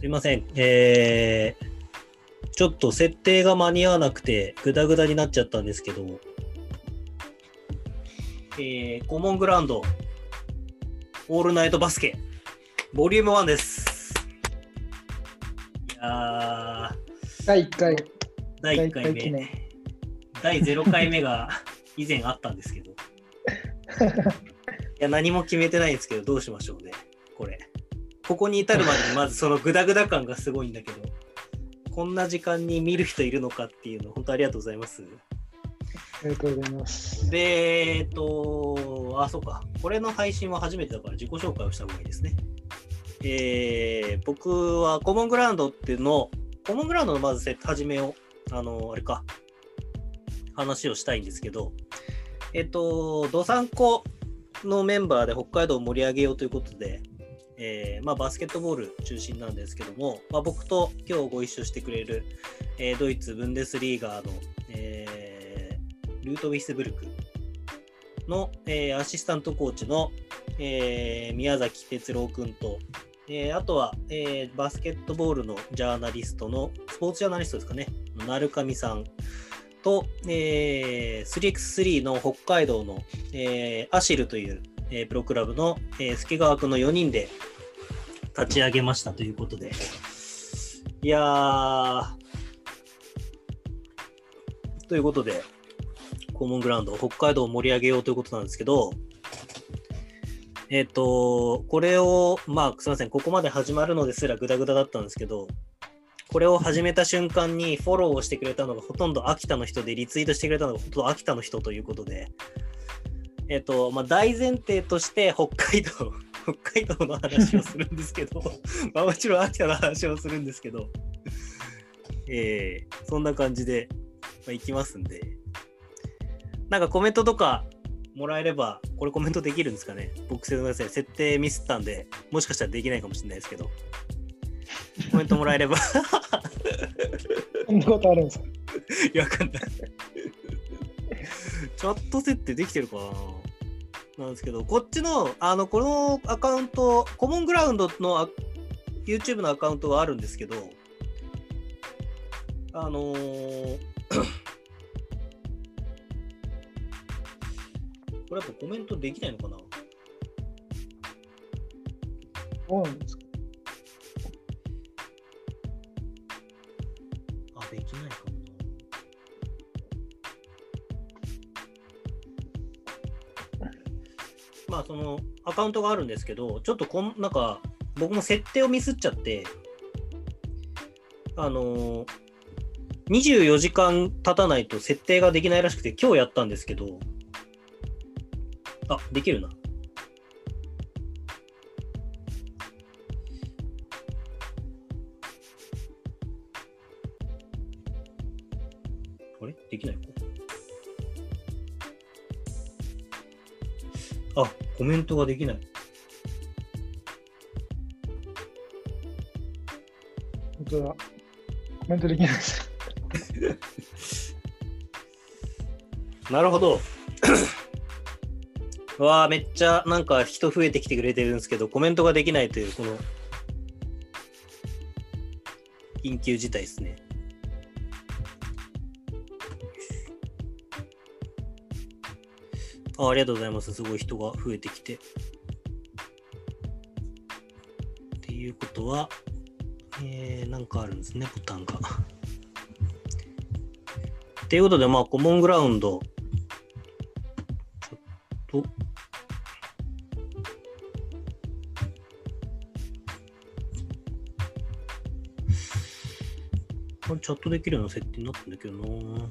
すいません。えー、ちょっと設定が間に合わなくて、グダグダになっちゃったんですけど、えー、コモングラウンド、オールナイトバスケ、ボリューム1です。いやー、第1回。第1回目。第0回目が以前あったんですけど、いや、何も決めてないんですけど、どうしましょうね、これ。ここに至るまでにまずそのグダグダ感がすごいんだけど、こんな時間に見る人いるのかっていうの、本当ありがとうございます。ありがとうございます。で、えっと、あ、そうか。これの配信は初めてだから自己紹介をした方がいいですね。えー、僕はコモングラウンドっていうのを、コモングラウンドのまず始めを、あの、あれか、話をしたいんですけど、えっと、どさんこのメンバーで北海道を盛り上げようということで、えーまあ、バスケットボール中心なんですけども、まあ、僕と今日ご一緒してくれる、えードイツ・ブンデスリーガーの、えールートウィスブルクの、えーアシスタントコーチの、えー宮崎哲郎君と、えーあとは、えーバスケットボールのジャーナリストの、スポーツジャーナリストですかね、成上さんと、えー 3x3 の北海道の、えーアシルという、えープロクラブの、えー助川君の4人で立ち上げましたということで、いやー、ということで、コモングラウンド、北海道を盛り上げようということなんですけど、えっ、と、これを、まあ、すみません、ここまで始まるのですらグダグダだったんですけど、これを始めた瞬間にフォローをしてくれたのがほとんど秋田の人で、リツイートしてくれたのがほとんど秋田の人ということで、えっ、と、まあ、大前提として北海道、北海道の話をするんですけど、まあ、もちろん秋田の話をするんですけど、えーそんな感じで、まあ、いきますんで、なんかコメントとかもらえれば、これコメントできるんですかね？僕すみません、設定ミスったんで、もしかしたらできないかもしれないですけど、コメントもらえれば、そんなことあるんですか？いやわかんない。チャット設定できてるかな？なんですけど、こっちの、あの、このアカウント、コモングラウンドのあ YouTube のアカウントがあるんですけど、あのー これやっぱコメントできないのかな？どうなんですか？あ、できないかまあ、そのアカウントがあるんですけど、ちょっとこんなんか、僕も設定をミスっちゃって、あのー、24時間経たないと設定ができないらしくて、今日やったんですけど、あ、できるな。あれ？できない？かあ、コメントができない。本当だ。コメントできないです。なるほど。う わあ、めっちゃなんか人増えてきてくれてるんですけど、コメントができないという、この、緊急事態ですね。あありがとうございます。すごい人が増えてきて。っていうことは、えー、なんかあるんですね、ボタンが。ということで、まあ、コモングラウンド、ちょっと、これチャットできるような設定になってんだけどな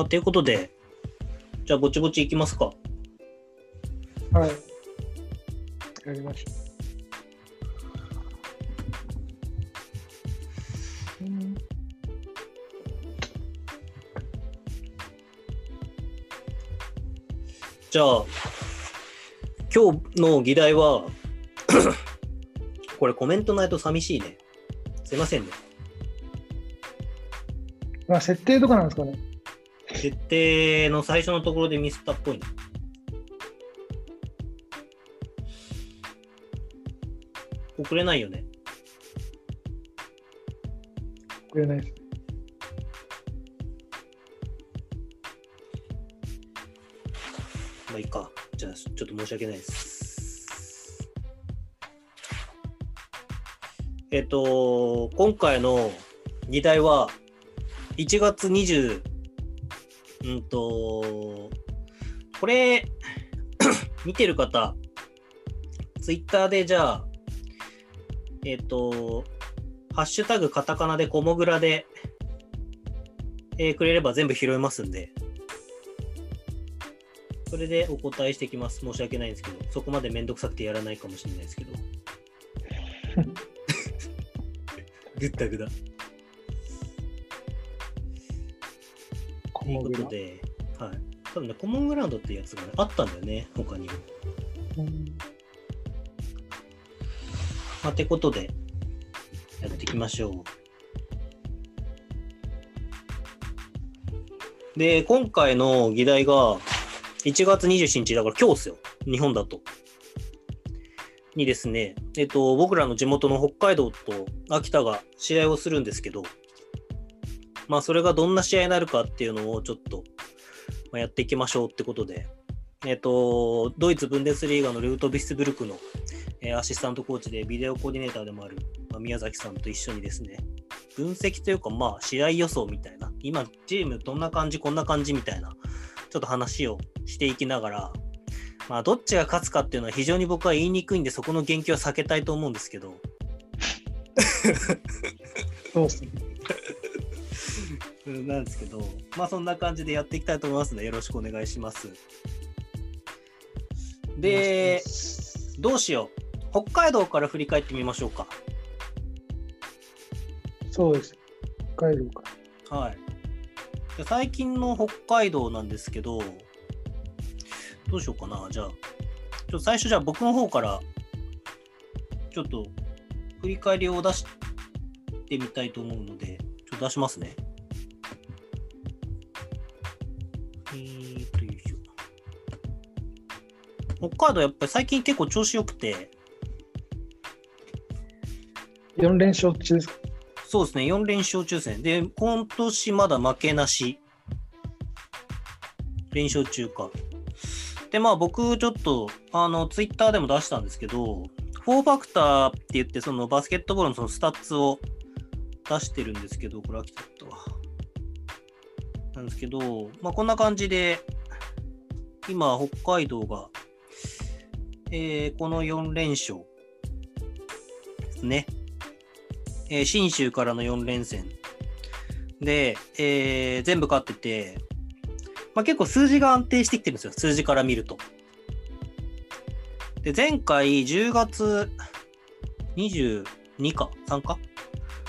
まあ、ということで、じゃあ、ぼちぼちいきますか。はい。やりましじゃあ、今日の議題は、これコメントないと寂しいね。すいませんね。まあ、設定とかなんですかね。設定の最初のところでミスったっぽいな。遅れないよね。遅れないです。まあいいか。じゃあ、ちょっと申し訳ないです。えっと、今回の議題は、1月20うんと、これ、見てる方、ツイッターでじゃあ、えっ、と、ハッシュタグカタカナでコモグラで、えーくれれば全部拾いますんで、それでお答えしてきます。申し訳ないんですけど、そこまでめんどくさくてやらないかもしれないですけど。ぐったぐだ。ということで、はい。多分ね、コモングラウンドってやつが、ね、あったんだよね、他にも。うんまあ、てことで、やっていきましょう。で、今回の議題が、1月27日、だから今日ですよ。日本だと。にですね、えっと、僕らの地元の北海道と秋田が試合をするんですけど、まあ、それがどんな試合になるかっていうのをちょっと、ま、やっていきましょうってことで、えっと、ドイツ・ブンデスリーガのルートビスブルクのえアシスタントコーチでビデオコーディネーターでもある、ま、宮崎さんと一緒にですね、分析というか、まあ、試合予想みたいな、今、チームどんな感じ、こんな感じみたいな、ちょっと話をしていきながら、まあ、どっちが勝つかっていうのは非常に僕は言いにくいんで、そこの言及は避けたいと思うんですけど、そうですね。うんなんですけど、まあ、そんな感じでやっていきたいと思いますので、よろしくお願いします。で、どうしよう。北海道から振り返ってみましょうか。そうです。北海道か。はい。で最近の北海道なんですけど、どうしようかな。じゃあ、ちょっと最初じゃあ僕の方から、ちょっと振り返りを出してみたいと思うので、ちょっと出しますね。北海道やっぱり最近結構調子良くて、4連勝中ですか？そうですね、4連勝中ですね。で、今年まだ負けなし。連勝中か。で、まあ僕ちょっと、あの、ツイッターでも出したんですけど、フォーファクターって言って、そのバスケットボールのそのスタッツを出してるんですけど、これ飽きちゃったわ。なんですけど、まあこんな感じで、今、北海道が、えーこの4連勝ですね。えー信州からの4連戦で、えー全部勝ってて、まあ、結構数字が安定してきてるんですよ、数字から見ると。で、前回10月22か、3か？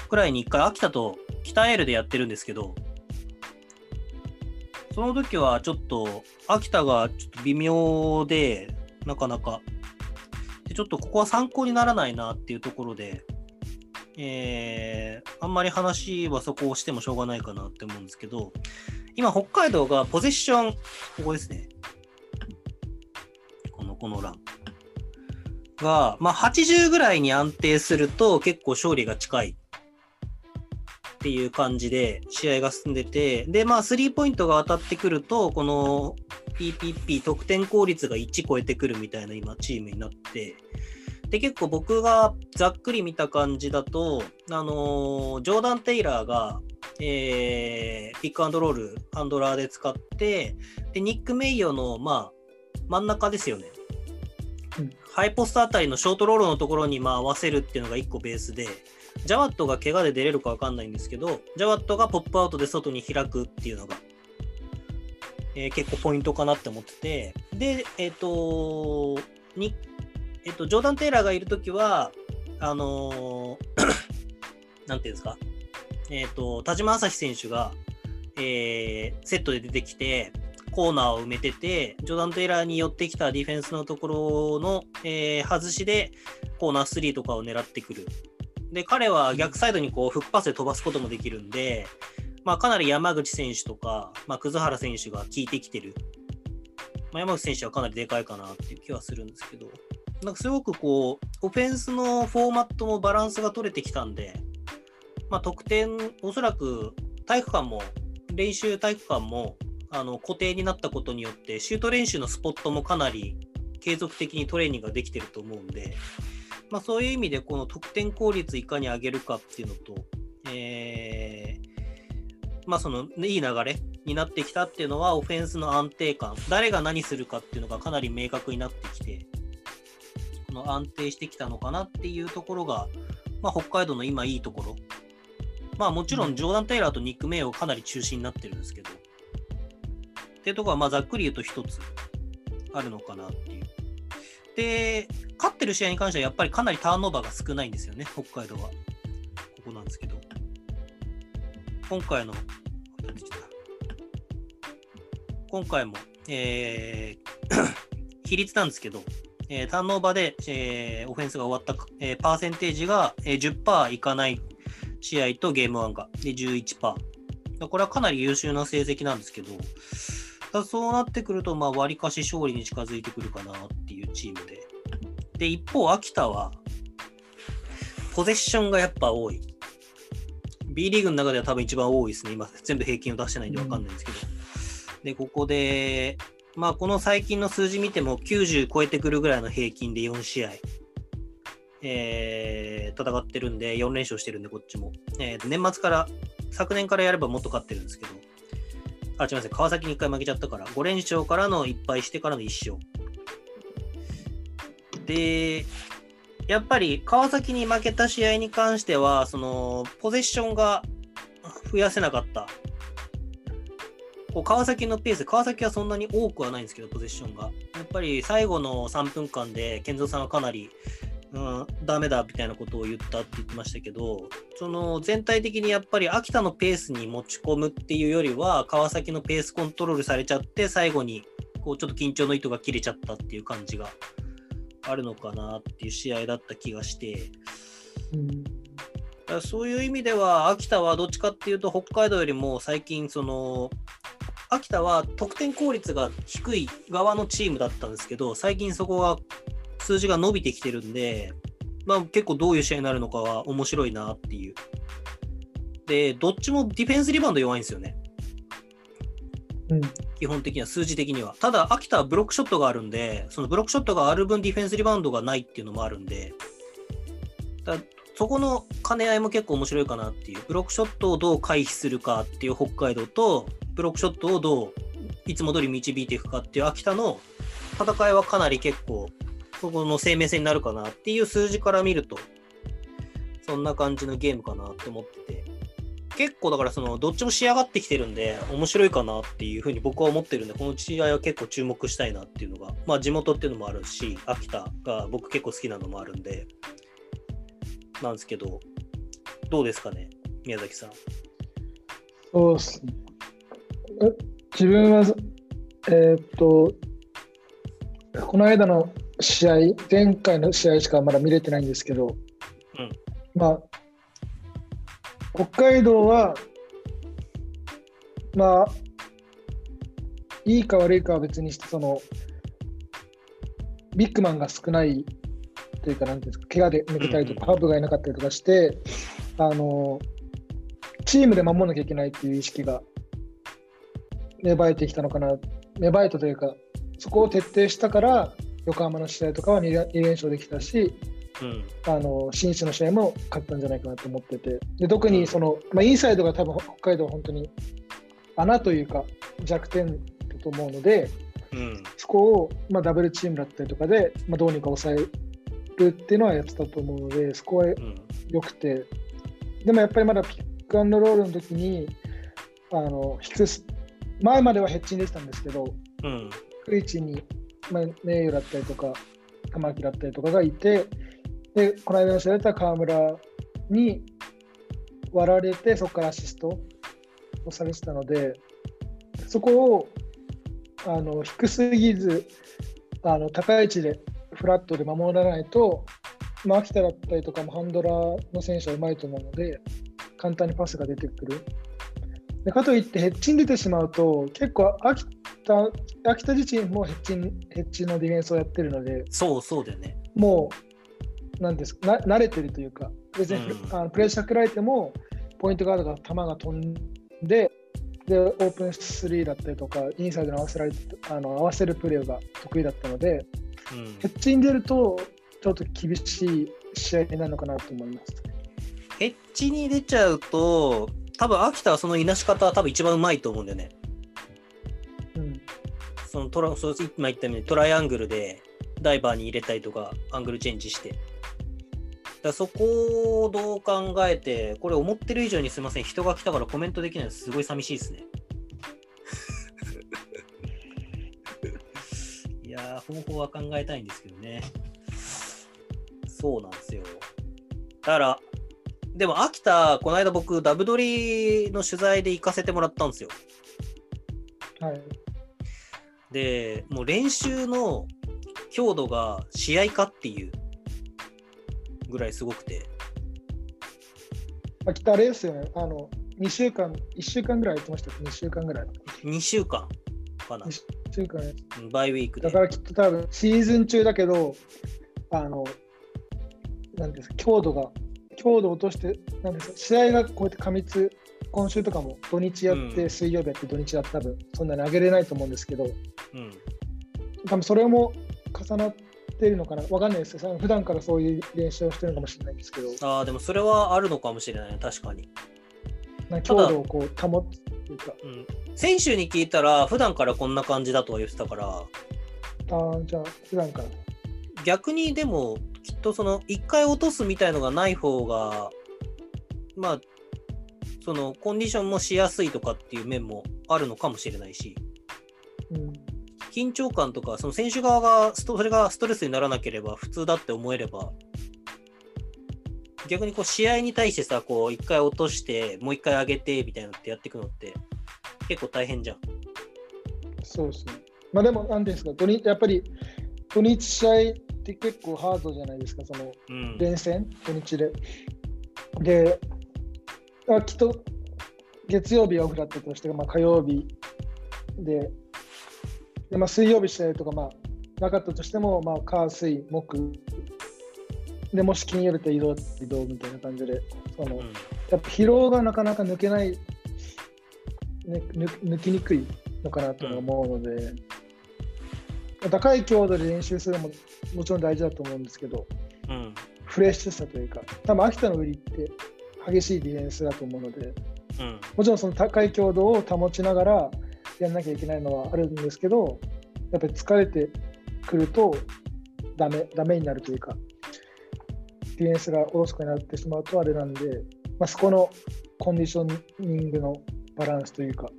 くらいに1回秋田と北エールでやってるんですけど、その時はちょっと秋田がちょっと微妙で、なかなか。でちょっとここは参考にならないなっていうところで、えーあんまり話はそこをしてもしょうがないかなって思うんですけど、今、北海道がポゼッション、ここですね。この、この欄。が、まあ、80ぐらいに安定すると結構勝利が近いっていう感じで試合が進んでて、で、まあ、スリーポイントが当たってくると、この PPP 得点効率が1超えてくるみたいな今チームになって、で、結構僕がざっくり見た感じだと、あのージョーダン・テイラーが、えーピックアンドロール、ハンドラーで使って、で、ニック・メイヨの、まあ、真ん中ですよね。うんハイポストあたりのショートロールのところにまあ合わせるっていうのが1個ベースで、ジャワットが怪我で出れるか分かんないんですけど、ジャワットがポップアウトで外に開くっていうのが、えー結構ポイントかなって思ってて、で、えっ、とに、えっ、と、ジョーダン・テイラーがいるときは、あのーなんていうんですか、えっ、と、田島朝日選手が、えセットで出てきて、コーナーを埋めてて、ジョーダン・テイラーに寄ってきたディフェンスのところの、えー外しで、コーナー3とかを狙ってくる。で、彼は逆サイドにこう、フックパスで飛ばすこともできるんで、まあ、かなり山口選手とか、まあ、葛原選手が効いてきてる。まあ、山口選手はかなりでかいかなっていう気はするんですけど。なんかすごくこう、オフェンスのフォーマットもバランスが取れてきたんで、まあ、得点、おそらく体育館も、練習体育館もあの固定になったことによって、シュート練習のスポットもかなり継続的にトレーニングができてると思うんで、まあ、そういう意味で、この得点効率いかに上げるかっていうのと、えー、まあ、そのいい流れになってきたっていうのは、オフェンスの安定感、誰が何するかっていうのがかなり明確になってきて、この安定してきたのかなっていうところが、まあ、北海道の今いいところ。まあもちろんジョーダン・テイラーとニック・メイをかなり中心になってるんですけど、っていうところはまあざっくり言うと一つあるのかなっていう。で、勝ってる試合に関してはやっぱりかなりターンオーバーが少ないんですよね、北海道は。ここなんですけど。今回の、今回も、えー 比率なんですけど、えー、ターンオーバーで、えー、オフェンスが終わった、えー、パーセンテージが、えー、10%いかない試合とゲーム1が、で11%。これはかなり優秀な成績なんですけど、だそうなってくると、まあ、割かし勝利に近づいてくるかなっていうチームで。で、一方、秋田は、ポゼッションがやっぱ多い。B リーグの中では多分一番多いですね。今、全部平均を出してないんで分かんないんですけど。で、ここで、まあ、この最近の数字見ても90超えてくるぐらいの平均で4試合、えー、戦ってるんで、4連勝してるんで、こっちも。えー、年末から、昨年からやればもっと勝ってるんですけど、あ、すみません、川崎に1回負けちゃったから、5連勝からの1敗してからの1勝。で、やっぱり川崎に負けた試合に関しては、そのポゼッションが増やせなかったこう川崎のペース、川崎はそんなに多くはないんですけど、ポゼッションが。やっぱり最後の3分間で、健三さんはかなり、うん、ダメだみたいなことを言ったって言ってましたけど、その全体的にやっぱり秋田のペースに持ち込むっていうよりは、川崎のペースコントロールされちゃって、最後にこうちょっと緊張の糸が切れちゃったっていう感じがあるのかなっていう試合だった気がして。うんそういう意味では、秋田はどっちかっていうと、北海道よりも最近、その秋田は得点効率が低い側のチームだったんですけど、最近そこが数字が伸びてきてるんで、まあ、結構どういう試合になるのかは面白いなっていう。で、どっちもディフェンスリバウンド弱いんですよね。うん、基本的には、数字的には。ただ、秋田はブロックショットがあるんで、そのブロックショットがある分ディフェンスリバウンドがないっていうのもあるんで、だそこの兼ね合いも結構面白いかなっていう。ブロックショットをどう回避するかっていう北海道と、ブロックショットをどういつも通り導いていくかっていう秋田の戦いはかなり結構そこの生命線になるかなっていう数字から見るとそんな感じのゲームかなって思ってて。結構だからそのどっちも仕上がってきてるんで面白いかなっていうふうに僕は思ってるんでこの試合は結構注目したいなっていうのがまあ地元っていうのもあるし秋田が僕結構好きなのもあるんでなんですけどどうですかね宮崎さん。そうっすね。自分は、えー、っと、この間の試合、前回の試合しかまだ見れてないんですけど、うん、まあ、北海道は、まあ、いいか悪いかは別にして、その、ビッグマンが少ないというか、なんていうんですか、怪我で抜けたりとか、ハーブがいなかったりとかして、あの、チームで守らなきゃいけないっていう意識が芽生えてきたのかな、芽生えたというか、そこを徹底したから、横浜の試合とかは 2, 2連勝できたし、うん、あの新州の試合も勝ったんじゃないかなと思ってて、で特にその、まあ、インサイドが多分北海道、本当に穴というか弱点だと思うので、うん、そこを、まあ、ダブルチームだったりとかで、まあ、どうにか抑えるっていうのはやってたと思うので、そこは良くて、うん、でもやっぱりまだピックアンドロールの時にあの前まではヘッチンでしたんですけど、うん、クイチに、まあ、名誉だったりとか、玉木だったりとかがいて、で、この間の試合だった河村に割られて、そこからアシストをされてたので、そこをあの低すぎず、あの高い位置でフラットで守らないと、まあ、秋田だったりとかもハンドラーの選手はうまいと思うので、簡単にパスが出てくる。でかといってヘッジに出てしまうと結構秋田秋田自身もヘッジヘッジのディフェンスをやってるので、そうそうだよね。もう、なんですか、な慣れてるというか、別に、うんあのプレッシャー食らえても、ポイントガードが球が飛んで、で、オープンスリーだったりとか、インサイドに合わせられあの合わせるプレーが得意だったので、うんヘッジに出ると、ちょっと厳しい試合になるのかなと思います。ヘッジに出ちゃうと、多分秋田はそのいなし方は多分一番うまいと思うんだよね。うん、そのトラそう今言ったようにトライアングルでダイバーに入れたりとかアングルチェンジして。だそこをどう考えて、これ思ってる以上にすみません、人が来たからコメントできないのすごい寂しいですね。いやー、方法は考えたいんですけどね。そうなんですよ。だから、でも秋田、この間僕、ダブドリの取材で行かせてもらったんですよ。はい。で、もう練習の強度が試合かっていうぐらいすごくて、秋田あれですよね、あの、2週間、1週間ぐらいやってましたっけ ?2 週間ぐらい。2週間かな2、週間やってうんバイウィークでだ。からきっと多分シーズン中だけど、あの、なんですか、強度が、強度を落として、なんですか、試合がこうやって過密、今週とかも土日やって、うん。水曜日やって、土日やって、多分そんなに上げれないと思うんですけど、うん、多分それも重なってるのかな、わかんないですよ。普段からそういう練習をしてるのかもしれないんですけど、ああ、でもそれはあるのかもしれない、確かに。な強度をこう保つというか、うん、選手に聞いたら、普段からこんな感じだとは言ってたから、ああ、じゃあ、普段から。逆にでも、きっとその、1回落とすみたいのがない方が、まあ、その、コンディションもしやすいとかっていう面もあるのかもしれないし、うん緊張感とか、その選手側がスト、それがストレスにならなければ普通だって思えれば、逆にこう試合に対してさ、こう一回落として、もう一回上げてみたいなのってやっていくのって結構大変じゃん。そうですね。まあでも、なんていうんですか、土日やっぱり土日試合って結構ハードじゃないですか、そのうん。連戦、土日で。で、あきっと月曜日はオフだったとして、まあ、火曜日で、でまあ、水曜日試合とか、まあ、なかったとしても、まあ、火、水、木、でもし金曜日と移動、移動みたいな感じで、そのうんやっぱ疲労がなかなか抜けない、ね、抜抜きにくいのかなと思うので、高い強度で練習するのももちろん大事だと思うんですけど、うん。フレッシュさというか、多分秋田の売りって激しいディフェンスだと思うので、うん。もちろんその高い強度を保ちながらやんなきゃいけないのはあるんですけど、やっぱり疲れてくるとダメダメになるというか、ディフェンスがおろそかになってしまうとあれなんで、まあ、そこのコンディショニングのバランスというか、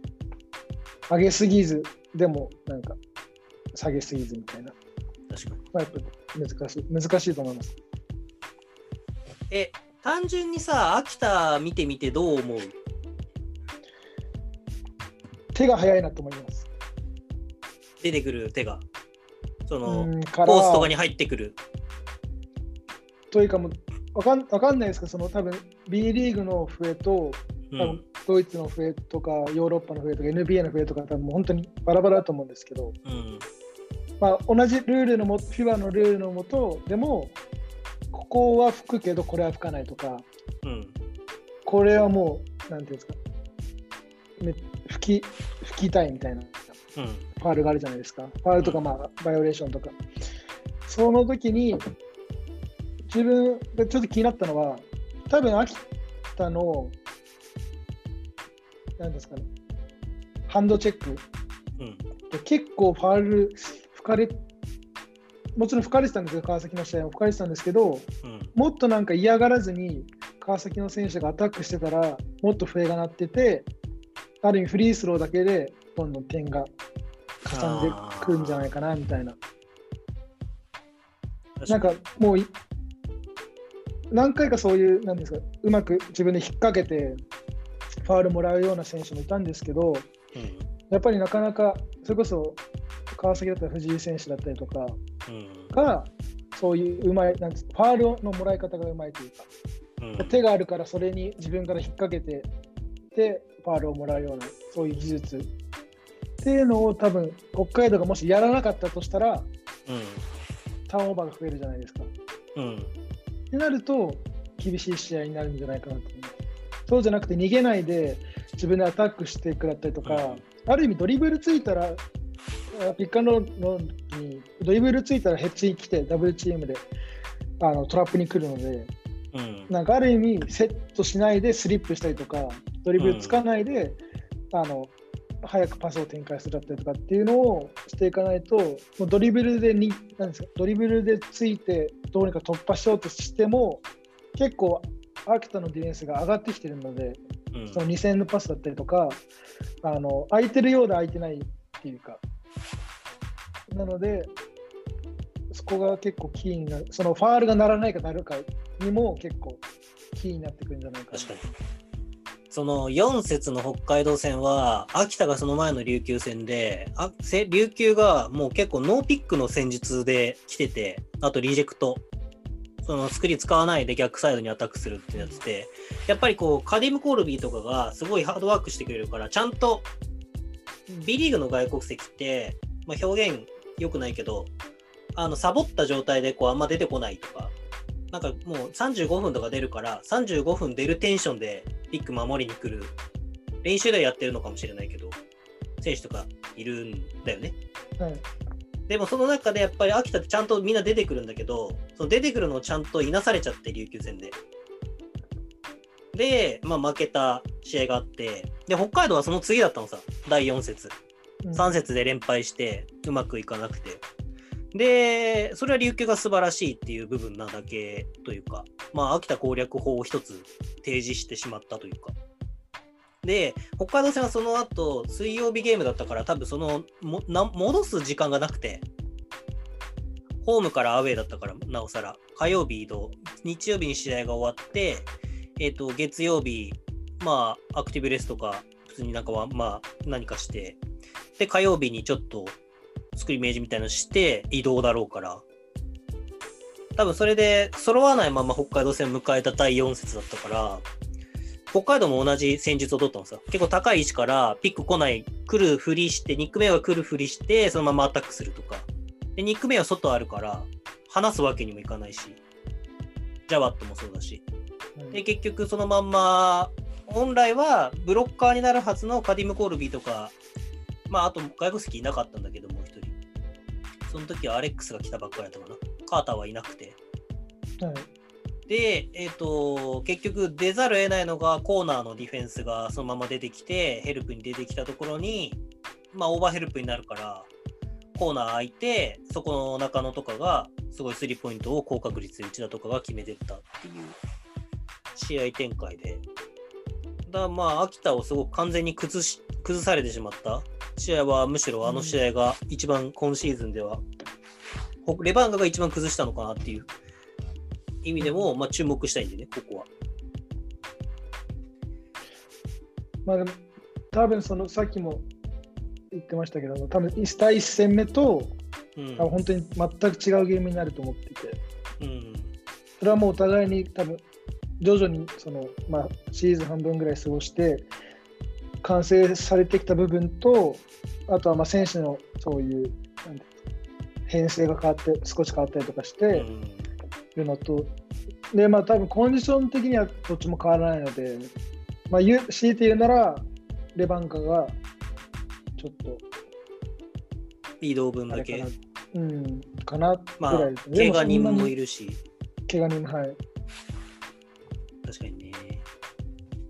上げすぎず、でもなんか下げすぎずみたいな、確かに。まあ、やっぱり難しい難しいと思います。え、単純にさ、秋田見てみてどう思う？手が速いなと思います。出てくる手が。その、コースとかに入ってくる。というかもうわかんわかんないですけど、その多分 B リーグの笛と。ドイツの笛とか、ヨーロッパの笛とか、NBA の笛とか、多分もう本当にバラバラだと思うんですけど、うん。まあ、同じルールのも、フィバのルールのもと、でも、ここは吹くけど、これは吹かないとか、うん。これはもう、なんていうんですか、め吹き吹きたいみたいなうん。ファールがあるじゃないですか。ファールとか、まあ、バイオレーションとか。その時に、自分がちょっと気になったのは、多分秋田の、なんですかね、ハンドチェックうん。で結構ファール吹かれ、もちろん吹かれてたんですよ、川崎の試合も吹かれてたんですけど、うん。もっとなんか嫌がらずに川崎の選手がアタックしてたら、もっと笛が鳴ってて、ある意味フリースローだけでどんどん点がかさんでくるんじゃないかなみたいな。なんかもうい何回かそういう、なんですか、うまく自分で引っ掛けて、ファールもらうような選手もいたんですけど、うん。やっぱりなかなか、それこそ川崎だったら藤井選手だったりとかうん。が、そういううまい、なんですか、ファールのもらい方がうまいというか、うん。手があるからそれに自分から引っ掛けて、で、ファールをもらうような、そういう技術っていうのを多分北海道がもしやらなかったとしたらうターンオーバーが増えるじゃないですか。ん。うん。ってなると厳しい試合になるんじゃないかなと思います。そうじゃなくて逃げないで自分でアタックしていくだったりとか、ある意味ドリブルついたらあピックアンドロールにドリブルついたらヘッジに来てダブルチームであのトラップに来るのでうん。なんかある意味セットしないでスリップしたりとかドリブルつかないで、あの早くパスを展開するだったりとかっていうのをしていかないともうドリブルでになんですかドリブルでついてどうにか突破しようとしても結構秋田のディフェンスが上がってきてるので、うん。その2000のパスだったりとかあの空いてるようで空いてないっていうかなのでそこが結構キーになる。そのファールがならないかなるかにも結構キーになってくるんじゃないかな。確かに。その4節の北海道戦は、秋田がその前の琉球戦で、あ琉球がもう結構ノーピックの戦術で来てて、あとリジェクト、そのスクリーン使わないで逆サイドにアタックするってやつで、やっぱりこう、カディム・コールビーとかがすごいハードワークしてくれるから、ちゃんと B リーグの外国籍って、まあ、表現良くないけど、あのサボった状態でこうあんま出てこないとか、なんかもう35分とか出るから、35分出るテンションでピック守りに来る、練習ではやってるのかもしれないけど、選手とかいるんだよね。はいでもその中でやっぱり秋田ってちゃんとみんな出てくるんだけど、その出てくるのをちゃんといなされちゃって、琉球戦で。で、まあ負けた試合があって、で、北海道はその次だったのさ、第4節。3節で連敗してうまくいかなくて。で、それは琉球が素晴らしいっていう部分なだけというか、まあ、秋田攻略法を一つ提示してしまったというか。で、北海道戦はその後、水曜日ゲームだったから、多分そのもな戻す時間がなくて、ホームからアウェーだったから、なおさら、火曜日移動、日曜日に試合が終わって、えっ、と、月曜日、まあ、アクティブレスとか、普通になんかは、まあ、何かして、で、火曜日にちょっとスクリメージみたいなのして移動だろうから、多分それで揃わないまま北海道戦を迎えた第4節だったから、北海道も同じ戦術を取ったのさ。結構高い位置からピック来ない、来るふりして、ニックメイは来るふりして、そのままアタックするとか。で、ニックメイは外あるから、離すわけにもいかないし、ジャワットもそうだし。うんで、結局そのまんま、本来はブロッカーになるはずのカディム・コールビーとか、まあ、あと外国籍いなかったんだけど、もう一人。その時はアレックスが来たばっかりだったかな。カーターはいなくて。はいで、えっ、と、結局出ざるを得ないのがコーナーのディフェンスがそのまま出てきて、ヘルプに出てきたところに、まあ、オーバーヘルプになるから、コーナー空いて、そこの中野とかが、すごいスリーポイントを高確率で内田とかが決めてったっていう試合展開で。だまあ、秋田をすごく完全に崩し崩されてしまった。試合は、むしろあの試合が一番今シーズンでは、ほレバンガが一番崩したのかなっていう意味でも、まあ、注目したいんでね、ここは。まあでも多分そのさっきも言ってましたけども多分第1戦目とうん。多分本当に全く違うゲームになると思っていて。うん。それはもうお互いに多分徐々にその、まあ、シーズン半分ぐらい過ごして完成されてきた部分とあとはまあ選手のそういう編成が変わって少し変わったりとかしてうんるのと、でまあ多分コンディション的にはどっちも変わらないので、まあ、言う強いて言うならレバンカがちょっと移動分だけ。うん、かなぐまあらいです、ね。怪我人もいる。るし、怪我人も、はい。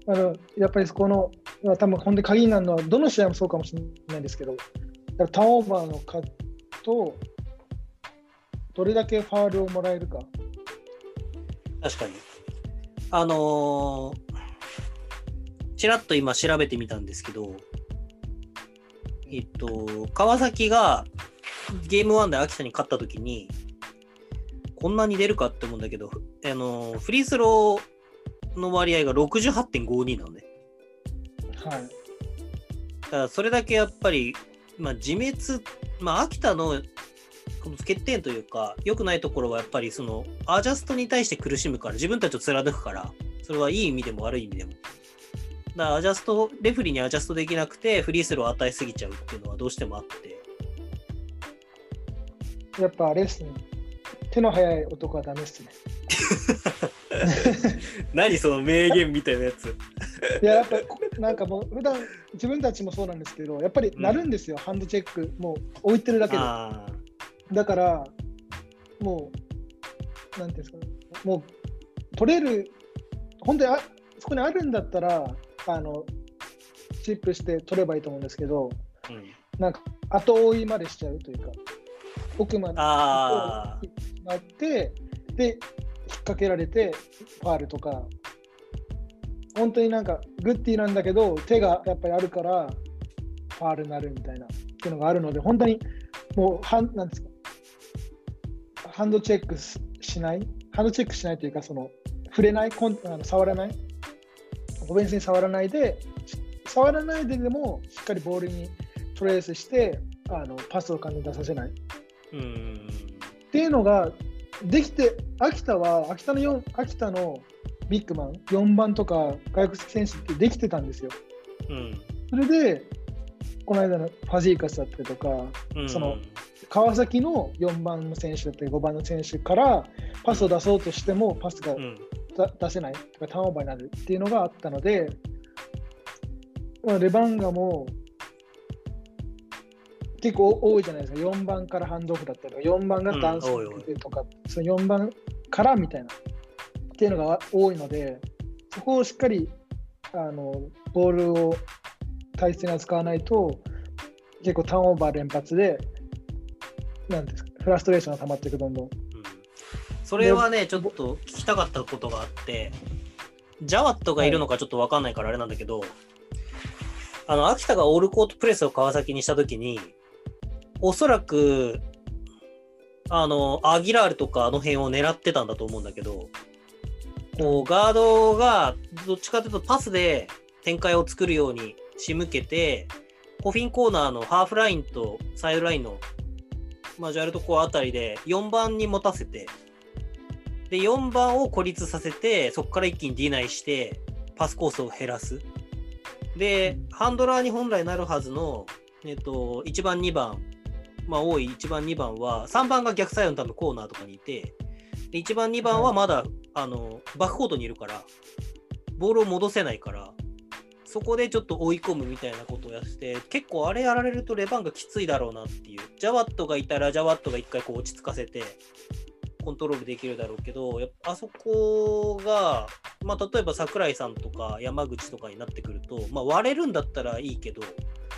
あのやっぱりそこの、多分本当に鍵になるのは、どの試合もそうかもしれないですけど、ターンオーバーの数と、どれだけファールをもらえるか。確かに。あのーちらっと今調べてみたんですけど、えっと、川崎がゲーム1で秋田に勝ったときに、こんなに出るかって思うんだけど、あのーフリースローの割合が68.52なのね。はい。だからそれだけやっぱり、まあ、自滅、まあ、秋田のこの欠点というか、良くないところはやっぱりそのアジャストに対して苦しむから、自分たちを貫くから、それはいい意味でも悪い意味でも。だからアジャスト、レフリーにアジャストできなくて、フリースローを与えすぎちゃうっていうのはどうしてもあって。やっぱあれですね。手の速い男はダメですね。何その名言みたいなやつ。いや、やっぱなんかもう普段自分たちもそうなんですけど、やっぱりなるんですよ、ハンドチェック、もう置いてるだけで。あだから、もう、なんていうんですか、もう取れる、本当にあそこにあるんだったら、あのチップして取ればいいと思うんですけど、ーうん、なんか後追いまでしちゃうというか、奥まであー。なって、で、引っ掛けられて、ファールとか、本当になんか、グッディなんだけど、手がやっぱりあるから、ファールになるみたいな、っていうのがあるので、本当にもう、はんなんですか、ハンドチェックししない、ハンドチェックしないというか、その、触れない、コンあの触らない、オフェンスに触らないで、し触らないででも、しっかりボールにトレースして、あのパスを簡単に出させない。うん。っていうのができて、秋田は、秋田の4秋田のビッグマン、4番とか外国籍選手ってできてたんですよ。うん。それで、この間のファジーカスだったりとか、うん。その川崎の4番の選手だったり5番の選手からパスを出そうとしてもパスがうん。だ出せないとかターンオーバーになるっていうのがあったので、まあ、レバンガも結構多いじゃないですか、4番からハンドオフだったりとか、4番がダンスとか、その4番からみたいなっていうのが多いので、そこをしっかりあのボールを大切に扱わないと、結構ターンオーバー連発で、なんですか、フラストレーションが溜まっていく、どんどん。うん。それはね、ちょっと聞きたかったことがあって、ジャワットがいるのかちょっと分かんないからあれなんだけど、あの、秋田がオールコートプレスを川崎にしたときに、おそらく、あの、アギラールとかあの辺を狙ってたんだと思うんだけど、こう、ガードがどっちかというとパスで展開を作るように仕向けて、コフィンコーナーのハーフラインとサイドラインのマジャルとこうあたりで4番に持たせて、で、4番を孤立させて、そこから一気にディナイして、パスコースを減らす。で、ハンドラーに本来なるはずの、えっと、1番、2番、まあ多い1番、2番は、3番が逆サイドの多分コーナーとかにいて、で1番、2番はまだ、あの、バックコートにいるから、ボールを戻せないから、そこでちょっと追い込むみたいなことをやって、結構あれやられるとレバンがきついだろうなっていう。ジャワットがいたら、ジャワットが一回こう落ち着かせて、コントロールできるだろうけど、やっぱあそこが、まあ、例えば桜井さんとか山口とかになってくると、まあ、割れるんだったらいいけど、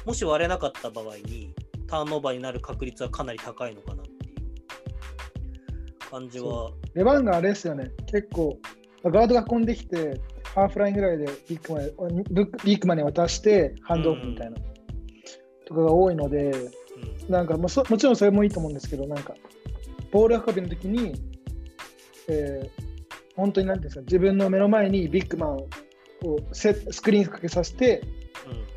もし割れなかった場合に、ターンオーバーになる確率はかなり高いのかなっていう感じは。レバンがあれですよね、結構、ガードが運んできて、ハーフラインぐらいでビッグマンビッグマンに渡して、ハンドオフみたいな、とかが多いので、うん。なんかもそもちろんそれもいいと思うんですけど、なんか、ボール運びの時に、えー本当になんですか、自分の目の前にビッグマンをセスクリーンかけさせてうん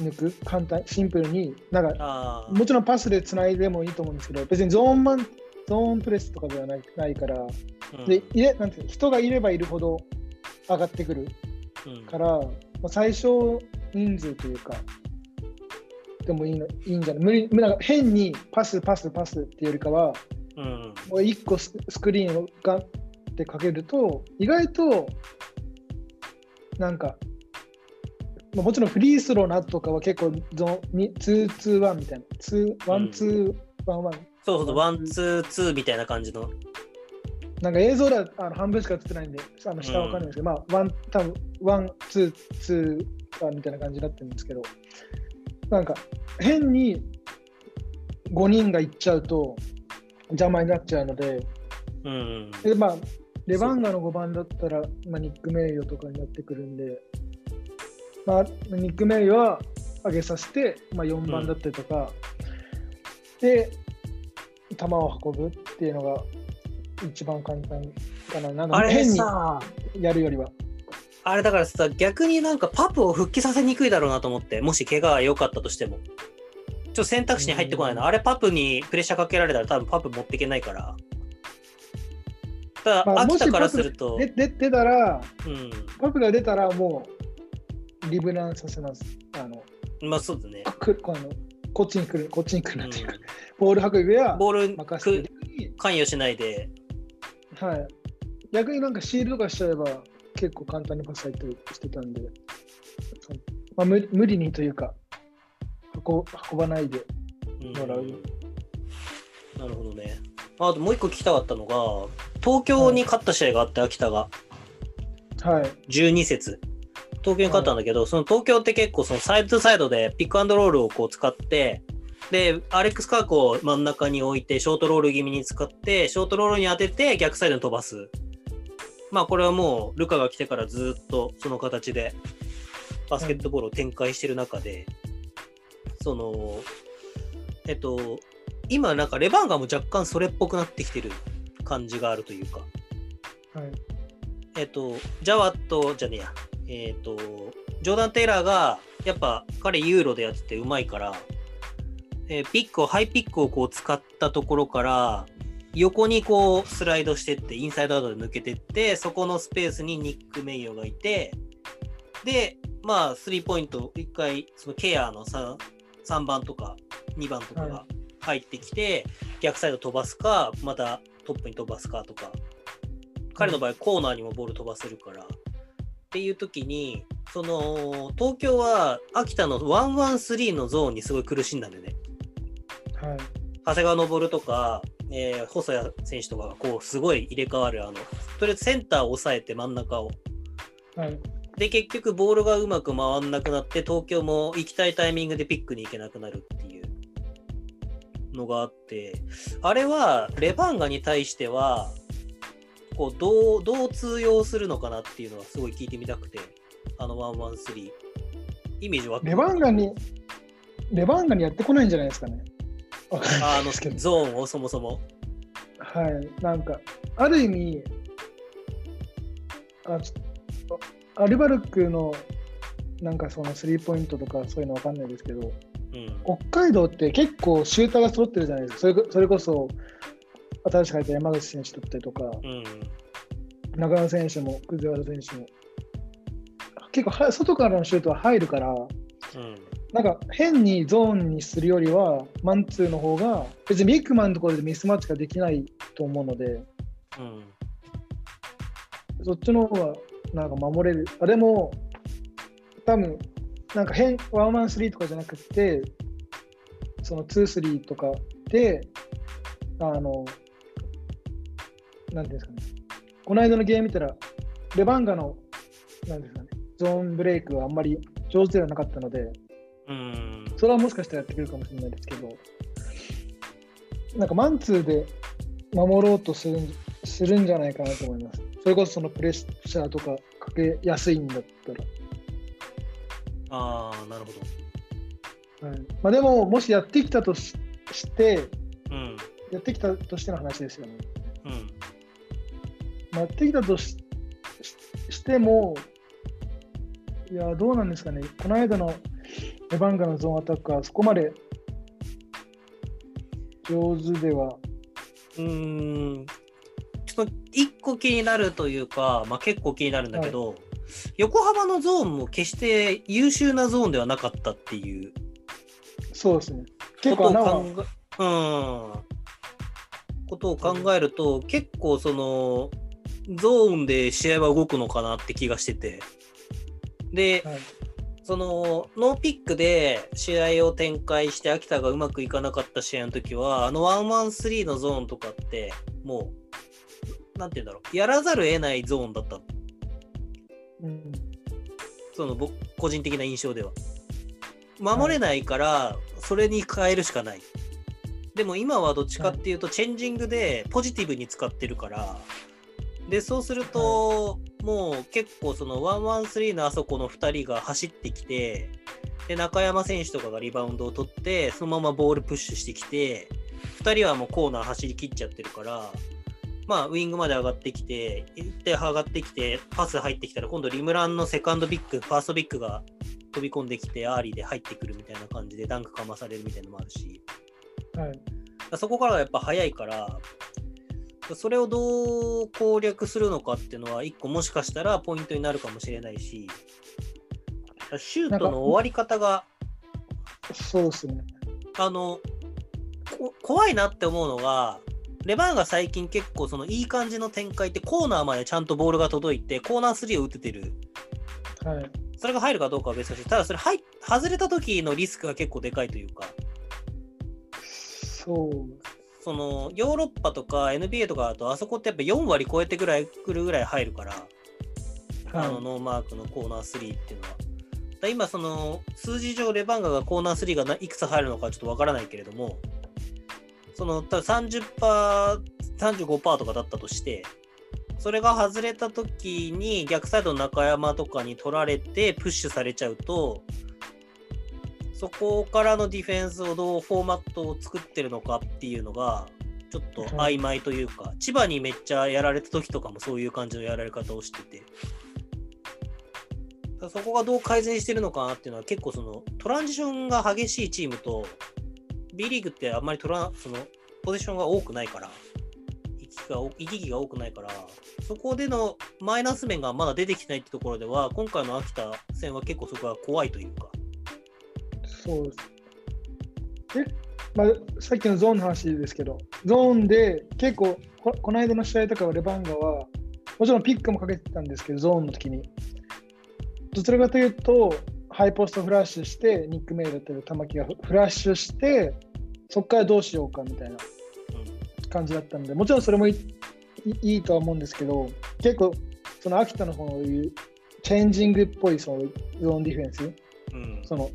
抜く、簡単、シンプルに、なんか、もちろんパスでつないでもいいと思うんですけど、別にゾーンマン、ゾーンプレスとかではないないから、うん。でいれなんていうの人がいればいるほど上がってくるうん。から、まあ、最小人数というか、でもいいのいいんじゃない？無理なんか変にパス、パス、パスっていうよりかは、うん。もう1個ススクリーンをガンってかけると、意外と、なんか、まあもちろんフリースローの後とかは結構ゾに、2、2、1みたいな、2、1、2、1、1。そうそう、ワン、ツー、ツーみたいな感じの。なんか映像ではあの半分しか映ってないんで、あの下はわかんないんですけど、まあ、ワン、多分ワン、ツー、ツー、ワンみたいな感じになってるんですけど、なんか変に5人が行っちゃうと邪魔になっちゃうので、うん。でまあ、レバンガの5番だったら、まあ、ニック・メイヨとかになってくるんで、まあ、ニック・メイヨは上げさせて、まあ、4番だったりとか、で、球を運ぶっていうのが一番簡単かな。なんかあれ変にさ、やるよりは。あれだからさ、逆になんかパプを復帰させにくいだろうなと思って、もし怪我が良かったとしても。ちょっと選択肢に入ってこないな。うんあれパプにプレッシャーかけられたら多分パプ持っていけないから。ただ、まあ秋田からすると、でで出たら、うん、パプが出たらもリブランさせます。あの、まあそうだね。くこのこっちに来る、こっちに来るなっていうか、ボール運びはボール任せ関与しないで、はい。逆になんかシールドとかしちゃえば結構簡単にパス入っしてたんで、まあ、無無理にというか、運運ばないで。うんもらうなるほどね。あともう一個聞きたかったのが、東京に勝った試合があって、秋田がはい。12節。東京に勝ったんだけど、その東京って結構そのサイドサイドでピックアンドロールをこう使って、で、アレックス・カークを真ん中に置いて、ショートロール気味に使って、ショートロールに当てて逆サイドに飛ばす。まあこれはもうルカが来てからずっとその形でバスケットボールを展開してる中で、その、えっと、今なんかレバンガも若干それっぽくなってきてる感じがあるというか、はい。えっと、ジャワットじゃねえや、えっと、ジョーダン・テイラーが、やっぱ彼ユーロでやっててうまいから、えーピックを、ハイピックをこう使ったところから、横にこうスライドしてって、インサイドアウトで抜けてって、そこのスペースにニック・メイヨがいて、で、まあ、スリーポイント、一回、そのケアの 3, 3番とか2番とかが入ってきて、逆サイド飛ばすか、またトップに飛ばすかとか、彼の場合、コーナーにもボール飛ばせるから。っていう時に、その、東京は秋田の113のゾーンにすごい苦しんだんだよね。はい。長谷川昇とか、えー細谷選手とかがこうすごい入れ替わる、あの、とりあえずセンターを抑えて真ん中を。はい。で、結局ボールがうまく回んなくなって、東京も行きたいタイミングでピックに行けなくなるっていうのがあって、あれはレバンガに対しては、こうどうどう通用するのかなっていうのはすごい聞いてみたくて、あの113。イメージわかるレバンガに、レバンガにやってこないんじゃないですかね。あの。ゾーンをそもそも。はい。なんか、ある意味、あちょっとアルバルクのなんかそのスリーポイントとかそういうのわかんないですけど、うん。北海道って結構シューターが揃ってるじゃないですか。それこそれこそ、新しく入った山口選手だったりとか、うん。中野選手も、葛原選手も。結構は、外からのシュートは入るから、うん。なんか変にゾーンにするよりは、マンツーの方が、別にビッグマンのところでミスマッチができないと思うので、うん。そっちの方がなんか守れる。あでも、多分なんか変、ワンワンスリーとかじゃなくて、そのツースリーとかで、あの、なんていうんですかね、この間のゲーム見たら、レバンガの、なんですかね、ゾーンブレイクはあんまり上手ではなかったので、うん。それはもしかしたらやってくるかもしれないですけど、なんかマンツーで守ろうとするんするんじゃないかなと思います。それこそそのプレッシャーとかかけやすいんだったら。ああ、なるほど。はいまあ、でも、もしやってきたとしして、うん。やってきたとしての話ですよね。うん。まあやってきたとしししても、いや、どうなんですかね、この間のレバンガのゾーンアタックはそこまで上手では、うーんちょっと一個気になるというか、まあ、結構気になるんだけど、横浜のゾーンも決して優秀なゾーンではなかったっていうそうですね。結構穴は考え、うん、ことを考えると、結構そのゾーンで試合は動くのかなって気がしてて。で、はい。そのノーピックで試合を展開して秋田がうまくいかなかった試合の時はあの113のゾーンとかってもうなんて言うんだろう。やらざるを得ないゾーンだった。うん。その僕個人的な印象では。守れないからそれに変えるしかない。でも今はどっちかっていうとチェンジングでポジティブに使ってるからでそうするともう結構その113のあそこの2人が走ってきてで中山選手とかがリバウンドを取ってそのままボールプッシュしてきて2人はもうコーナー走り切っちゃってるからまあウイングまで上がってきて一手上がってきてパス入ってきたら今度リムランのセカンドビッグファーストビッグが飛び込んできてアーリーで入ってくるみたいな感じでダンクかまされるみたいなのもあるし。はい。そこからがやっぱ早いからそれをどう攻略するのかっていうのは一個もしかしたらポイントになるかもしれないしシュートの終わり方が、そうですね。あの、こ怖いなって思うのが、レバンが最近結構そのいい感じの展開ってコーナーまでちゃんとボールが届いてコーナー3を打ててる。はい。それが入るかどうかは別として、ただそれ入外れた時のリスクが結構でかいというか、そう。そのヨーロッパとか NBA とかだとあそこってやっぱ4割超えてぐらいくるぐらい入るから、あのはノーマークのコーナー3っていうのは。だ今その数字上レバンガがコーナー3がないくつ入るのかちょっとわからないけれどもそのただ 30%35% とかだったとしてそれが外れた時に逆サイドの中山とかに取られてプッシュされちゃうとそこからのディフェンスをどうフォーマットを作ってるのかっていうのがちょっと曖昧というか、千葉にめっちゃやられた時とかもそういう感じのやられ方をしてて。そこがどう改善してるのかなっていうのは結構そのトランジションが激しいチームと B リーグってあんまりトラそのポジションが多くないから行き来が行き来が多くないからそこでのマイナス面がまだ出てきてないってところでは今回の秋田戦は結構そこが怖いというかそうです。え、まあ、さっきのゾーンの話ですけど、ゾーンで結構こ、この間の試合とかはレバンガは、もちろんピックもかけてたんですけど、ゾーンの時に。どちらかというと、ハイポストフラッシュして、ニック・メイだったり、玉木がフラッシュして、そこからどうしようかみたいな感じだったんで、もちろんそれもいいいいとは思うんですけど、結構、その秋田の方のいうチェンジングっぽいそのゾーンディフェンス、その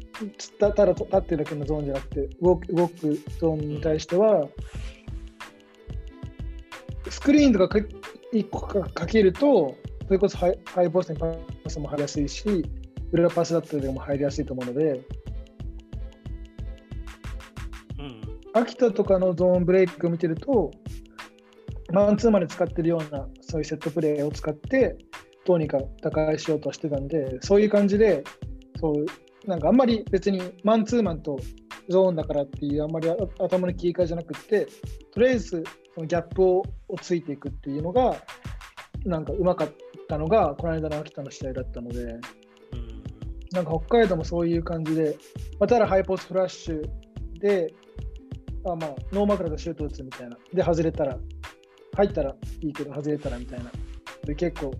たただ立ってるだけのゾーンじゃなくて動く動くゾーンに対しては、スクリーンとかか1個かかけるとそれこそハイハイポストにパスも入りやすいし裏パスだったりでも入りやすいと思うのでうん。秋田とかのゾーンブレイクを見てるとマンツーマンで使ってるようなそういうセットプレーを使ってどうにか打開しようとしてたんでそういう感じでそうなんかあんまり別にマンツーマンとゾーンだからっていうあんまり頭の切り替えじゃなくってとりあえずそのギャップををついていくっていうのがなんかうまかったのがこの間の秋田の試合だったので。なんか北海道もそういう感じで、ま、ただハイポスフラッシュであまあノーマークだとシュート打つみたいな。で外れたら入ったらいいけど外れたらみたいな。で結構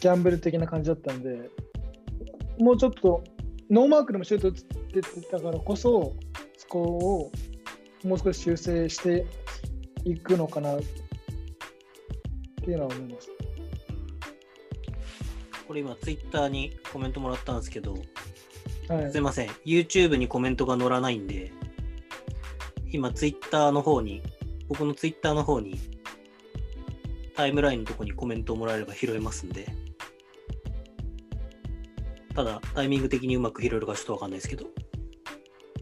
ギャンブル的な感じだったんでもうちょっとノーマークでもシュート打ってたからこそそこをもう少し修正していくのかなっていうのは思います。これ今ツイッターにコメントもらったんですけどはい。すいません。YouTube にコメントが載らないんで今ツイッターの方に僕のツイッターの方にタイムラインのとこにコメントをもらえれば拾えますんでただタイミング的にうまく拾えるかちょっとわかんないですけど。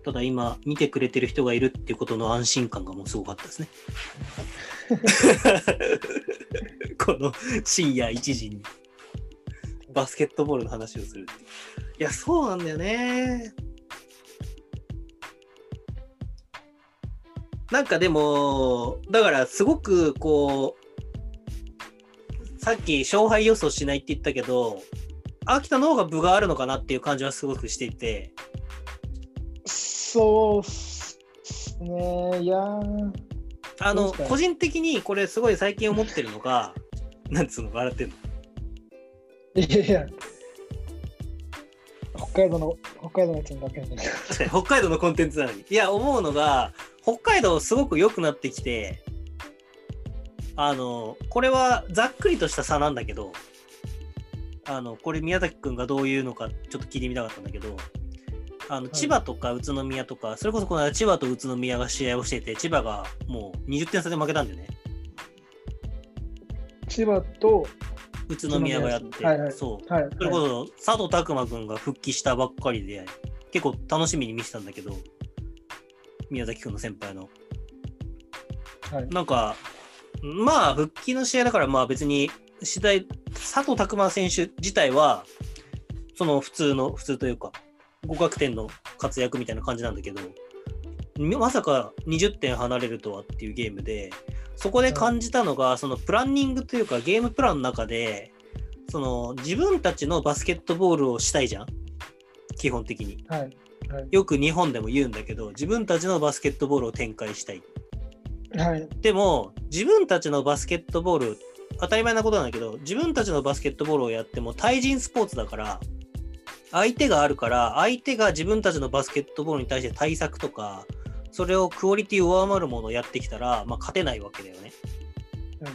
ただ今見てくれてる人がいるっていうことの安心感がもうすごかったですね。この深夜1時に。バスケットボールの話をするっていう。いや、そうなんだよね。なんかでも、だからすごくこう、さっき勝敗予想しないって言ったけど、秋田の方が分があるのかなっていう感じはすごくしていて、そうっすね。いやーあの、個人的にこれすごい最近思ってるのが、なんつうの、笑ってんの？いやいや、北海道の、北海道のやつにだけね。確かに北海道のコンテンツなのに。いや、思うのが、北海道すごく良くなってきて、あの、これはざっくりとした差なんだけど、あの、これ宮崎くんがどういうのかちょっと聞いてみたかったんだけど、あの、い千葉とか宇都宮とか、それこそこの間千葉と宇都宮が試合をしてて、千葉がもう20点差で負けたんだよね。千葉と、宇都宮がやって、はいはいそう。はい。それこそ佐藤拓磨君が復帰したばっかりで、結構楽しみに見てたんだけど、宮崎君の先輩の。はい、なんか、まあ、復帰の試合だから、まあ別に、次第、佐藤拓磨選手自体は、その普通の、普通というか、互角点の活躍みたいな感じなんだけど、まさか20点離れるとはっていうゲームで、そこで感じたのが、そのプランニングというか、ゲームプランの中で、その自分たちのバスケットボールをしたいじゃん？基本的に。はい。はい。よく日本でも言うんだけど、自分たちのバスケットボールを展開したい。はい。でも、自分たちのバスケットボール、当たり前なことなんだけど、自分たちのバスケットボールをやっても対人スポーツだから、相手があるから、相手が自分たちのバスケットボールに対して対策とか、それをクオリティを上回るものをやってきたら、まあ、勝てないわけだよね。はい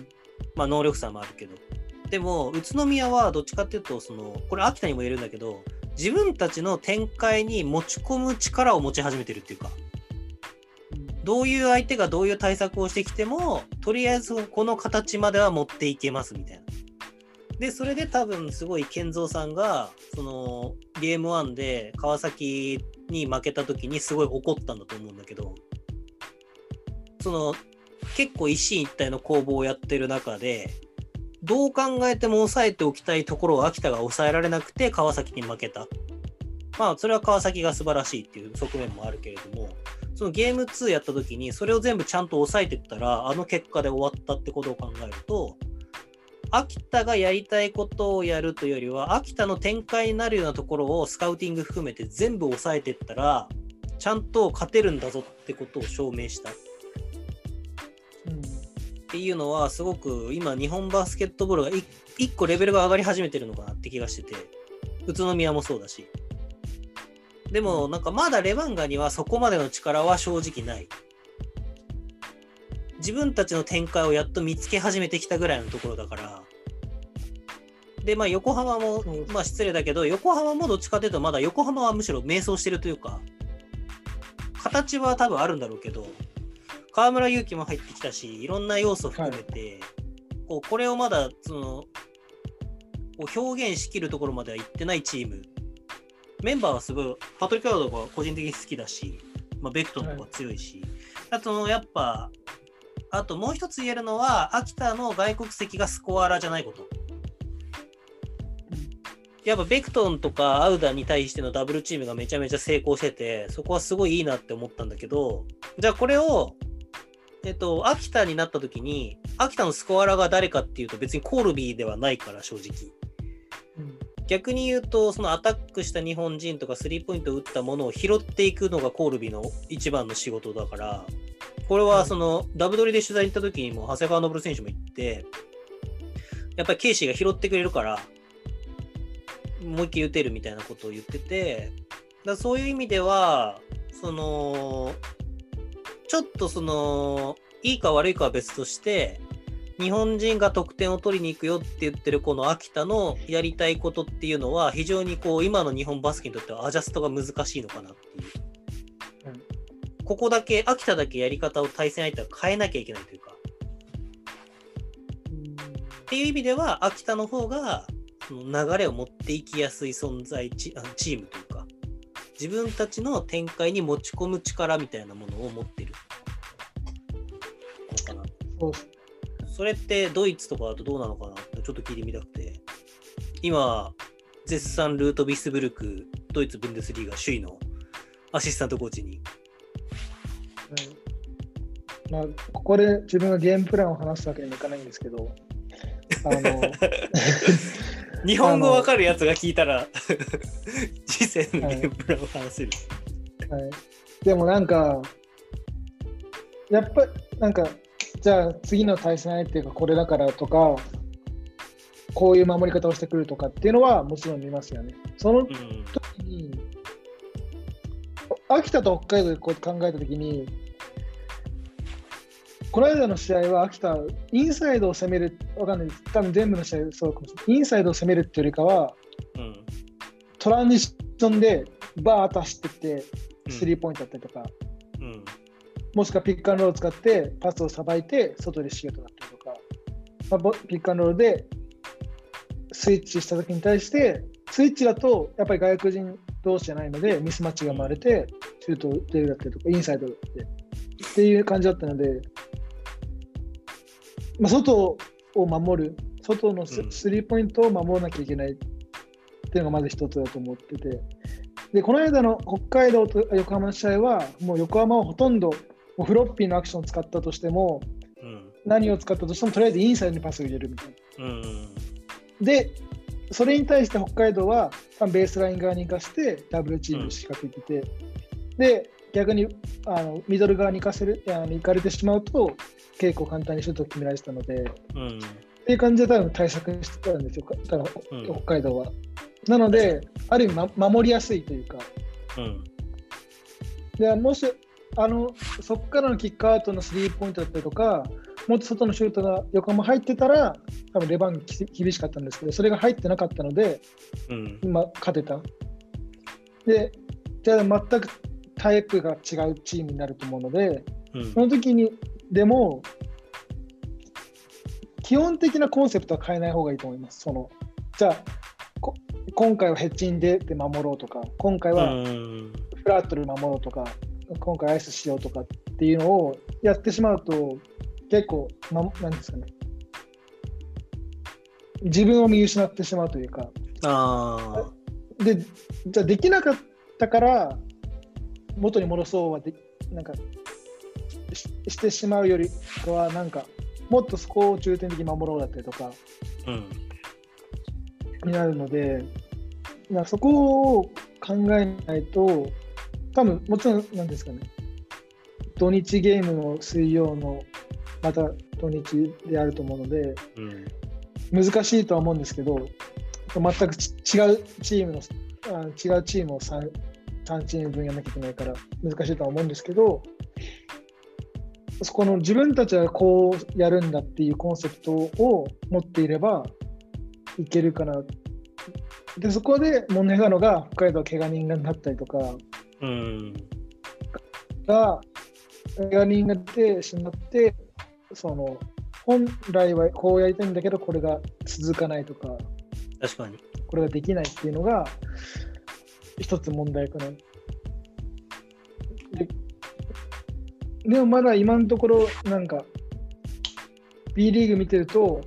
まあ、能力差もあるけど。でも、宇都宮はどっちかっていうと、その、これ秋田にも言えるんだけど、自分たちの展開に持ち込む力を持ち始めてるっていうか、どういう相手がどういう対策をしてきても、とりあえずこの形までは持っていけますみたいな。で、それで多分すごい健三さんが、そのゲーム1で川崎に負けた時にすごい怒ったんだと思うんだけど、その結構一進一退の攻防をやってる中で、どう考えても抑えておきたいところを秋田が抑えられなくて川崎に負けた。まあ、それは川崎が素晴らしいっていう側面もあるけれども、そのゲーム2やった時にそれを全部ちゃんと抑えてったら、あの結果で終わったってことを考えると、秋田がやりたいことをやるというよりは、秋田の展開になるようなところをスカウティング含めて全部抑えてったら、ちゃんと勝てるんだぞってことを証明した。うんっていうのはすごく今日本バスケットボールがい一個レベルが上がり始めてるのかなって気がしてて宇都宮もそうだしでもなんかまだレバンガにはそこまでの力は正直ない。自分たちの展開をやっと見つけ始めてきたぐらいのところだから。でまあ横浜もまあ失礼だけど横浜もどっちかというとまだ横浜はむしろ迷走してるというか形は多分あるんだろうけど河村勇輝も入ってきたしいろんな要素含めて、こうこれをまだそのこう表現しきるところまでは行ってないチームメンバーはすごいパトリック・アウドが個人的に好きだし、まあ、ベクトンとか強いし、あとやっぱあともう一つ言えるのは秋田の外国籍がスコアラじゃないこと。やっぱベクトンとかアウダに対してのダブルチームがめちゃめちゃ成功してて、そこはすごいいいなって思ったんだけど、じゃあこれを、えっと、秋田になった時に、秋田のスコアラが誰かっていうと別にコールビーではないから正直。うん逆に言うと、そのアタックした日本人とかスリーポイントを打ったものを拾っていくのがコールビーの一番の仕事だから、これはそのダブドリで取材に行った時にも長谷川昇選手も言って、やっぱりケイシーが拾ってくれるから、もう一回打てるみたいなことを言ってて、だそういう意味では、その、ちょっとその、いいか悪いかは別として、日本人が得点を取りに行くよって言ってるこの秋田のやりたいことっていうのは非常にこう今の日本バスケにとってはアジャストが難しいのかなっていう。うんここだけ、秋田だけやり方を対戦相手は変えなきゃいけないというか。っていう意味では秋田の方がその流れを持っていきやすい存在チあチームというか自分たちの展開に持ち込む力みたいなものを持ってるのかなそうそれってドイツとかだとどうなのかなってちょっと聞いてみたくて。今絶賛ルートビスブルクドイツブンデスリーガ首位のアシスタントコーチに。はいまあ、ここで自分がゲームプランを話すわけにもいかないんですけど、あの、日本語わかるやつが聞いたら次戦のゲームプランを話せる、はい、でもなんか、やっぱなんか、じゃあ次の対戦相手がこれだからとか、こういう守り方をしてくるとかっていうのはもちろん見ますよね。そのうん時に、秋田と北海道でこう考えた時に、この間の試合は秋田、インサイドを攻める、わかんないです。多分全部の試合そうかもしれない。インサイドを攻めるっていうよりかは、うんトランジションでバーッと走ってって、うんスリーポイントだったりとか、うんもしくはピックアンドロールを使ってパスをさばいて外でシュートだったりとか、まあボ、ピックアンドロールでスイッチした時に対して、スイッチだとやっぱり外国人同士じゃないのでミスマッチが生まれてシュートを打てるだったりとか、インサイドで。っていう感じだったので、まあ、外を守る、外のスリーポイントを守らなきゃいけない。っていうのがまず一つだと思ってて、でこの間の北海道と横浜の試合は、もう横浜はほとんどもうフロッピーのアクションを使ったとしても、うん何を使ったとしても、とりあえずインサイドにパスを入れるみたいな。うんで、それに対して北海道はベースライン側に行かせてダブルチーム仕掛けてて、で逆にあのミドル側に行かせるあの行かれてしまうと結構簡単にシュートを決められてたので、うん。っていう感じで多分対策してたんですよ、多分うん北海道は。なので、ある意味、ま、守りやすいというか、うん。でもしあのそこからのキックアウトのスリーポイントだったりとか、もっと外のシュートが横浜入ってたら、多分レバン厳しかったんですけど、それが入ってなかったので、うん。今、勝てた。で、じゃあ全くタイプが違うチームになると思うので、うんその時にでも、基本的なコンセプトは変えない方がいいと思います。そのじゃあこ、今回はヘッジンでで守ろうとか、今回はうんフラットで守ろうとか、今回アイスしようとかっていうのをやってしまうと、結構、ま、なんですかね、自分を見失ってしまうというか、あで、じゃあできなかったから、元に戻そうはでなんかししてしまうよりかは、なんか、もっとそこを重点的に守ろうだったりとかあ。うん。になるので、なそこを考えないと、多分もちろん、なんですかね、土日ゲームの水曜の、また土日であると思うので、うん。難しいとは思うんですけど、全く違うチームのあ違うチームを 3, 3チーム分やらなきゃいけないから難しいとは思うんですけど、そこの自分たちはこうやるんだっていうコンセプトを持っていればいけるかな。で、そこで問題なのが北海道は怪我人がなったりとか。が、怪我人が出てしまって、その本来はこうやりたいんだけど、これが続かないとか、確かに。これができないっていうのが一つ問題かな。ででもまだ今のところなんか B リーグ見てると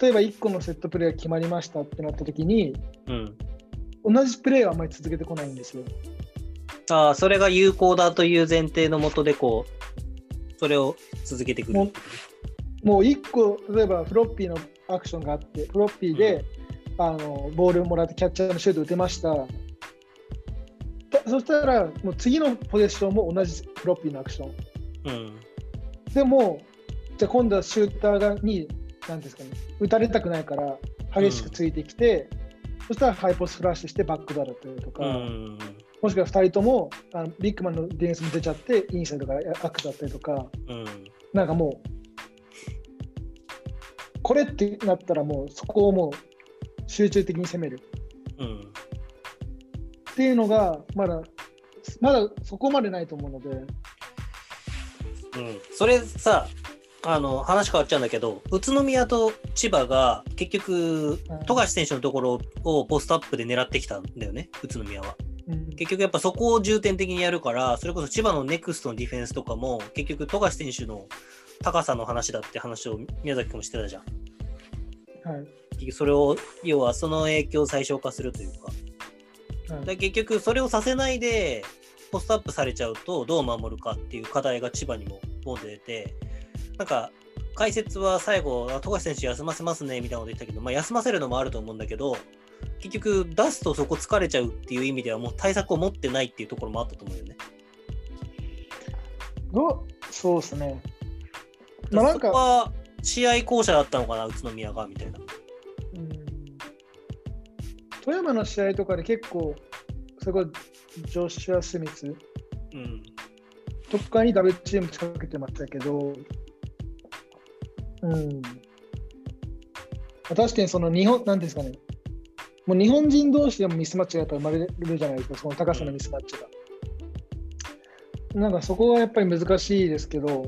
例えば1個のセットプレーが決まりましたってなった時にうん。同じプレーはあんまり続けてこないんですよ。ああ、それが有効だという前提のもとで、こう、それを続けてくる。もうもう1個例えばフロッピーのアクションがあってフロッピーで、あのボールをもらってキャッチャーのシュート打てました。だそしたらもう次のポゼッションも同じフロッピーのアクション。うん。でも、じゃあ今度はシューターがに、なんですかね、打たれたくないから激しくついてきて、そしたらハイポスフラッシュしてバックドアだったりとか、うん。もしくは2人ともあのビッグマンのディフェンスも出ちゃって、インサイドがアクだったりとか、うん。なんかもう、これってなったらもうそこをもう集中的に攻めるうん。っていうのが、まだ、まだそこまでないと思うので、うん。それさ、あの、話変わっちゃうんだけど、宇都宮と千葉が結局うん、富樫選手のところをポストアップで狙ってきたんだよね、宇都宮は。うん結局やっぱそこを重点的にやるから、それこそ千葉のネクストのディフェンスとかも、結局富樫選手の高さの話だって話を宮崎君もしてたじゃん。はいそれを、要はその影響を最小化するというか。はいだから結局それをさせないで、ポストアップされちゃうとどう守るかっていう課題が千葉にもボンで出て、なんか解説は最後、あ富樫選手休ませますねみたいなこと言ったけど、まあ、休ませるのもあると思うんだけど、結局出すとそこ疲れちゃうっていう意味ではもう対策を持ってないっていうところもあったと思うよね。どうそうですね。まあなんかは試合巧者だったのかな、宇都宮がみたいな。うん富山の試合とかで結構、そこジョシュア・スミスうん。とかにダブルチーム仕掛けてましたけど、うん。確かにその日本、なんですかね、もう日本人同士でもミスマッチがやっぱ生まれるじゃないですか、その高さのミスマッチが。なんかそこはやっぱり難しいですけど、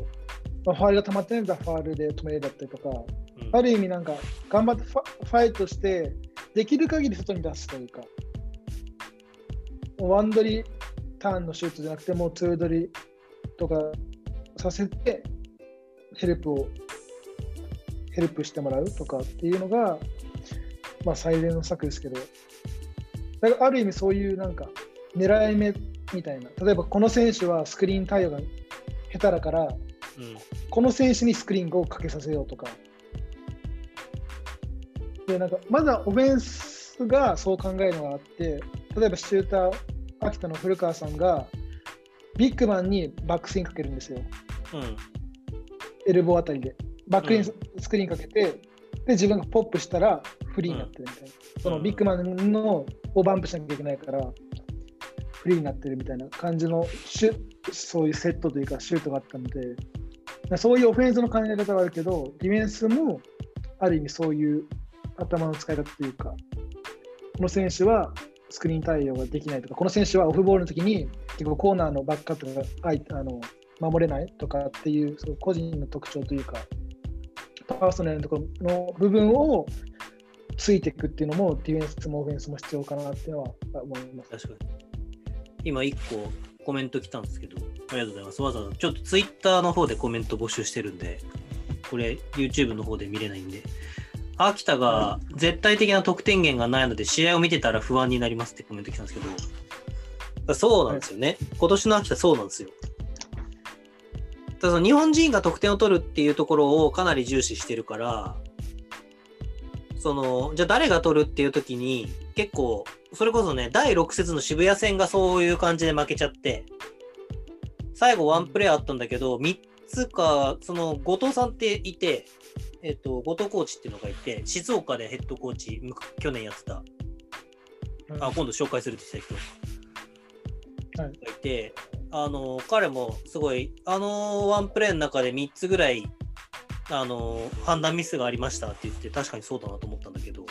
まあ、ファウルが溜まってないんだファウルで止めるだったりとか、うんある意味なんか頑張ってファイトして、できる限り外に出すというか、ワンドリターンのシュートじゃなくて、もうツードリとかさせて、ヘルプを、ヘルプしてもらうとかっていうのが、まあ最善の策ですけど、だからある意味そういうなんか狙い目みたいな、例えばこの選手はスクリーン対応が下手だから、うんこの選手にスクリーンをかけさせようとか。でなんかまずはオフェンスがそう考えるのがあって、例えばシューター、秋田の古川さんが、ビッグマンにバックスインかけるんですよ。うん。エルボーあたりで。バックインスクリーンかけて、で、自分がポップしたらフリーになってるみたいな。そのビッグマンのをバンプしなきゃいけないから、フリーになってるみたいな感じのシュそういうセットというかシュートがあったので、そういうオフェンスの考え方はあるけど、ディフェンスもある意味そういう頭の使い方というか、この選手はスクリーン対応ができないとか、この選手はオフボールの時に結構コーナーのバックカットがあいあの守れないとかっていうそう個人の特徴というか、パーソナルのところの部分をついていくっていうのも、ディフェンスもオフェンスも必要かなっていうのは思います。確かに。今1個コメント来たんですけど、ありがとうございます。わざわざちょっとツイッターの方でコメント募集してるんで、これ YouTube の方で見れないんで、秋田が絶対的な得点源がないので、試合を見てたら不安になりますってコメント来たんですけど、そうなんですよね。今年の秋田そうなんですよ。ただその日本人が得点を取るっていうところをかなり重視してるから、その、じゃあ誰が取るっていう時に、結構、それこそね、第6節の渋谷戦がそういう感じで負けちゃって、最後ワンプレーあったんだけど、3つか、その、後藤さんっていて、えっと、後藤コーチっていうのがいて、静岡でヘッドコーチ、む去年やってた、あ、今度紹介するって言ってた人。はい。がいて、あの、彼もすごい、あのワンプレーの中で3つぐらい、あの、判断ミスがありましたって言って、確かにそうだなと思ったんだけど、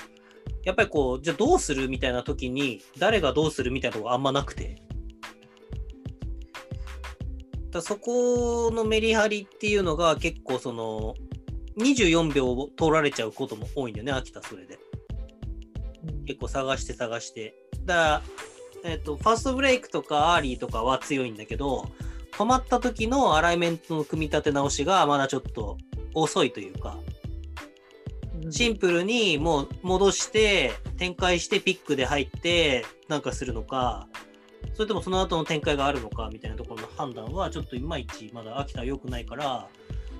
やっぱりこう、じゃあどうするみたいな時に、誰がどうするみたいなところがあんまなくて。だそこのメリハリっていうのが結構その、24秒取られちゃうことも多いんだよね、秋田それで。うん結構探して探して。だから、えっ、と、ファーストブレイクとかアーリーとかは強いんだけど、止まった時のアライメントの組み立て直しがまだちょっと遅いというか、シンプルにもう戻して、展開してピックで入ってなんかするのか、それともその後の展開があるのかみたいなところの判断はちょっといまいちまだ秋田は良くないから、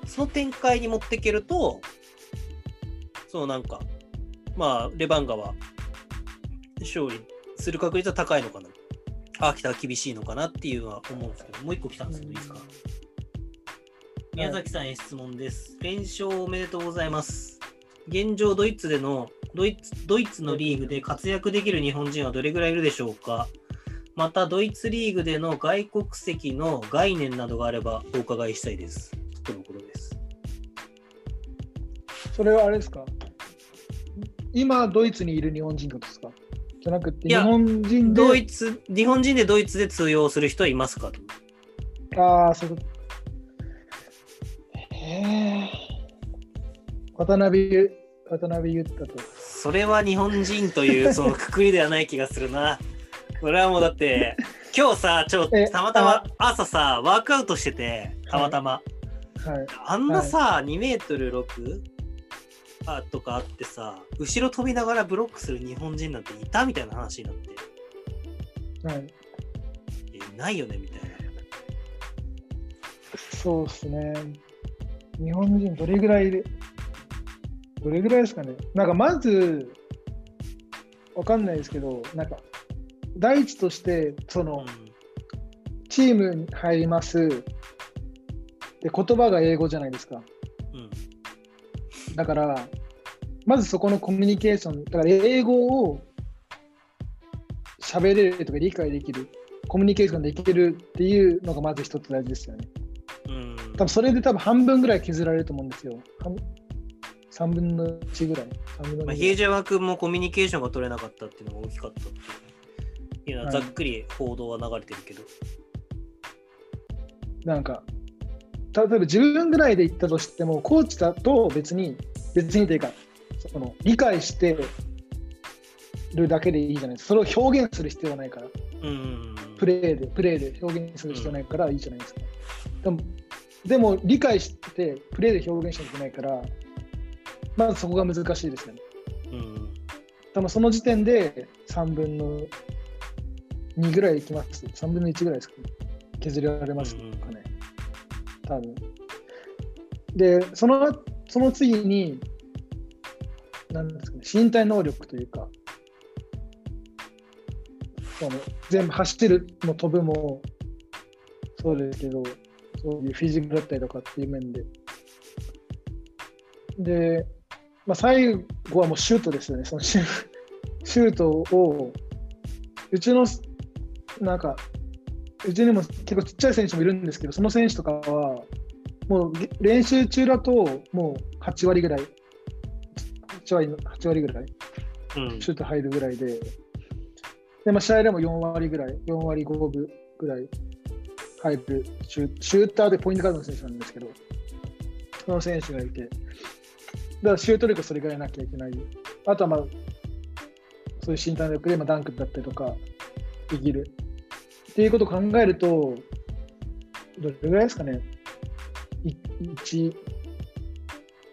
その展開に持っていけると、そのなんか、まあ、レバンガは勝利する確率は高いのかな。秋田は厳しいのかなっていうのは思うんですけど、もう一個来たんですけど、いいですか？宮崎さんへ質問です。連勝おめでとうございます。現状、ドイツでのドイツ、ドイツのリーグで活躍できる日本人はどれぐらいいるでしょうか？また、ドイツリーグでの外国籍の概念などがあればお伺いしたいです。とのことです。それはあれですか？今、ドイツにいる日本人ですか？じゃなくて、日本人で。ドイツ、日本人でドイツで通用する人はいますかと。ああ、そういうこと。渡辺ゆ、渡辺裕太と。それは日本人というそのくくりではない気がするな。それはもうだって、今日さ、ちょえたまたま朝さ、ワークアウトしてて、たまたま。はい。あんなさ、2メートル6あとかあってさ、後ろ飛びながらブロックする日本人なんていたみたいな話になって、はい、えいないよねみたいな。そうですね。日本人どれぐらいで、どれぐらいですかね。なんかまず、わかんないですけど、なんか、第一として、その、チームに入ります。で、言葉が英語じゃないですか。うん。うん。だから、まずそこのコミュニケーション、だから英語を喋れるとか理解できる、コミュニケーションできるっていうのがまず一つ大事ですよね。うん。多分それで多分半分ぐらい削られると思うんですよ。半3分の1ぐらい。3分の2ぐまあ、らい比江島君もコミュニケーションが取れなかったっていうのが大きかったっていうのはざっくり報道は流れてるけど。なんか、例えば自分ぐらいで言ったとしても、コーチだと別に、別にというか、その理解してるだけでいいじゃないですか。それを表現する必要はないから。うん。プレーで、プレーで表現する必要ないからいいじゃないですか。でも、でも理解して、プレーで表現しなきゃいけないから、まずそこが難しいですよね。うん。多分その時点で3分の2ぐらいいきます。3分の1ぐらいですかね。削られますかね。多分。で、その、その次に、なんですかね、身体能力というか、その全部走ってるも飛ぶもそうですけど、そういうフィジカルだったりとかっていう面で。で、まあ、最後はもうシュートですよね、そのシュ シュートを、うちの、なんか、うちにも結構ちっちゃい選手もいるんですけど、その選手とかは、もう練習中だと、もう8割ぐらい、8割 ,8 割ぐらい、うん。シュート入るぐらいで、でまあ、試合でも4割ぐらい、4割5分ぐらい入るシュシューターでポイントガードの選手なんですけど、その選手がいて、だからシュート力それぐらいなきゃいけない。あとはまあ、そういう身体力でまあダンクだったりとかできる。っていうことを考えると、どれぐらいですかね、1,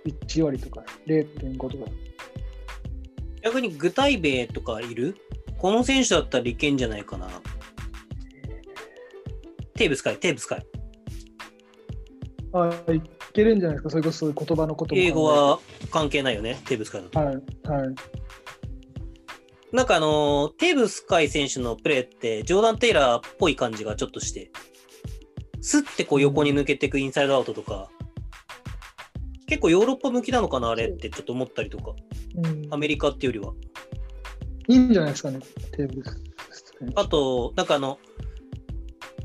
1割とか0.5とか。逆に具体名とかいる？この選手だったらいけんじゃないかな。テーブスかい、テーブスかい。あいけるんじゃないですか、それこそそういう言葉のこと英語は関係ないよね、テーブスカイだと。はい、はい。なんかあのーテーブスカイ選手のプレーって、ジョーダン・テイラーっぽい感じがちょっとして、スッてこう横に抜けていくインサイドアウトとか、結構ヨーロッパ向きなのかな、あれってちょっと思ったりとか、うん、アメリカっていうよりは。いいんじゃないですかね、テーブルス。あと、なんかあの、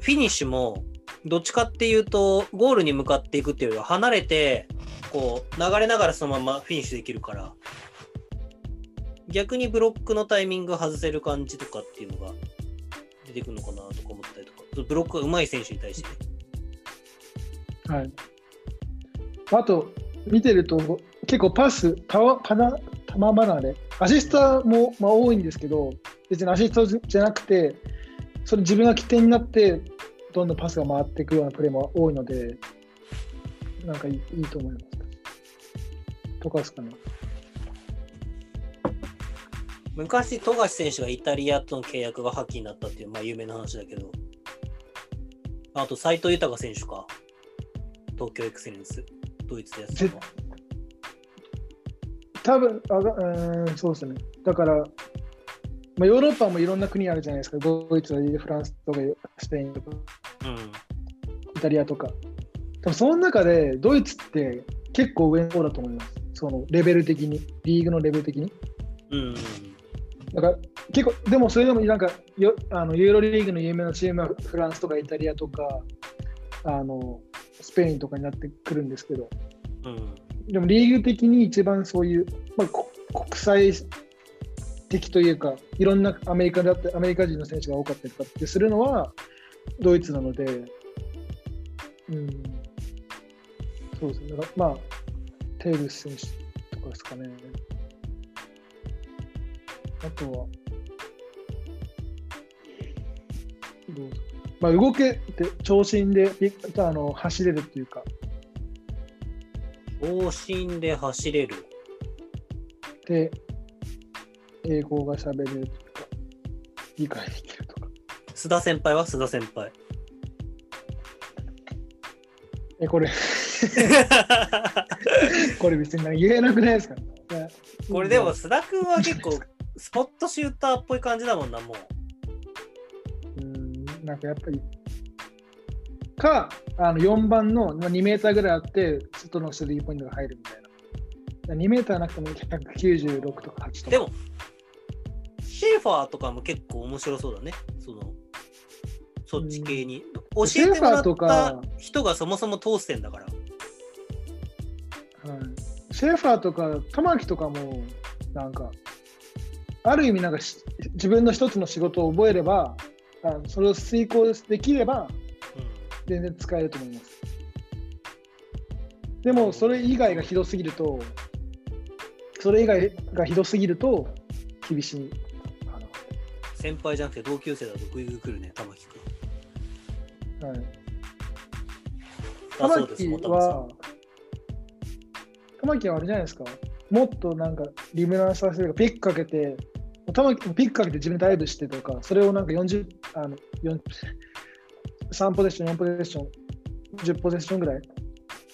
フィニッシュも、どっちかっていうと、ゴールに向かっていくっていうよりは、離れて、こう、流れながらそのままフィニッシュできるから、逆にブロックのタイミング外せる感じとかっていうのが出てくるのかなとか思ったりとか、ブロックが上手い選手に対して。はい。あと、見てると、結構パス、たわパナ球離れ、アシストも、まあ、多いんですけど、別にアシストじゃなくて、それ自分が起点になって、どんどんパスが回っていくようなプレーも多いので、なんかいいいいと思います。とかですかね。昔、富樫選手がイタリアとの契約が破棄になったっていう、まあ、有名な話だけど、あと、斎藤豊選手か。東京エクセレンス。ドイツでやってた。多分あがうーん、そうですね。だから、まあ、ヨーロッパもいろんな国あるじゃないですか。ドイツ、フランスとかスペインとかうん。イタリアとか。でもその中でドイツって結構上の方だと思います。そのレベル的に、リーグのレベル的に。うん。だから結構、でもそれでもなんかよあのユーロリーグの有名なチームはフランスとかイタリアとかあのスペインとかになってくるんですけど、うん。でもリーグ的に一番そういう、まあ、こ国際的というか、いろんなアメリカだってアメリカ人の選手が多かったりとかってするのはドイツなので、うん、そうですね。だからまあ、テーブス選手とかですかね。あとは、どうぞまあ、動けて、長身でピあの走れるっていうか、長身で走れる。で、英語が喋れるとか、理解できるとか。須田先輩は須田先輩。え、これ、これ別に言えなくないですか、ね、これでも須田君は結構スポットシューターっぽい感じだもんな、もう。うん、なんかやっぱり、か、あの4番のまあ2メーターぐらいあって、外のスリーポイントが入るみたいな。2メーターなくても196とか8とか。でも、シェーファーとかも結構面白そうだね。その、そっち系に。教えてもらったか人がそもそも通してんだから。はい、シェーファーとか玉木とかもなんかある意味なんかし自分の一つの仕事を覚えればあそれを遂行できればう全然使えると思いますでもそれ以外がひどすぎるとそれ以外がひどすぎると厳しい。先輩じゃなくて同級生だとグイグイ来るね、玉木君。な、はい、あ、玉木は玉木はあれじゃないですか？もっとなんかリムランさせるかピックかけて玉木ピックかけて自分でダイブしてとかそれをなんか40あの4 3ポゼッション4ポゼッション10ポゼッションぐらい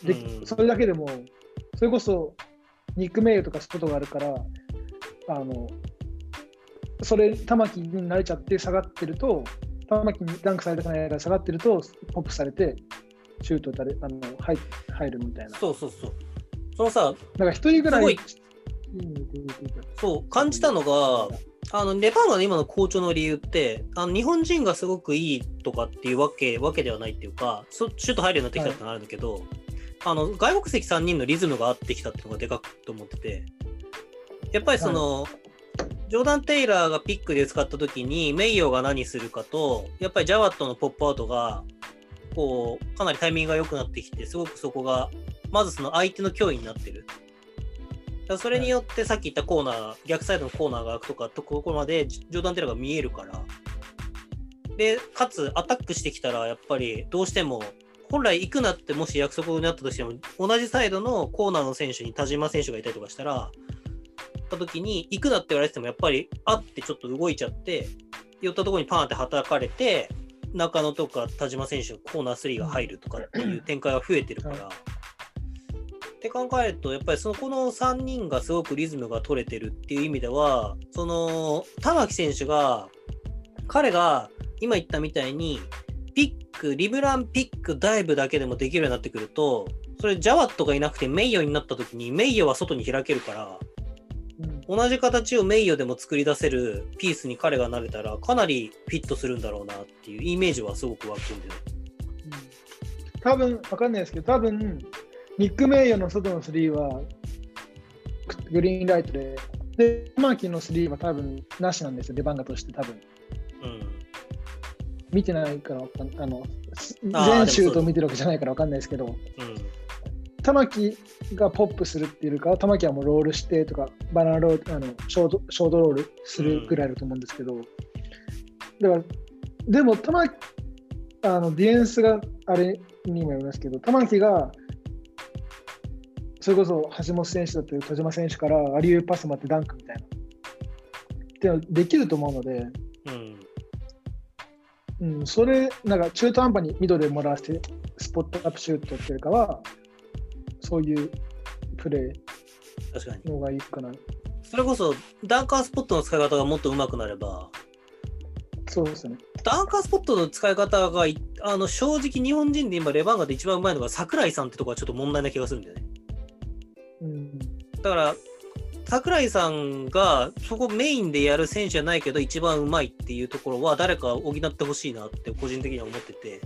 で、うんそれだけでもそれこそニック・メイユとか外があるから、あの、それ、玉木に慣れちゃって下がってると、玉木にダンクされたくないから下がってると、ポップされて、シュート打たれあの入入るみたいな。そうそうそう。そのさ、だから一人ぐらいいそう、感じたのが、あのレバンガの今の好調の理由ってあの日本人がすごくいいとかっていうわけわけではないっていうかそシュート入るようになってきたってのがあるんだけど、あの外国籍3人のリズムが合ってきたっていうのがでかくと思っててやっぱりその、ジョーダン・テイラーがピックで使った時にメイヨが何するかとやっぱりジャワットのポップアウトがこうかなりタイミングが良くなってきてすごくそこがまずその相手の脅威になってる。それによってさっき言ったコーナー、逆サイドのコーナーが開くとかとここまでジョーダン・テイラーが見えるから。で、かつアタックしてきたらやっぱりどうしても本来行くなってもし約束になったとしても同じサイドのコーナーの選手に田島選手がいたりとかしたらった時に行くなって言われててもやっぱりあってちょっと動いちゃって寄ったところにパーンって叩かれて中野とか田島選手のコーナー3が入るとかっていう展開が増えてるから。はって考えるとやっぱりそのこの3人がすごくリズムが取れてるっていう意味ではその玉木選手が彼が今言ったみたいにピックリブランピックダイブだけでもできるようになってくるとそれジャワットがいなくてメイヨになった時にメイヨは外に開けるからうん同じ形をメイヨでも作り出せるピースに彼がなれたらかなりフィットするんだろうなっていうイメージはすごく湧くんでね。多分わかんないですけど、多分ニック・メイヨの外のスリーはグリーンライトで、で、マーキーのスリーは多分なしなんですよ、レバンガとして多分。うん。見てないからあの、全シュートを見てるわけじゃないからわかんないですけど、うん玉木がポップするっていうよりかは、玉木はもうロールしてとか、バナナロール、あのショートショートロールするぐらいだと思うんですけど、だから、でも玉木、あのディフェンスがあれにもよりますけど、玉木が、それこそ橋本選手だったり、田島選手からアリューパス待ってダンクみたいな。っていうのはできると思うので、うんうん、それ、なんか中途半端にミドルでもらわせて、スポットアップシュートっていうかは、そういうプレ確かにーの方がいいかな。それこそダンカースポットの使い方がもっと上手くなればそうですね。ダンカースポットの使い方がいあの正直日本人で今レバンガで一番上手いのが桜井さんってとこはちょっと問題な気がするんだよねうん。だから桜井さんがそこメインでやる選手じゃないけど一番上手いっていうところは誰か補ってほしいなって個人的には思ってて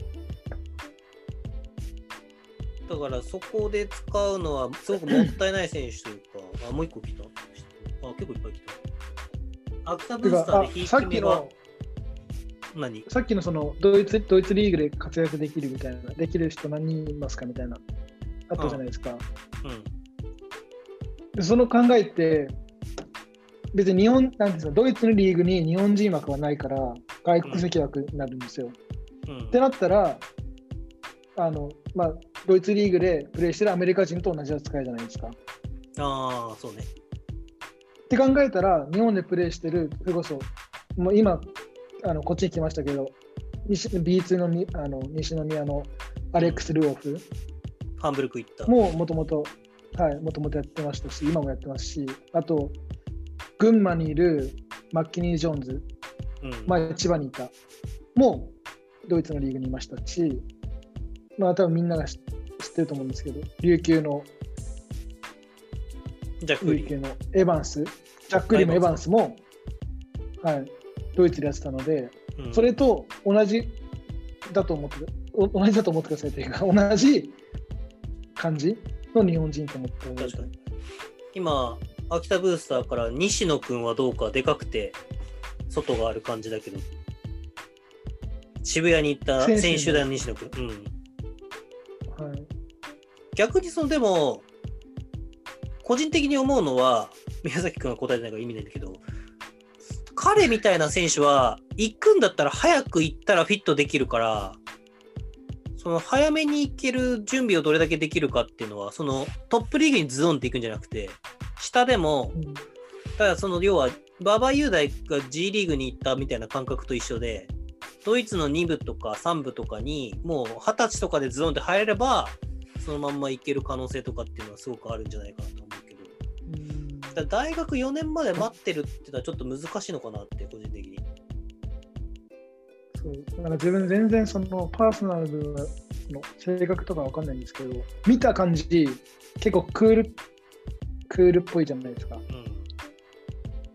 だからそこで使うのはすごくもったいない選手というかあもう一個来たあ結構いっぱい来た。アクタブースターで引さっきの、何？さっきのそのドイツドイツリーグで活躍できるみたいな、できる人何人いますかみたいな、あったじゃないですか。うん。でその考えって、別に日本、なんていうんですか、ドイツのリーグに日本人枠はないから、外国籍枠になるんですよ。うん。ってなったら、あのまあ、ドイツリーグでプレーしてるアメリカ人と同じ扱いじゃないですか。っああ、そうね。て考えたら、日本でプレーしてる、それこそ、もう今、あのこっちに来ましたけど、西 B2 のにあの西宮のアレックス・ルオフハンブルク行った。ももともと、はい、もともとやってましたし、今もやってますし、あと、群馬にいるマッキニー・ジョーンズ、うん前、千葉にいた、もうドイツのリーグにいましたし、まあ、多分みんなが知知ってると思うんですけど、琉球の。ジャック・。琉球の。エヴァンス、ジャックリーもエヴァンス。も、はい、ドイツでやってたので、うん。それと同じだと思って、お同じだと思ってくださいというか、同じ感じの日本人と思って。今、秋田ブースターから西野君はどうかでかくて外がある感じだけど、渋谷に行った選手団の西野君。うん。はい逆にそのでも、個人的に思うのは、宮崎君が答えてないから意味ないんだけど、彼みたいな選手は、行くんだったら早く行ったらフィットできるから、その早めに行ける準備をどれだけできるかっていうのは、そのトップリーグにズドンっていくんじゃなくて、下でも、うん。ただその要は、馬場雄大が G リーグに行ったみたいな感覚と一緒で、ドイツの2部とか3部とかにもう20歳とかでズドンって入れれば、そのまんまいける可能性とかっていうのはすごくあるんじゃないかなと思うけど。だから大学4年まで待ってるってのはちょっと難しいのかなって、個人的に。そうだから自分全然そのパーソナルの性格とかわかんないんですけど、見た感じ、結構クール、クールっぽいじゃないですか。うん。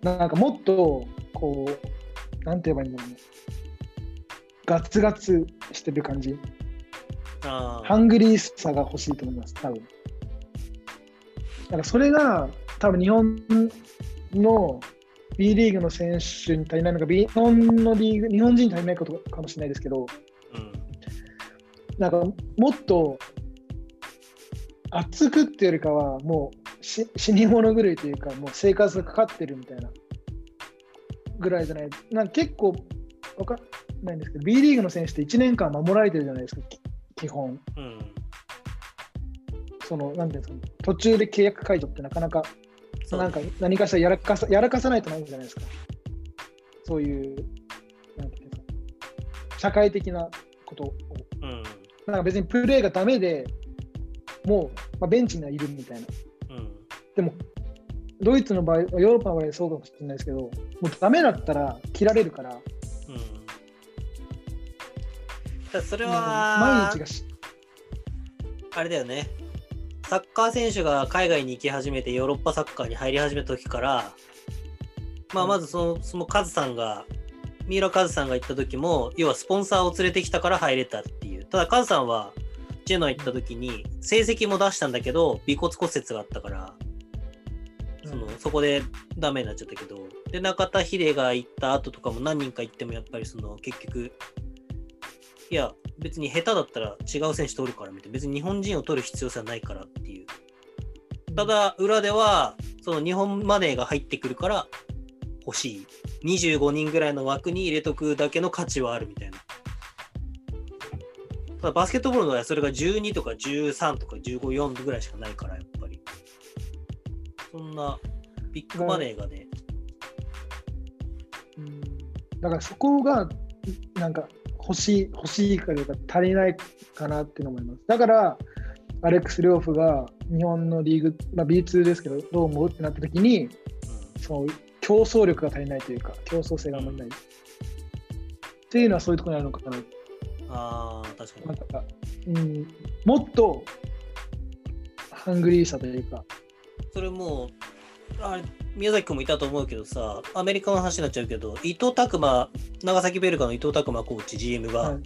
なんかもっと、こう、なんて言えばいいんだろうね。ガツガツしてる感じ。ハングリーさが欲しいと思います、多分。だからそれが、多分日本の B リーグの選手に足りないのか、日本のリーグ、日本人に足りないことかもしれないですけど、うん。なんかもっと熱くっていうよりかは、もうし死に物狂いというか、もう生活がかかってるみたいなぐらいじゃない。なんか結構わかんないんですけど、B リーグの選手って1年間守られてるじゃないですか、基本。うん。その、なんていうんですか、途中で契約解除ってなかなか、なんか何かしらやらかさやらかさないとないんじゃないですか。そういう、なんていうんですか、社会的なことを。うん。なんか別にプレーがダメでもう、まあ、ベンチにはいるみたいな。うん。でも、ドイツの場合、ヨーロッパの場合はそうかもしれないですけど、もうダメだったら切られるから、それは毎日がし、あれだよね。サッカー選手が海外に行き始めてヨーロッパサッカーに入り始めた時から、まあ、うん。まずそのそのカズさんが三浦カズさんが行った時も要はスポンサーを連れてきたから入れたっていう。ただカズさんはジェノア行った時に成績も出したんだけど尾骨骨折があったからそのそこでダメになっちゃったけど。で中田秀が行った後とかも何人か行ってもやっぱりその結局いや別に下手だったら違う選手取るからみたいな。別に日本人を取る必要性はないからっていう。ただ裏ではその日本マネーが入ってくるから欲しい。25人ぐらいの枠に入れとくだけの価値はあるみたいな。ただバスケットボールの場合はそれが12とか13とか154ぐらいしかないからやっぱり。そんなビッグマネーがね。うん。だからそこがなんか欲しい、欲しいかというか足りないかなって思います。だから、アレックス・リョーフが日本のリーグ、まあ、B2 ですけど、どう思うってなった時に、その競争力が足りないというか、競争性があんまりない。っていうのはそういうところにあるのかな。ああ確かになんか、うん、もっとハングリーさというか、それもうあれ宮崎君もいたと思うけどさアメリカの話になっちゃうけど伊藤拓磨長崎ベルカの伊藤拓磨コーチ GM が、はい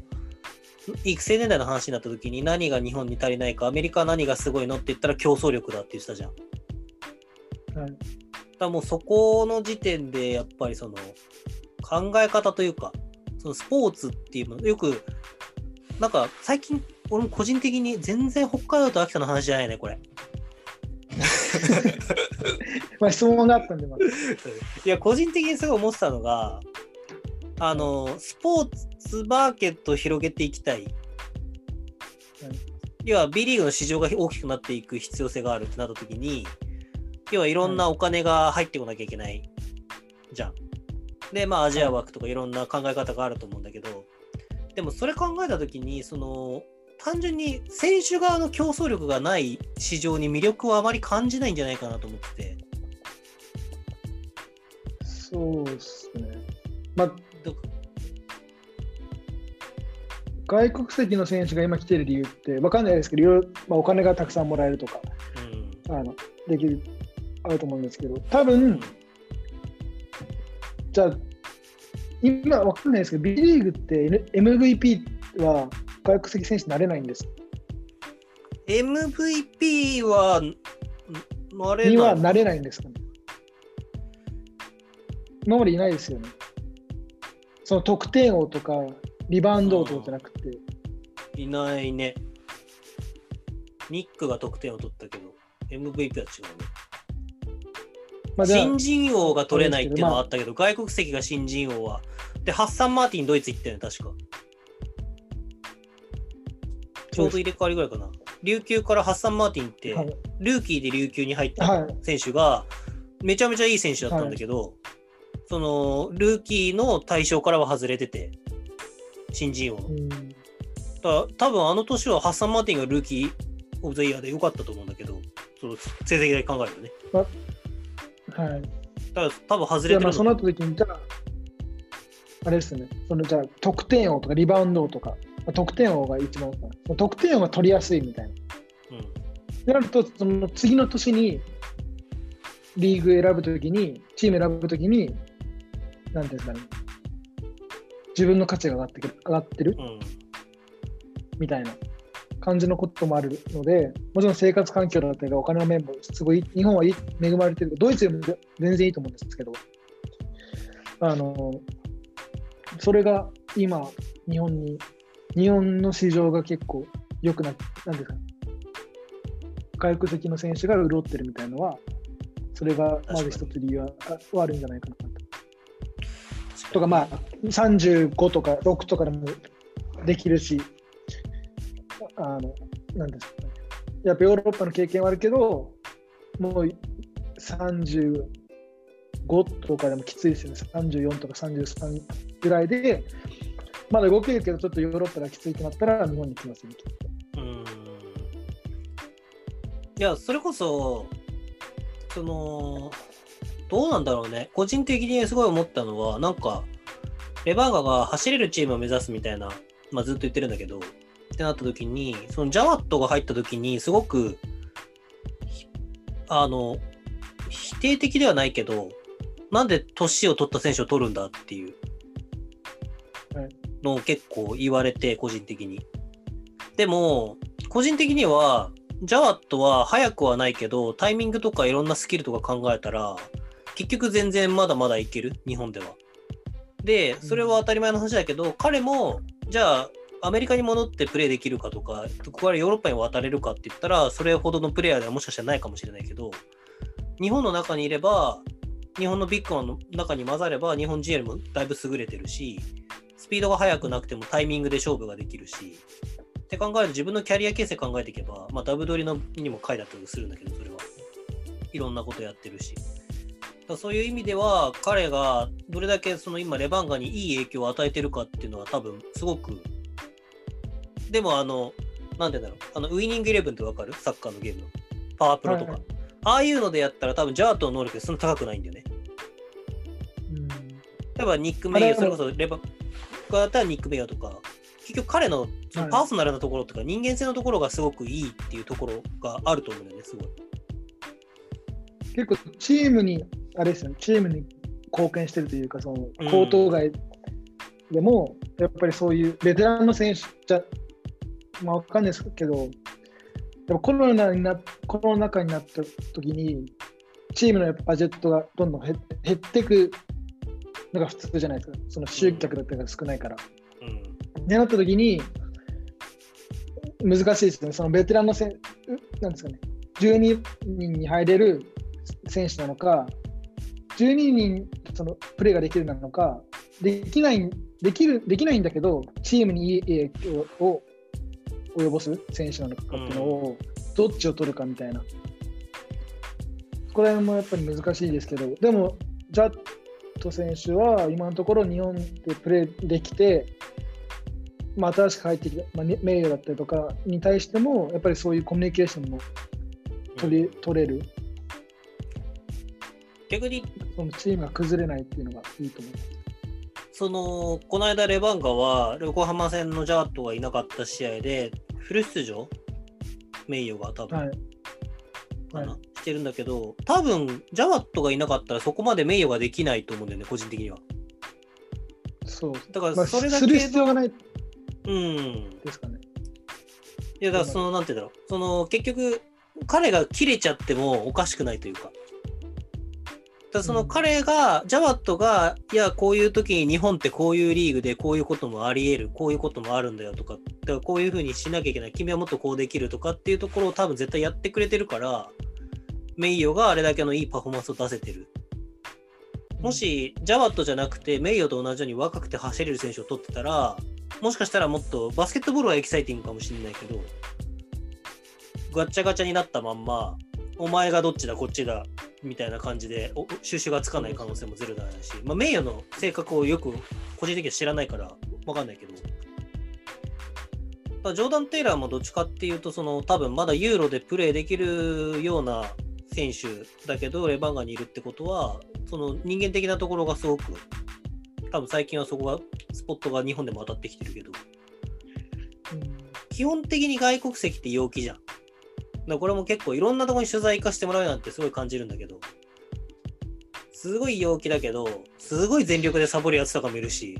育成年代の話になった時に何が日本に足りないかアメリカは何がすごいのって言ったら競争力だって言ってたじゃん。だかはいらもうそこの時点でやっぱりその考え方というかそのスポーツっていうものよくなんか最近俺も個人的に全然北海道と秋田の話じゃないねこれ。まあ、質問があったんで、まあ、いや個人的にすごい思ってたのがあのスポーツマーケットを広げていきたい。要は B リーグの市場が大きくなっていく必要性があるってなった時に要はいろんなお金が入ってこなきゃいけないじゃん。でまあアジア枠とかいろんな考え方があると思うんだけどでもそれ考えた時にその単純に選手側の競争力がない市場に魅力をあまり感じないんじゃないかなと思ってて。そうですね。ま外国籍の選手が今来てる理由って、わかんないですけど、いろいろ、まあ、お金がたくさんもらえるとか、うんあのできる、あると思うんですけど、多分じゃあ、今わかんないですけど、B リーグって N- MVP は外国籍選手になれないんです。MVP はんなれにはない。なれないんですかね。今までいないですよね。その得点王とか、リバウンド王とかじゃなくて、いないね。ニックが得点を取ったけど、MVP は違うね。まあ、新人王が取れないっていうのはあったけど、外国籍が新人王は。で、ハッサン・マーティン、ドイツ行ったよね、確か。ちょうど入れ替わりぐらいかな。琉球からハッサン・マーティンって、はいルーキーで琉球に入ったはい選手が、めちゃめちゃいい選手だったんだけど、その、ルーキーの対象からは外れてて、新人王の。うんだ多分あの年はハッサン・マーティンがルーキー・オブ・ザ・イヤーで良かったと思うんだけど、その成績で考えるとね。はい。だから多分外れてるまあその後時に、じゃあ、あれですね、そのじゃあ、得点王とかリバウンド王とか、まあ得点王が一番得点王が取りやすいみたいな。うん。ってなると、その次の年にリーグ選ぶときに、チーム選ぶときに、なんていうんですかね、自分の価値が上がってくる上がってるうん。みたいな。感じのこともあるので、もちろん生活環境だったり、お金の面もすごい、日本は恵まれてる、ドイツよりも全然いいと思うんですけど、あの、それが今、日本に、日本の市場が結構良くなって、なんですか、外国籍の選手が潤ってるみたいなのは、それがまず一つ理由はあはあるんじゃないかなと。とかまあ35とか6とかでもできるし、あの、なんですかね。やっぱヨーロッパの経験はあるけど、もう35とかでもきついですよね。34とか33ぐらいで、まだ動けるけど、ちょっとヨーロッパがきついとなったら日本に来ますよね。きっとうんいや、それこそ、その、どうなんだろうね。個人的にすごい思ったのは、なんか、レバンガが走れるチームを目指すみたいな、まあ、ずっと言ってるんだけど、ってなった時に、そのジャワットが入った時に、すごく、あの、否定的ではないけど、なんで年を取った選手を取るんだっていうのを結構言われて、個人的に。でも、個人的には、ジャワットは速くはないけど、タイミングとかいろんなスキルとか考えたら、結局全然まだまだいける、日本では。で、それは当たり前の話だけど、彼も、じゃあ、アメリカに戻ってプレーできるかとか、ここからヨーロッパに渡れるかって言ったら、それほどのプレイヤーではもしかしたらないかもしれないけど、日本の中にいれば、日本のビッグマンの中に混ざれば、日本人よりもだいぶ優れてるし、スピードが速くなくてもタイミングで勝負ができるし、って考えると自分のキャリア形成考えていけば、まあ、ダブドリのにも書いてあったりするんだけど、それは。いろんなことやってるし。そういう意味では、彼がどれだけその今、レバンガにいい影響を与えてるかっていうのは多分、すごく。でも、あの、なんでだろう、あの、ウイニングイレブンってわかる？サッカーのゲームの。パワープロとか。はいはいああいうのでやったら多分、ジャートの能力そんな高くないんだよね。うん例えばニック・メイヤー、あれそれこそレバがだったらニック・メイヤーとか、結局彼のそのパーソナルなところとか人間性のところがすごくいいっていうところがあると思うんだよね、すごい。結構チームに、あれですよね、チームに貢献してるというか、そのうん高等外でも、やっぱりそういうベテランの選手じゃ、まあ、わかんないですけど、やっぱコロナになコロナ禍になった時に、チームのやっぱバジェットがどんどん減減っていくのが普通じゃないですか、その集客だったりが少ないから。うん。ってなった時に、難しいですね、そのベテランのせん、うなんですかね、12人に入れる選手なのか、12人そのプレーができるなのか、できないできるできないんだけど、チームにいい影響を及ぼす選手なのかっていうのを、どっちを取るかみたいな。ここら辺もやっぱり難しいですけど、でも、ジャット選手は今のところ日本でプレーできて、まあ、新しく入ってきた、まあ、ね名誉だったりとかに対しても、やっぱりそういうコミュニケーションも取り取れる、逆に、そのチームが崩れないっていうのがいいと思います。その、この間レバンガは横浜戦のジャートがいなかった試合で、フル出場？名誉が多分、はい。かな、はしてるんだけど、多分ジャワットがいなかったらそこまで名誉ができないと思うんだよね、個人的には。そう。だからまあ、それだけする必要がないうん。ですかね。いや、だからその、なんて言うんだろう。その、結局、彼が切れちゃってもおかしくないというか。だそのうん。彼が、ジャワットが、いや、こういう時に日本ってこういうリーグでこういうこともあり得る、こういうこともあるんだよとか、だからこういうふうにしなきゃいけない、君はもっとこうできるとかっていうところを多分絶対やってくれてるから、名誉があれだけのいいパフォーマンスを出せてる。もし、ジャワットじゃなくて、名誉と同じように若くて走れる選手を取ってたら、もしかしたらもっとバスケットボールはエキサイティングかもしれないけど、ガッチャガチャになったまんま、お前がどっちだ、こっちだ、みたいな感じで、お収集がつかない可能性もゼロではないし、まあ、名誉の性格をよく個人的には知らないから、わかんないけど、まあジョーダン・テイラーもどっちかっていうと、その多分まだユーロでプレーできるような選手だけどレバンガにいるってことはその人間的なところがすごく多分最近はそこがスポットが日本でも当たってきてるけど。基本的に外国籍って陽気じゃん。だこれも結構いろんなところに取材行かせてもらうなんてすごい感じるんだけどすごい陽気だけどすごい全力でサボるやつとかもいるし。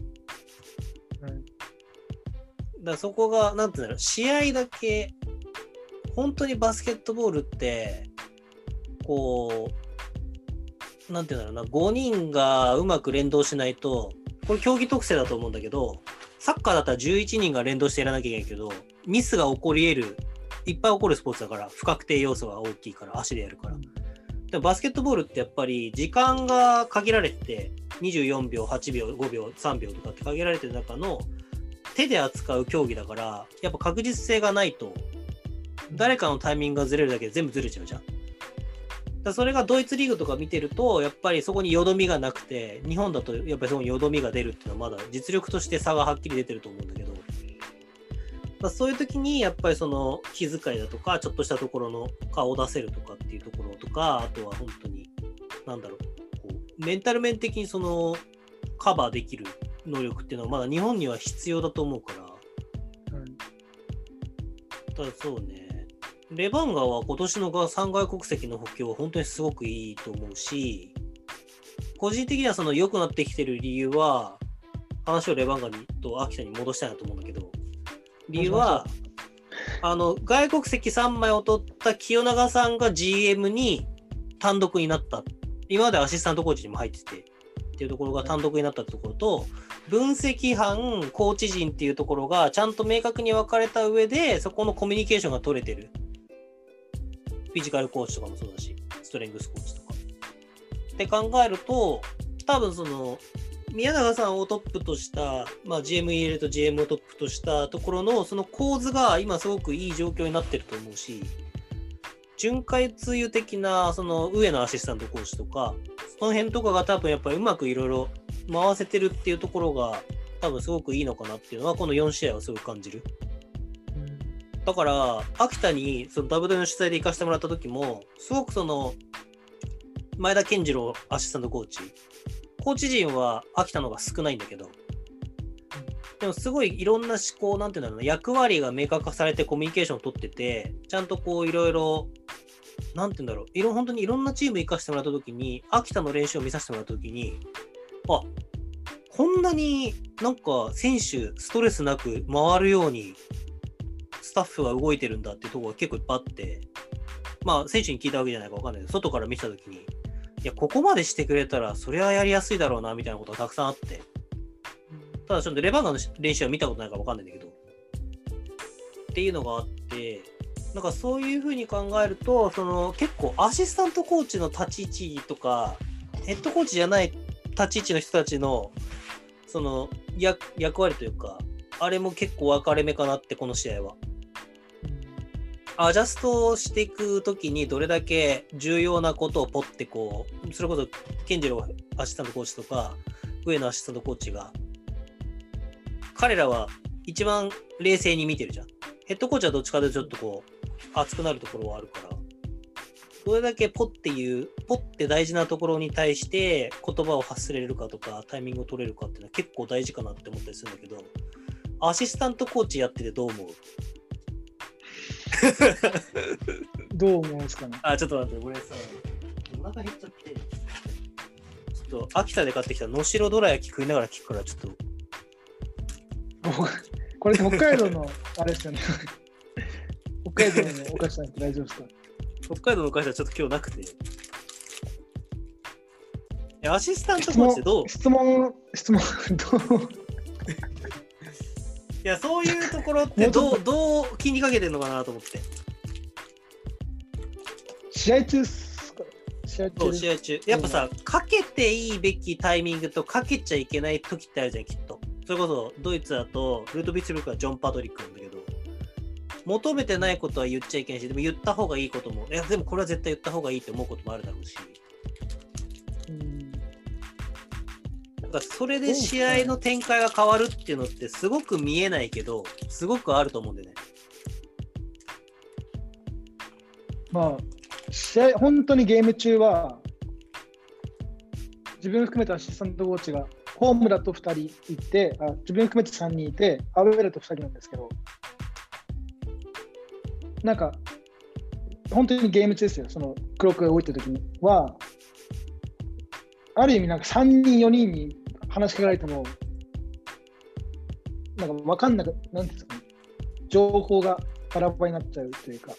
うん。だそこが、なんていうんだろう、試合だけ、本当にバスケットボールって、こう、なんていうんだろうな、5人がうまく連動しないと、これ競技特性だと思うんだけど、サッカーだったら11人が連動してやらなきゃいけないけど、ミスが起こり得る、いっぱい起こるスポーツだから、不確定要素が大きいから、足でやるから。でもバスケットボールってやっぱり時間が限られてて、24秒、8秒、5秒、3秒とかって限られてる中の、手で扱う競技だから、やっぱ確実性がないと、誰かのタイミングがずれるだけで全部ずれちゃうじゃん。だそれがドイツリーグとか見てると、やっぱりそこによどみがなくて、日本だとやっぱりそこによどみが出るっていうのはまだ実力として差がはっきり出てると思うんだけど、まあ、そういう時にやっぱりその気遣いだとか、ちょっとしたところの顔を出せるとかっていうところとか、あとは本当に、なんだろう、こうメンタル面的にそのカバーできる能力っていうのはまだ日本には必要だと思うから、うん。ただそうね、レバンガは今年のが3外国籍の補強は本当にすごくいいと思うし、個人的にはその良くなってきてる理由は、話をレバンガにと秋田に戻したいなと思うんだけど、理由は、あの外国籍3枚を取った清永さんが GM に単独になった。今までアシスタントコーチにも入っててっていうところが単独になったところと、分析班、コーチ陣っていうところがちゃんと明確に分かれた上で、そこのコミュニケーションが取れてる。フィジカルコーチとかもそうだし、ストレングスコーチとか。って考えると、多分その、宮永さんをトップとした、まあ、GM 入れると GM をトップとしたところのその構図が今すごくいい状況になってると思うし、巡回通油的なその上のアシスタントコーチとか、その辺とかが多分やっぱりうまくいろいろ回せてるっていうところが多分すごくいいのかなっていうのはこの4試合はすごく感じる。だから、秋田にその W の取材で行かせてもらった時も、すごくその、前田健次郎アシスタントコーチ、コーチ陣は秋田のが少ないんだけど、でもすごいいろんな思考、なんていうんだろうな、役割が明確化されてコミュニケーションを取ってて、ちゃんとこういろいろ、なんていうんだろう、いろ本当にいろんなチーム行かせてもらった時に、秋田の練習を見させてもらった時に、あこんなになんか選手ストレスなく回るようにスタッフが動いてるんだっていうとこが結構いっぱいあって、まあ選手に聞いたわけじゃないかわかんないけど、外から見てたときに、いや、ここまでしてくれたら、それはやりやすいだろうな、みたいなことがたくさんあって、ただちょっとレバンガの練習は見たことないからわかんないんだけど、っていうのがあって、なんかそういうふうに考えると、その結構アシスタントコーチの立ち位置とか、ヘッドコーチじゃない立ち位置の人たちの、その役役割というか、あれも結構分かれ目かなって、この試合は。アジャストしていくときにどれだけ重要なことをポッてこう、それこそ健次郎アシスタントコーチとか、上野アシスタントコーチが、彼らは一番冷静に見てるじゃん。ヘッドコーチはどっちかとちょっとこう、熱くなるところはあるから、どれだけポッていう、ポッて大事なところに対して言葉を発せれるかとか、タイミングを取れるかっていうのは結構大事かなって思ったりするんだけど、アシスタントコーチやっててどう思う？どう思うんですかね？あ、ちょっと待って、これさ、お腹減っちゃって。ちょっと、秋田で買ってきた能代どら焼き食いながら聞くから、ちょっと、これ北海道のあれですよね。北海道のお菓子なんて大丈夫ですか？北海道の会社はちょっと今日なくて。えアシスタントコーチどう？い質問、質問、どう？や、そういうところってどう、どう気にかけてんのかなと思って。試合中っすか？試合中試合中。やっぱさ、かけていいべきタイミングとかけちゃいけない時ってあるじゃん、きっと。それこそ、ドイツだと、ルートビッツブルクはジョン・パトリックなんだけど、求めてないことは言っちゃいけないし、でも言った方がいいことも、いや、でもこれは絶対言った方がいいって思うこともあるだろうし。だからそれで試合の展開が変わるっていうのってすごく見えないけど、すごくあると思うんでね。まあ、試合、本当にゲーム中は、自分含めたアシスタントコーチが、ホームだと2人いて、あ自分含めて3人いて、アウェーだと2人なんですけど、なんか、本当にゲーム中ですよ、そのクロックが動いた時に。は、ある意味、なんか3人、4人に話しかけられても、なんか分かんなく、なんですかね、情報がバラバラになっちゃうというか、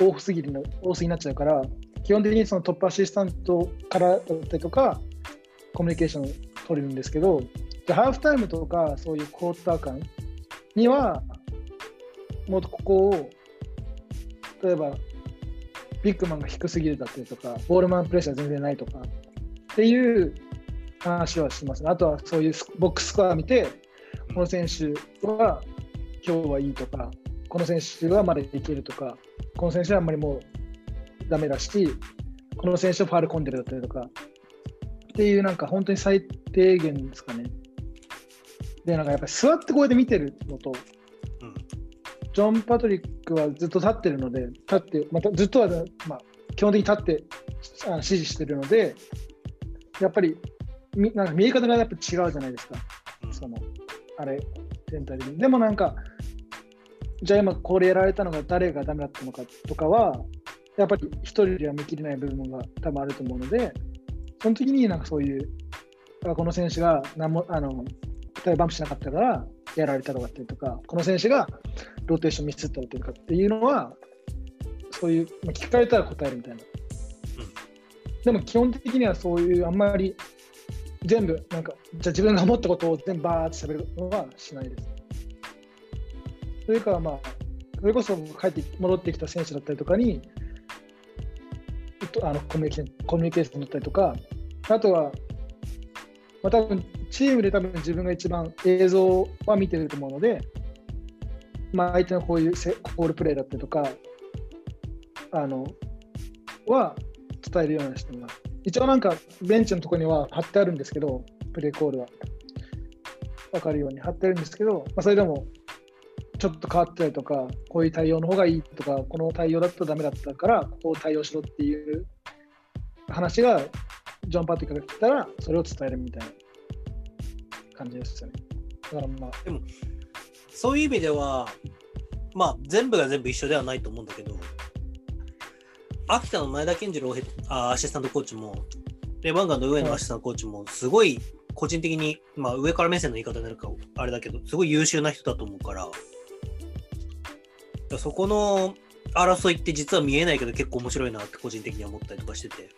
うん。多すぎるの多すぎになっちゃうから、基本的にそのトップアシスタントからだったりとか、コミュニケーションを取れるんですけど、じゃあハーフタイムとか、そういうクォーター間には、もっとここを、例えば、ビッグマンが低すぎるだったりとか、ボールマンプレッシャー全然ないとか、っていう話はしますね。あとはそういうボックススコア見て、この選手は今日はいいとか、この選手はまだいけるとか、この選手はあんまりもうダメだし、この選手はファール込んでるだったりとか、っていうなんか本当に最低限ですかね。で、なんかやっぱり座ってこうやって見てるのと、ジョン・パトリックはずっと立ってるので、立って、またずっとは、まあ、基本的に立って指示してるので、やっぱりみなんか見え方がやっぱ違うじゃないですか。うんそのあれ、全体的に。でもなんか、じゃあ今これやられたのが誰がダメだったのかとかは、やっぱり一人では見切れない部分が多分あると思うので、その時になんかそういう、あこの選手が何もあの例えばバンプしなかったからやられたとかっていうとか、この選手がローテーションミスったとかっていうのは、そういう、まあ、聞かれたら答えるみたいな。でも基本的にはそういうあんまり全部なんかじゃ自分が思ったことを全部バーって喋るのはしないです。それかまあそれこそ帰って戻ってきた選手だったりとかにあのコミュニケーションコミュニケーションだったりとかあとはまあ多分チームで多分自分が一番映像は見てると思うので、まあ、相手のこういうセコールプレーだったりとかあのは伝えるようにしてます。一応なんかベンチのとこには貼ってあるんですけど、プレーコールは。分かるように貼ってるんですけど、まあ、それでもちょっと変わったりとか、こういう対応の方がいいとか、この対応だとダメだったから、こう対応しろっていう話が、ジョン・パティカが来たら、それを伝えるみたいな感じですよね。だからまあ、でもそういう意味では、まあ、全部が全部一緒ではないと思うんだけど、秋田の前田健次郎ヘッあアシスタントコーチも、レバンガの上のアシスタントコーチも、すごい個人的に、まあ、上から目線の言い方になるかあれだけど、すごい優秀な人だと思うから、だからそこの争いって実は見えないけど、結構面白いなって個人的には思ったりとかしてて。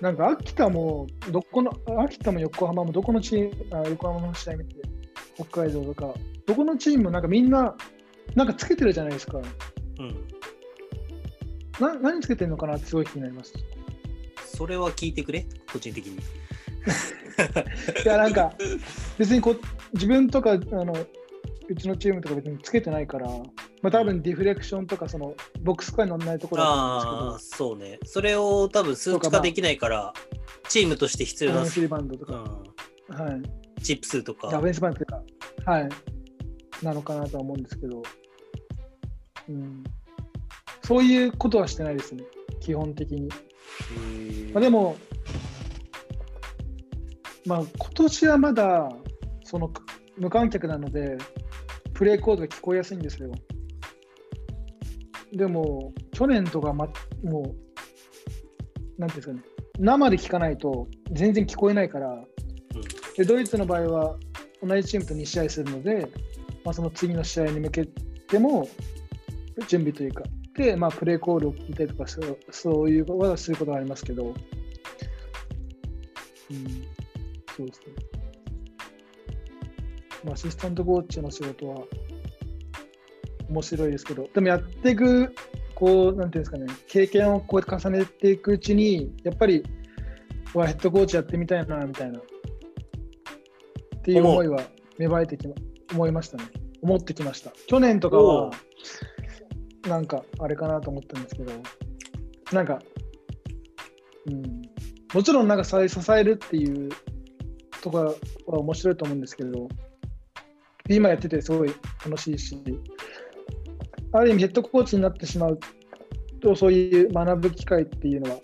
なんか秋田も、どこの、秋田も横浜もどこのチーム、あ横浜の試合見て、北海道とか、どこのチームもなんかみんな、なんかつけてるじゃないですか。うん。な何つけてるのかなってすごい気になります。それは聞いてくれ、個人的に。いや、なんか、別にこ自分とかあの、うちのチームとか別につけてないから、まあ多分ディフレクションとか、そのボックス化に乗らないところだとああ思うんでー、そうね。それを多分数値化できないから、チームとして必すけど、要なオフェンスリバウンドとうか、ん、はい。チップ数とかフェンスバウンドとか、はい。なのかなとは思うんですけど、うん。そういうことはしてないですね、基本的に。まあ、でも、まあ、今年はまだその無観客なので、プレーコードが聞こえやすいんですよ。でも、去年とか、ま、もう、なんていうんですかね、生で聞かないと全然聞こえないから、でドイツの場合は同じチームと2試合するので、まあ、その次の試合に向けても準備というか、で、まあ、プレーコールを聞いたりとかそう、そういうことはすることがありますけど、うん、そうですね。まあ、アシスタントコーチの仕事は面白いですけど、でもやっていく、こう、なんていうんですかね、経験をこうやって重ねていくうちに、やっぱり、わヘッドコーチやってみたいな、みたいな、っていう思いは芽生えてきま、思いましたね。思ってきました。去年とかは、なんかあれかなと思ったんですけど、なんか、うん、もちろんなんか支えるっていうところは面白いと思うんですけど、今やっててすごい楽しいし、ある意味ヘッドコーチになってしまうとそういう学ぶ機会っていうのは、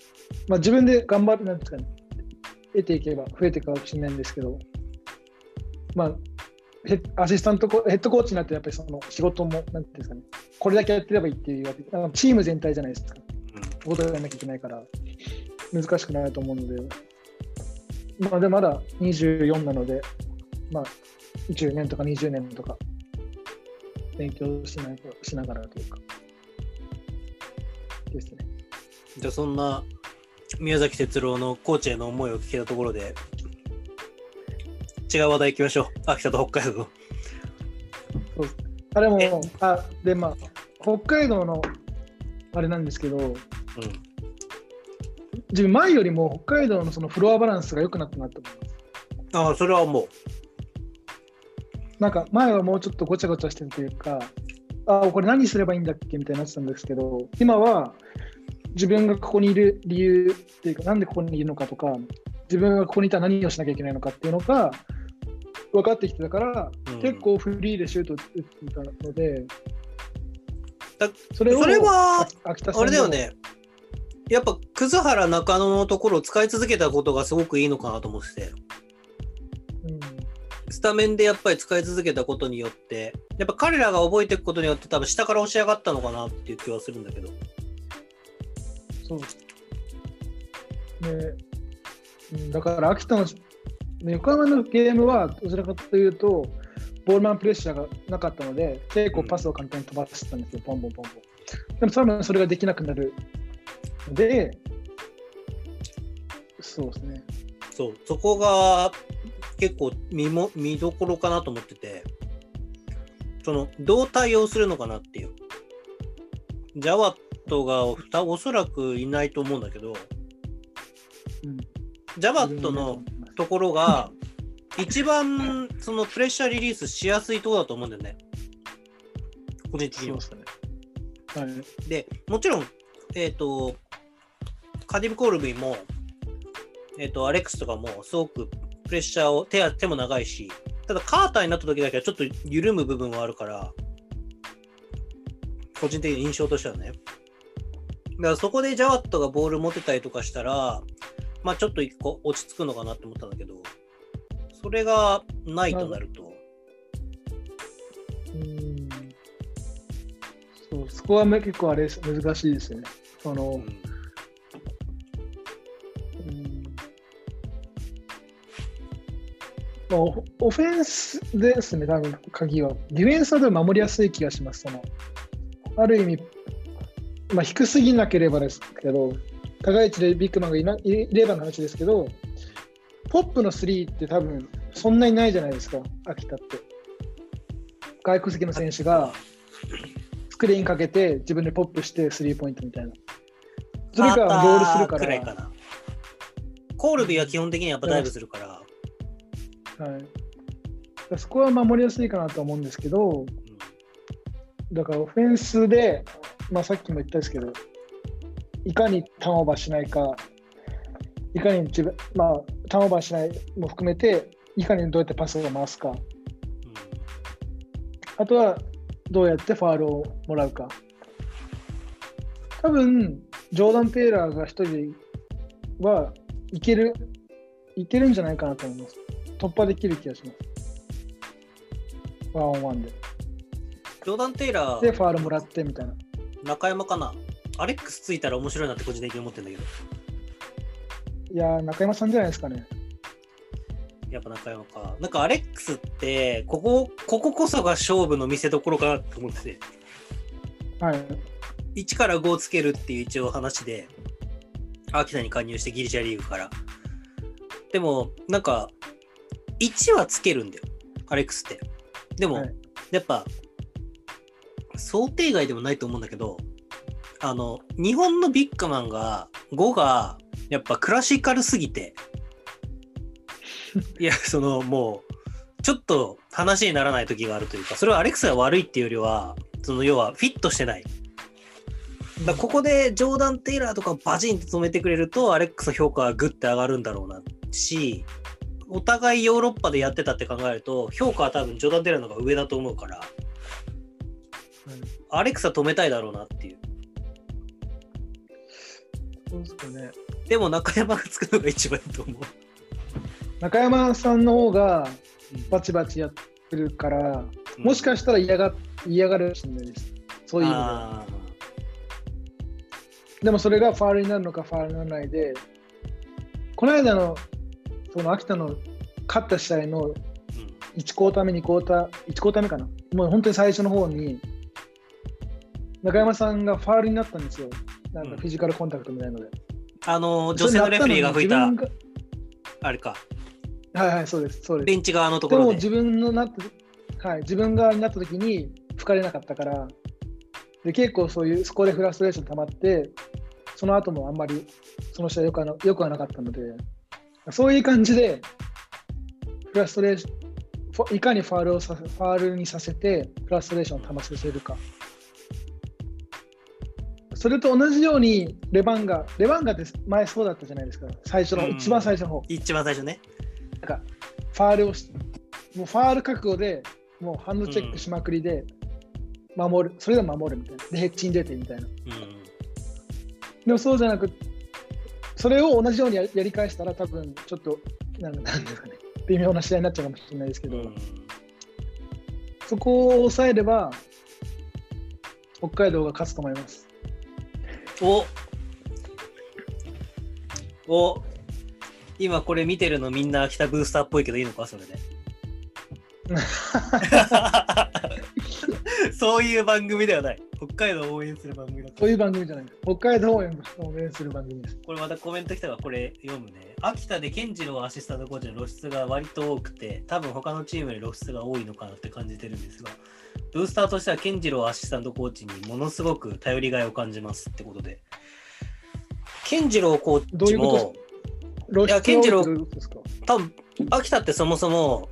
まあ、自分で頑張るなんですかね、得ていけば増えていくかもしれないんですけど、まあ、アシスタントコヘッドコーチになってやっぱりその仕事も、なんていうんですかね、これだけやってればいいっていうチーム全体じゃないですか。ことをやらなきゃいけないから、難しくなると思うので、まあ、でまだ24なので、まあ、10年とか20年とか、勉強しないとしながらというか、ですね。じゃあそんな宮崎哲郎のコーチへの思いを聞けたところで違う話題行きましょう？秋田と北海道。そうあれも、あ、で、まあ、北海道のあれなんですけど、うん。自分前よりも北海道のそのフロアバランスが良くなったなと思います。ああそれはもなんか前はもうちょっとごちゃごちゃしてるというか、あこれ何すればいいんだっけみたいになってたんですけど、今は自分がここにいる理由っていうか、なんでここにいるのかとか、自分がここにいたら何をしなきゃいけないのかっていうのが分かってきてたから、うん。結構フリーでシュート打ってたので、だそれをそれはあれだよね。やっぱ葛原中野のところを使い続けたことがすごくいいのかなと思ってて。うん。スタメンでやっぱり使い続けたことによって。やっぱ彼らが覚えていくことによって多分下から押し上がったのかなっていう気はするんだけど。そう。で、うんだから秋田の、ね横浜のゲームはどちらかというと、ボールマンプレッシャーがなかったので、結構パスを簡単に飛ばしてたんですよ、ポンポンポンポン。でも多分それができなくなる。ので、そうですね。そう。そこが結構見も見どころかなと思ってて。そのどう対応するのかなっていう。ジャワットがおそらくいないと思うんだけど。うん、ジャワットのところが一番そのプレッシャーリリースしやすいところだと思うんだよね個人的には。はい。でもちろんえっ、とカディブ・コールビーもえっ、とアレックスとかもすごくプレッシャーを手は手も長いしただカーターになった時だけはちょっと緩む部分はあるから個人的に印象としてはねだからそこでジャワットがボール持てたりとかしたらまあちょっと一個落ち着くのかなって思ったんだけどそれがないとなると、うんそうそこはめ結構あれ難しいですね。その、うんうんまあオオフェンスですね、多分鍵は。ディフェンスは多分守りやすい気がします。そのある意味、まあ、低すぎなければですけど、高い位置でビッグマンがいないればの話ですけど、ポップの3って多分そんなにないじゃないですか、秋田って。外国籍の選手がスクリーンかけて自分でポップしてスリーポイントみたいな。それからロールするか。くらいからな。コールビーは基本的にやっぱダイブするから。はい、そこは守りやすいかなと思うんですけど、だからオフェンスで、まあ、さっきも言ったんですけど、いかにターンオーバーしないか、いかに自分、まあ、ターンオーバーしないも含めて、いかにどうやってパスを回すか、うんあとはどうやってファールをもらうか。多分ジョーダン・テイラーが一人はいける、いけるんじゃないかなと思います。突破できる気がします。ワンオンワンで。ジョーダン・テイラで、ー、ファールもらってみたいな。中山かな。アレックスついたら面白いなって個人的に思ってるんだけど。いやー、中山さんじゃないですかね。やっぱ中山か。なんかアレックスって、ここ、こここそが勝負の見せ所かなと思ってて。はい。1から5をつけるっていう一応話で、秋田に加入してギリシャリーグから。でも、なんか、1はつけるんだよ、アレックスって。でも、はいやっぱ、想定外でもないと思うんだけど、あの、日本のビッグマンが、5が、やっぱクラシカルすぎて、いや、その、もう、ちょっと話にならない時があるというか、それはアレックスが悪いっていうよりは、その要はフィットしてない。だここでジョーダン・テイラーとかをバチンと止めてくれると、アレックスの評価はグッて上がるんだろうなし、お互いヨーロッパでやってたって考えると、評価は多分ジョーダン・テイラーの方が上だと思うから、アレックスは止めたいだろうなっていう。そうですかね。でも中山がつくのが一番いいと思う。中山さんの方がうんバチバチやってるから、もしかしたら嫌が嫌がるかもしれないです。そういう意味では。あでもそれがファールになるのかファールにならないで、この間のその秋田の勝った試合のーうん1クォーター目、2クォーター、1クォーター目かな。もう本当に最初の方に、中山さんがファールになったんですよ。なんかフィジカルコンタクトみたいなので。あの女性のレフェリーが吹いたあれかがはいはい、そうです、そうです。ベンチ側のところででも自分のなった、はい、自分側になった時に吹かれなかったから、で結構そういう、そこでフラストレーション溜まって、その後もあんまりその試合よくはなよくはなかったので、そういう感じで、フラストレーション、いかにファールをさせファールにさせて、フラストレーションを溜まさせるか。それと同じように、レバンガ、レバンガって前そうだったじゃないですか、最初の、うん一番最初の方。一番最初ねなんかファールをし、もうファール覚悟で、もうハンドチェックしまくりで、守る、それでも守るみたいな。で、ヘッジに出てみたいな。うんでもそうじゃなく、それを同じようにややり返したら、多分ちょっと、なんかなんですかね、微妙な試合になっちゃうかもしれないですけど、うんそこを抑えれば、北海道が勝つと思います。お。お。今これ見てるのみんな秋田ブースターっぽいけどいいのかそれで。そういう番組ではない。北海道を応援する番組だそういう番組じゃない。です。北海道を応援する番組です。これまたコメント来たからこれ読むね。秋田で健次郎アシスタントコーチの露出が割と多くて多分他のチームより露出が多いのかなって感じてるんですがブースターとしては健次郎アシスタントコーチにものすごく頼りがいを感じますってことで。健次郎コーチどういうことも露出いや健次郎多分秋田ってそもそも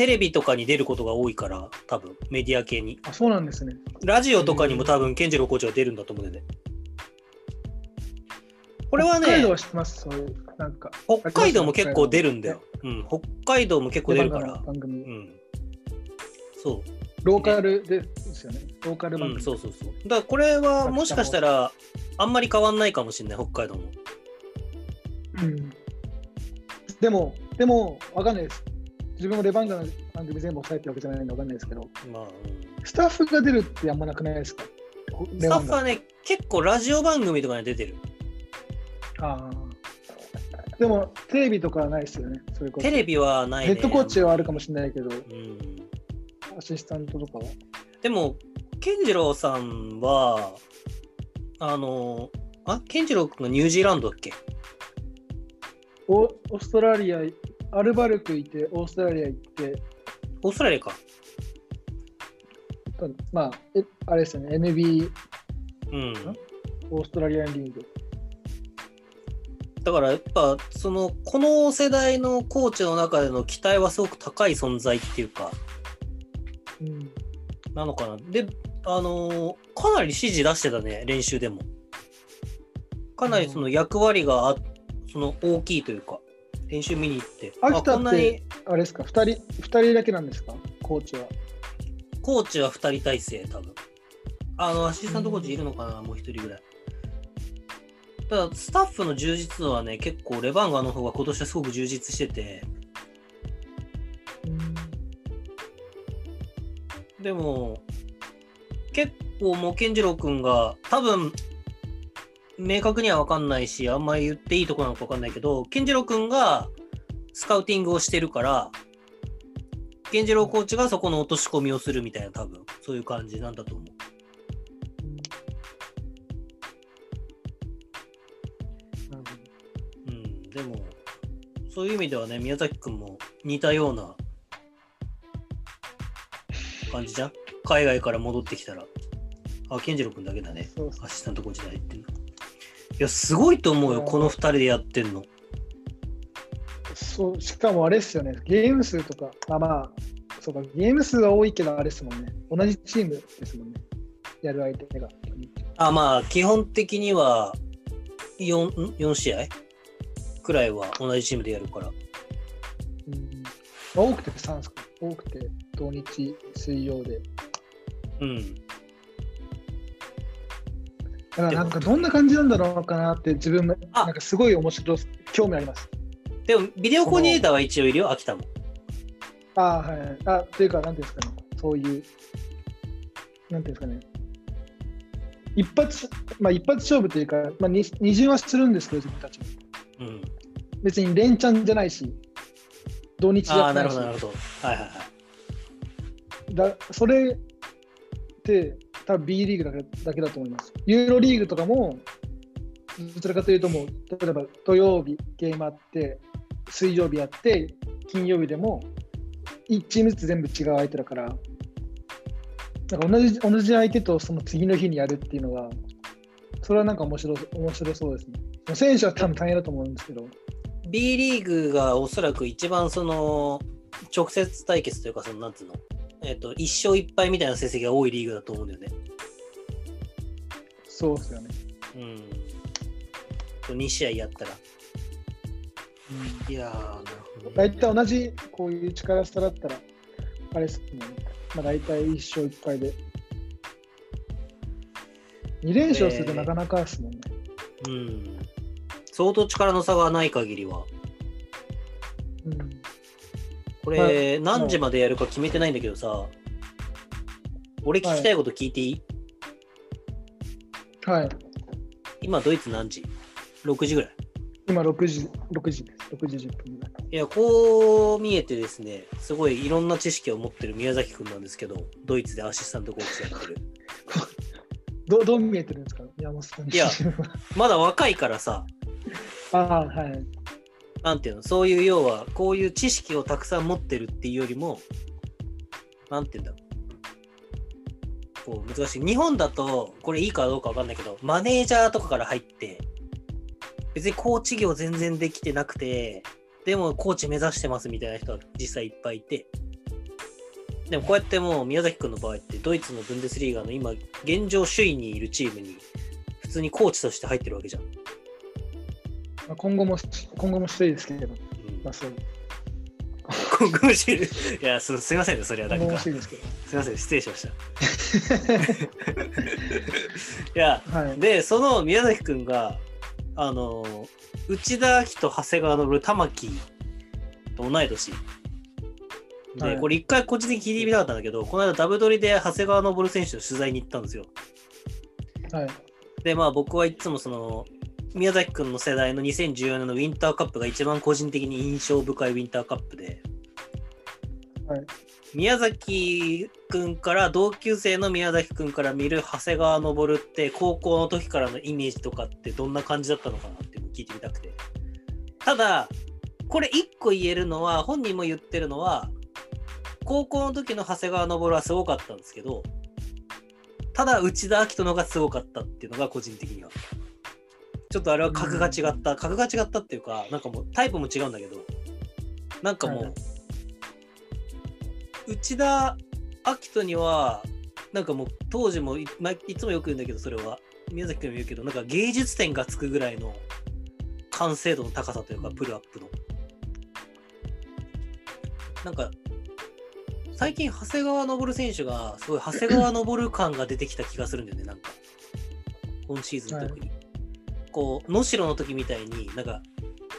テレビとかに出ることが多いから多分メディア系に。あ、そうなんですね。ラジオとかにも多分健次郎コーチが出るんだと思うんだよねこれはね北海道は知ってます、そういう、なんか。北海道も結構出るんだよ、うん、北海道も結構出るから。番組。うん。そローカルでですよね。ローカルう、うん、番組。そうそうそう。だからこれはもしかしたらあんまり変わんないかもしれない北海道も。うん。でも、でも、わかんないです。自分もレバンガの番組全部抑えてるわけじゃないんでわかんないですけど、まあ、うん。スタッフが出るってあんまなくないですか？スタッフはね結構ラジオ番組とかに出てる。ああ。でも、テレビとかはないですよね。それこそ。テレビはないね。ヘッドコーチはあるかもしれないけど、うん。アシスタントとかは？でも、健次郎さんは、あの、あ、健次郎君がニュージーランドだっけ？オオーストラリア、アルバルク行って、オーストラリア行って、オーストラリアか。まあ、えあれですよね、NB、うん。オーストラリアンリーグ。だからやっぱ、その、この世代のコーチの中での期待はすごく高い存在っていうか、うん、なのかな。で、あのかなり指示出してたね、練習でも。かなりその役割があその大きいというか、練習見に行って。秋田あこんなにって、あれですか、2人、二人だけなんですか、コーチは。コーチは2人体制、多分。あの、アシスタントコーチいるのかな、もう1人ぐらい。ただ、スタッフの充実度はね、結構、レバンガの方が今年はすごく充実してて、でも、結構もう健次郎君が、多分、明確には分かんないし、あんまり言っていいとこなのか分かんないけど、健次郎君がスカウティングをしてるから、健次郎コーチがそこの落とし込みをするみたいな、多分そういう感じなんだと思う。なるほうん、でも、そういう意味ではね、宮崎君も似たような感じじゃん？海外から戻ってきたら。あ、健次郎君だけだね。どそうそうアシスタントコーチで入ってんの。いや、すごいと思うよ、この2人でやってんの。そうしかもあれですよね、ゲーム数とか、まあまあ、そうか、ゲーム数は多いけど、あれですもんね、同じチームですもんね、やる相手が。あ、まあ、基本的には4、ん4試合？くらいは同じチームでやるから。うんまあ多くて3ですか、多くて土日、水曜で。うん。からなんかどんな感じなんだろうかなって自分もあなんかすごい面白い興味あります。でも、ビデオコーディネーターは一応いるよ、秋田も。ああ、はいはい。あ、というか、なんていうんですかね、そういう、なんていうんですかね、一発、まあ一発勝負というか、まあ二二巡はするんですけど、自分たちも。うん。別に連チャンじゃないし、土日じああ、ゃないしなるほど、なるほど。はいはいはい。だそれって多分 B リーグだけだけだと思います。ユーロリーグとかも、どちらかというともう、例えば土曜日ゲームあって、水曜日やって、金曜日でも、1チームずつ全部違う相手だから、なんか同じ同じ相手とその次の日にやるっていうのが、それはなんか面白面白そうですね。選手は多分大変だと思うんですけど、B リーグがおそらく一番その直接対決というか、そのなんつうの、えっ、と、1勝1敗みたいな成績が多いリーグだと思うんだよね。そうですよね。うん。2試合やったら。いやー、なるほど、ね。大体同じこういう力差だったら、あれですもんね。まあ、大体1勝1敗で。2連勝するとなかなかですもんね。うん。相当力の差がない限りは。うん、こはれ、い何時までやるか決めてないんだけどさ、俺聞きたいこと聞いていい、はい。今、ドイツ何時 ?6 時ぐらい。今6時、6時です。6時10分ぐらい。いや、こう見えてですね、すごいいろんな知識を持ってる宮崎くんなんですけど、ドイツでアシスタントコーチやってる。どどう見えてるんですか？山本さんにいやまだ若いからさ、ああ、はい。なんていうの、そういう要は、こういう知識をたくさん持ってるっていうよりも、なんていうんだろう。こう難しい。日本だと、これいいかどうかわかんないけど、マネージャーとかから入って、別にコーチ業全然できてなくて、でもコーチ目指してますみたいな人は実際いっぱいいて、でもこうやってもう宮崎くんの場合って、ドイツのブンデスリーガの今、現状首位にいるチームに、普通にコーチとして入ってるわけじゃん。まあ、今後も、今後もしたいですけど、うんまあそう。今後もしいやす、すいませんね、それはなんか。す今後もしたいですけど。いません、失礼しました。いや、はい。で、その宮崎くんが、あの、内田明と長谷川の玉木と同い年。で、はいこれ一回個人的に聞いてみたかったんだけど、この間ダブドリで長谷川昇選手の取材に行ったんですよ。はい。で、まあ僕はいつもその、宮崎くんの世代の2014年のウィンターカップが一番個人的に印象深いウィンターカップで、はい。宮崎くんから同級生の宮崎くんから見る長谷川昇って高校の時からのイメージとかってどんな感じだったのかなって聞いてみたくて。ただこれ一個言えるのは本人も言ってるのは高校の時の長谷川昇はすごかったんですけどただ内田明人のがすごかったっていうのが個人的にはちょっとあれは格が違った。格が違ったっていうかなんかもうタイプも違うんだけどなんかもう、はい。内田明人にはなんかもう当時もい,、まあ、いつもよく言うんだけどそれは。宮崎君も言うけどなんか芸術点がつくぐらいの完成度の高さというかプルアップの。なんか最近長谷川昇選手がすごい長谷川昇感が出てきた気がするんだよねなんか。今シーズン特に、こう能代の時みたいになんか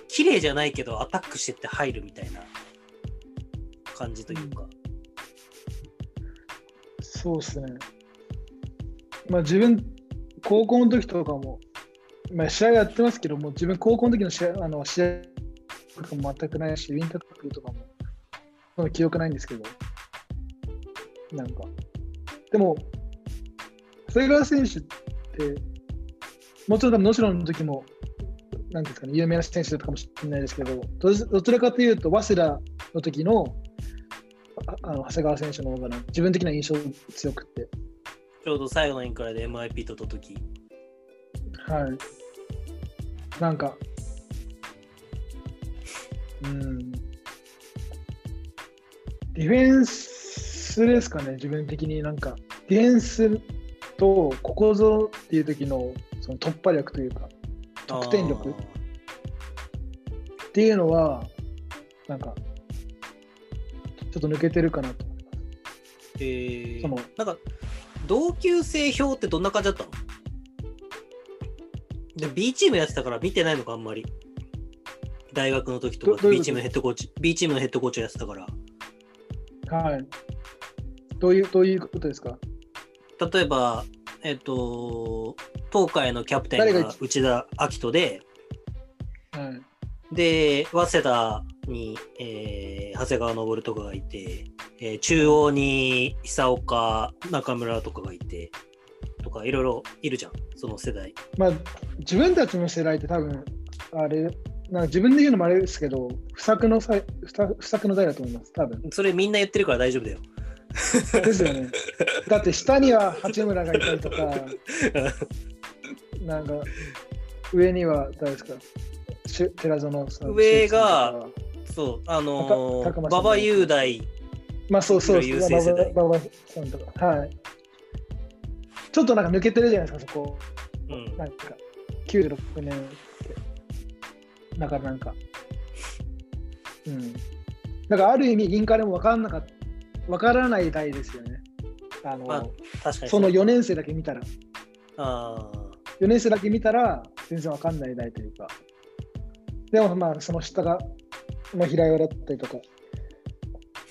綺麗じゃないけどアタックしてって入るみたいな感じというか、そうですね。まあ自分、高校の時とかも、まあ試合やってますけども、自分高校の時の試合、あの試合とかも全くないし、ウィンターカップとかも、その記憶ないんですけど、なんか、でも、長谷川選手って、もちろん多分能代の時も、なんですかね、有名な選手だったかもしれないですけど、どどちらかというと、早稲田の時のああの長谷川選手の方がな自分的な印象強くって、ちょうど最後のインクラで MIP とった時はい。なんか、うん。ディフェンスですかね、自分的になんか、ディフェンスとここぞっていう時のその突破力というか、得点力あっていうのは、なんか、ちょっと抜けてるかなと思います。ーえーそのなんか同級生表ってどんな感じだったの？で、B チームやってたから見てないのか、あんまり。大学の時とか B チームのヘッドコーチ、B チームのヘッドコーチをやってたから。はい。どういう、どういうことですか？例えば、えっと、東海のキャプテンが内田明人で、はい。で、早稲田に、えー長谷川昇とかがいて、えー中央に久岡、中村とかがいて、とかいろいろいるじゃん、その世代。まあ、自分たちの世代って多分、あれ、なんか自分で言うのもあれですけど、不作の不作の代だと思います、多分。それみんな言ってるから大丈夫だよ。ですよね。だって下には八村がいたりとか、なんか上には誰ですか？し寺園さん。上がそう、あのー、馬場雄大、まあそうそういろいろ優勢世代馬場さんとか。はい。ちょっとなんか抜けてるじゃないですか、そこ。うん、なんか、96年って。だからなんか、うん。だからある意味、インカレも分からなかった、分からない代ですよね。あの、まあ確かにその4年生だけ見たら、あ4年生だけ見たら、全然分かんない代というか。でもまあ、その下が、まあ、平岩だったりとか、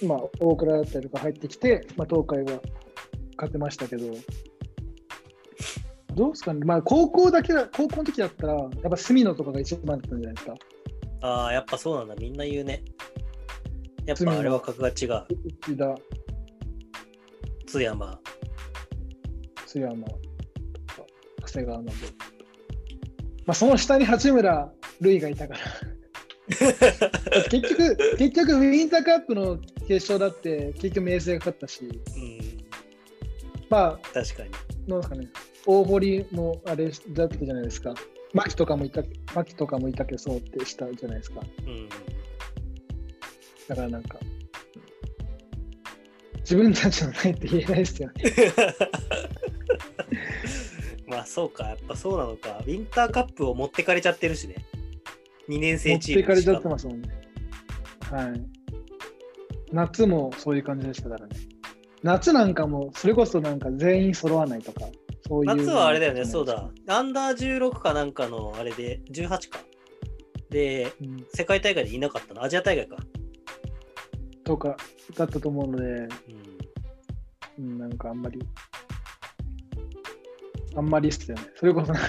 まあ、大倉だったりとか入ってきて、まあ、東海が勝てましたけど、どうですかね、まあ、高校だけだ、高校の時だったら、やっぱ隅野とかが一番だったんじゃないですか。ーあー、やっぱそうなんだ、みんな言うね。やっぱあれは格が違う。内田、津山。津山とか、長谷川信。まあ、その下に八村塁がいたから。結局、結局、ウィンターカップの決勝だって、結局、明星が勝ったし、うん、まあ、確かに。なんですかね、大堀もあれだったじゃないですか。牧とかもいた、牧とかもいたけそうってしたじゃないですか。うん、だからなんか、自分たちのないって言えないですよね。まあそうか、やっぱそうなのか。ウィンターカップを持ってかれちゃってるしね。2年持生チームっていかれちゃってしますもんね。はい。夏もそういう感じでしたからね。夏なんかも、それこそなんか全員揃わないとか、そういう。夏はあれだよね、そうだ。。アンダー16かなんかのあれで、18か。で、うん、世界大会でいなかったの。アジア大会か。とかだったと思うので、うん、うん、なんかあんまり、あんまりっすよね。それこそなんか、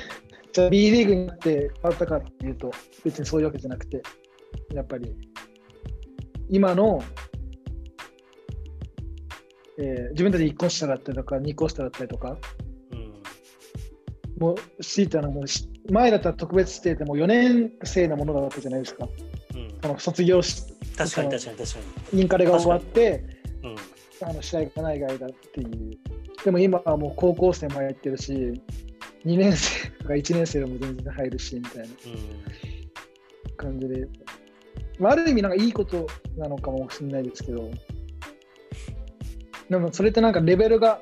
じゃあ B リーグになって変わったかっていうと、別にそういうわけじゃなくて、やっぱり、今の、えー自分たち1個下だったりとか、2個下だったりとか、うん、もう、強いてはもうし、前だったら特別指定でも4年生のものだったじゃないですか。うん。その卒業し、確かに確かに確かに。インカレが終わって、うん、あの試合がない間っていう。でも今はもう高校生も入ってるし、2年生とか1年生でも全然入るしみたいなうん。感じで、まあ、ある意味なんかいいことなのかもしれないですけど、でもそれってなんかレベルが、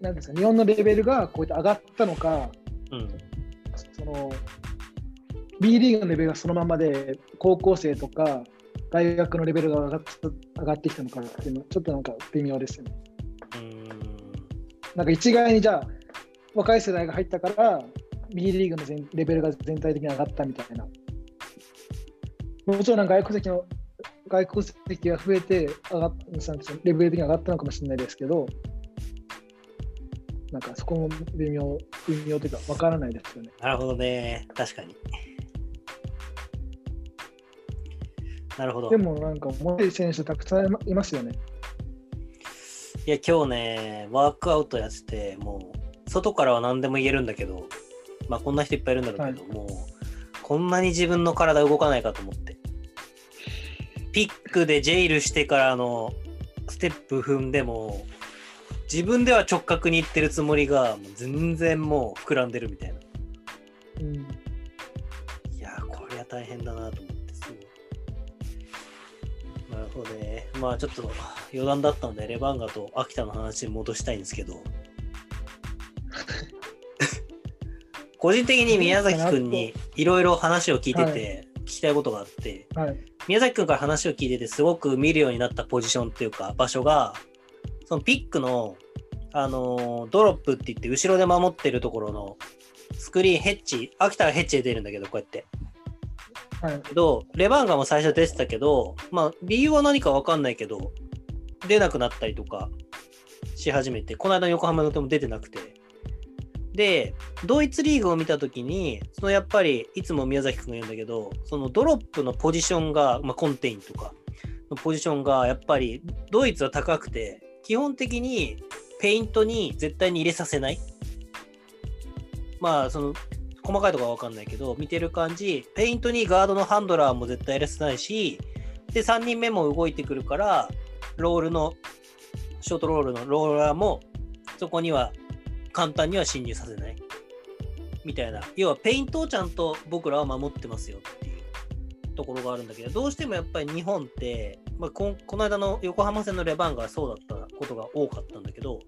なんですか、日本のレベルがこうやって上がったのか、うん。その B リーグのレベルがそのままで、高校生とか大学のレベルが上がっ上がってきたのかっていうのは、ちょっとなんか微妙ですよね。うん。なんか一概にじゃあ、若い世代が入ったから、B リーグの全レベルが全体的に上がったみたいな。もちろんなんか外国籍の外国籍が増えて上がっレベル的に上がったのかもしれないですけど、なんかそこも微妙、微妙というか分からないですよね。なるほどね。確かに。なるほど。でもなんか、もい選手たくさんいますよね。いや、今日ね、ワークアウトやってて、もう、外からは何でも言えるんだけど、まあ、こんな人いっぱいいるんだろうけど、もう、こんなに自分の体動かないかと思って。ピックでジェイルしてからのステップ踏んでも、自分では直角にいってるつもりが、もう全然もう膨らんでるみたいな。うん、いやー、これは大変だなと思って、すごい。なるほどね。まあちょっと余談だったので、レバンガと秋田の話に戻したいんですけど、個人的に宮崎くんにいろいろ話を聞いてて、聞きたいことがあって、はい。宮崎くんから話を聞いてて、すごく見るようになったポジションっていうか、場所が、そのピックの、あのードロップって言って、後ろで守ってるところのスクリーン、ヘッジ、秋田はヘッジで出るんだけど、こうやって。はい。ど、レバンガも最初出てたけど、まあ、理由は何かわかんないけど、出なくなったりとかし始めて、この間の横浜のでも出てなくて。で、ドイツリーグを見たときに、そのやっぱり、いつも宮崎くんが言うんだけど、そのドロップのポジションが、まあ、コンテインとかのポジションが、やっぱり、ドイツは高くて、基本的にペイントに絶対に入れさせない。まあ、その、細かいとこは分かんないけど、見てる感じ、ペイントにガードのハンドラーも絶対入れさせないし、で、3人目も動いてくるから、ロールの、ショートロールのローラーも、そこには簡単には侵入させない。みたいな。要は、ペイントをちゃんと僕らは守ってますよっていうところがあるんだけど、どうしてもやっぱり日本って、まあ、ここの間の横浜戦のレバンガはそうだったことが多かったんだけど、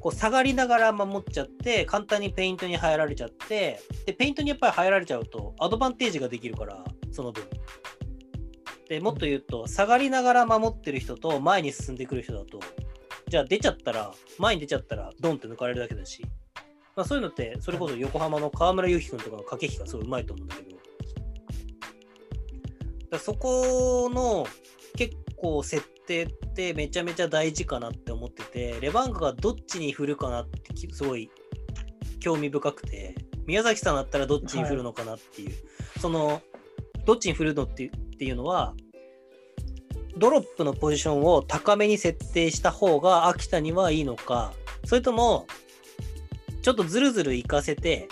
こう下がりながら守っちゃって、簡単にペイントに入られちゃって、で、ペイントにやっぱり入られちゃうと、アドバンテージができるから、その分。で、もっと言うと、下がりながら守ってる人と前に進んでくる人だと、じゃあ出ちゃったら、前に出ちゃったら、ドンって抜かれるだけだし、まあ、そういうのって、それこそ横浜の河村勇輝君とかの駆け引きがすごいうまいと思うんだけど、だそこの結構設定ってめちゃめちゃ大事かなって思ってて、レバンガがどっちに振るかなってすごい興味深くて、宮崎さんだったらどっちに振るのかなっていう、その、どっちに振るのってっていうのは、ドロップのポジションを高めに設定した方が秋田にはいいのか、それとも、ちょっとずるずる行かせて、